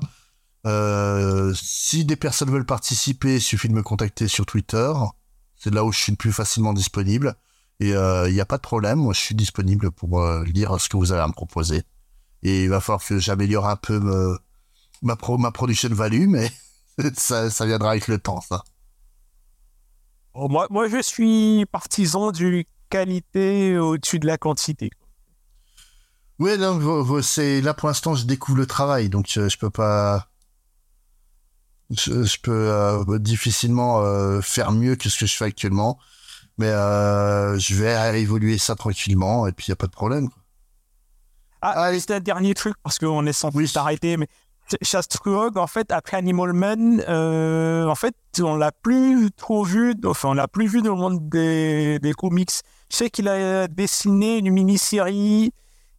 Euh, si des personnes veulent participer, il suffit de me contacter sur Twitter. C'est là où je suis le plus facilement disponible. Et il n'y a pas de problème, moi je suis disponible pour lire ce que vous avez à me proposer. Et il va falloir que j'améliore un peu ma, pro, ma production value, mais ça, ça viendra avec le temps, ça. Oh, moi, moi, je suis partisan du qualité au-dessus de la quantité. Oui, non, c'est là pour l'instant, je découvre le travail, donc je, je peux pas, je, peux euh, difficilement euh, faire mieux que ce que je fais actuellement, mais euh, je vais évoluer ça tranquillement et puis il y a pas de problème. Ah, ah c'était un dernier truc parce qu'on est sans plus s'arrêter, mais Shastrug, en fait, après Animal Man, euh, en fait, on l'a plus trop vu, enfin, on l'a plus vu dans le monde des, des comics. Je sais qu'il a dessiné une mini-série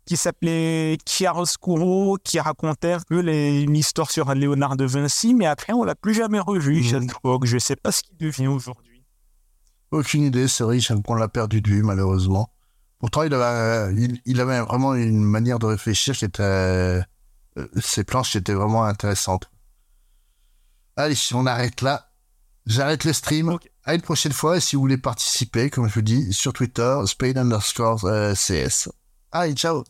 qui s'appelait Chiaroscuro, qui racontait un peu les, une histoire sur Léonard de Vinci, mais après, on l'a plus jamais revu, mmh. Je sais pas ce qu'il devient aujourd'hui. Aucune idée, c'est vrai, on l'a perdu de vue, malheureusement. Pourtant, il avait, il, il avait vraiment une manière de réfléchir qui était, euh, ses planches étaient vraiment intéressantes. Allez, on arrête là. J'arrête le stream. Ok. À une prochaine fois. Et si vous voulez participer, comme je vous dis, sur Twitter, Spade underscore euh, CS. Allez, ciao.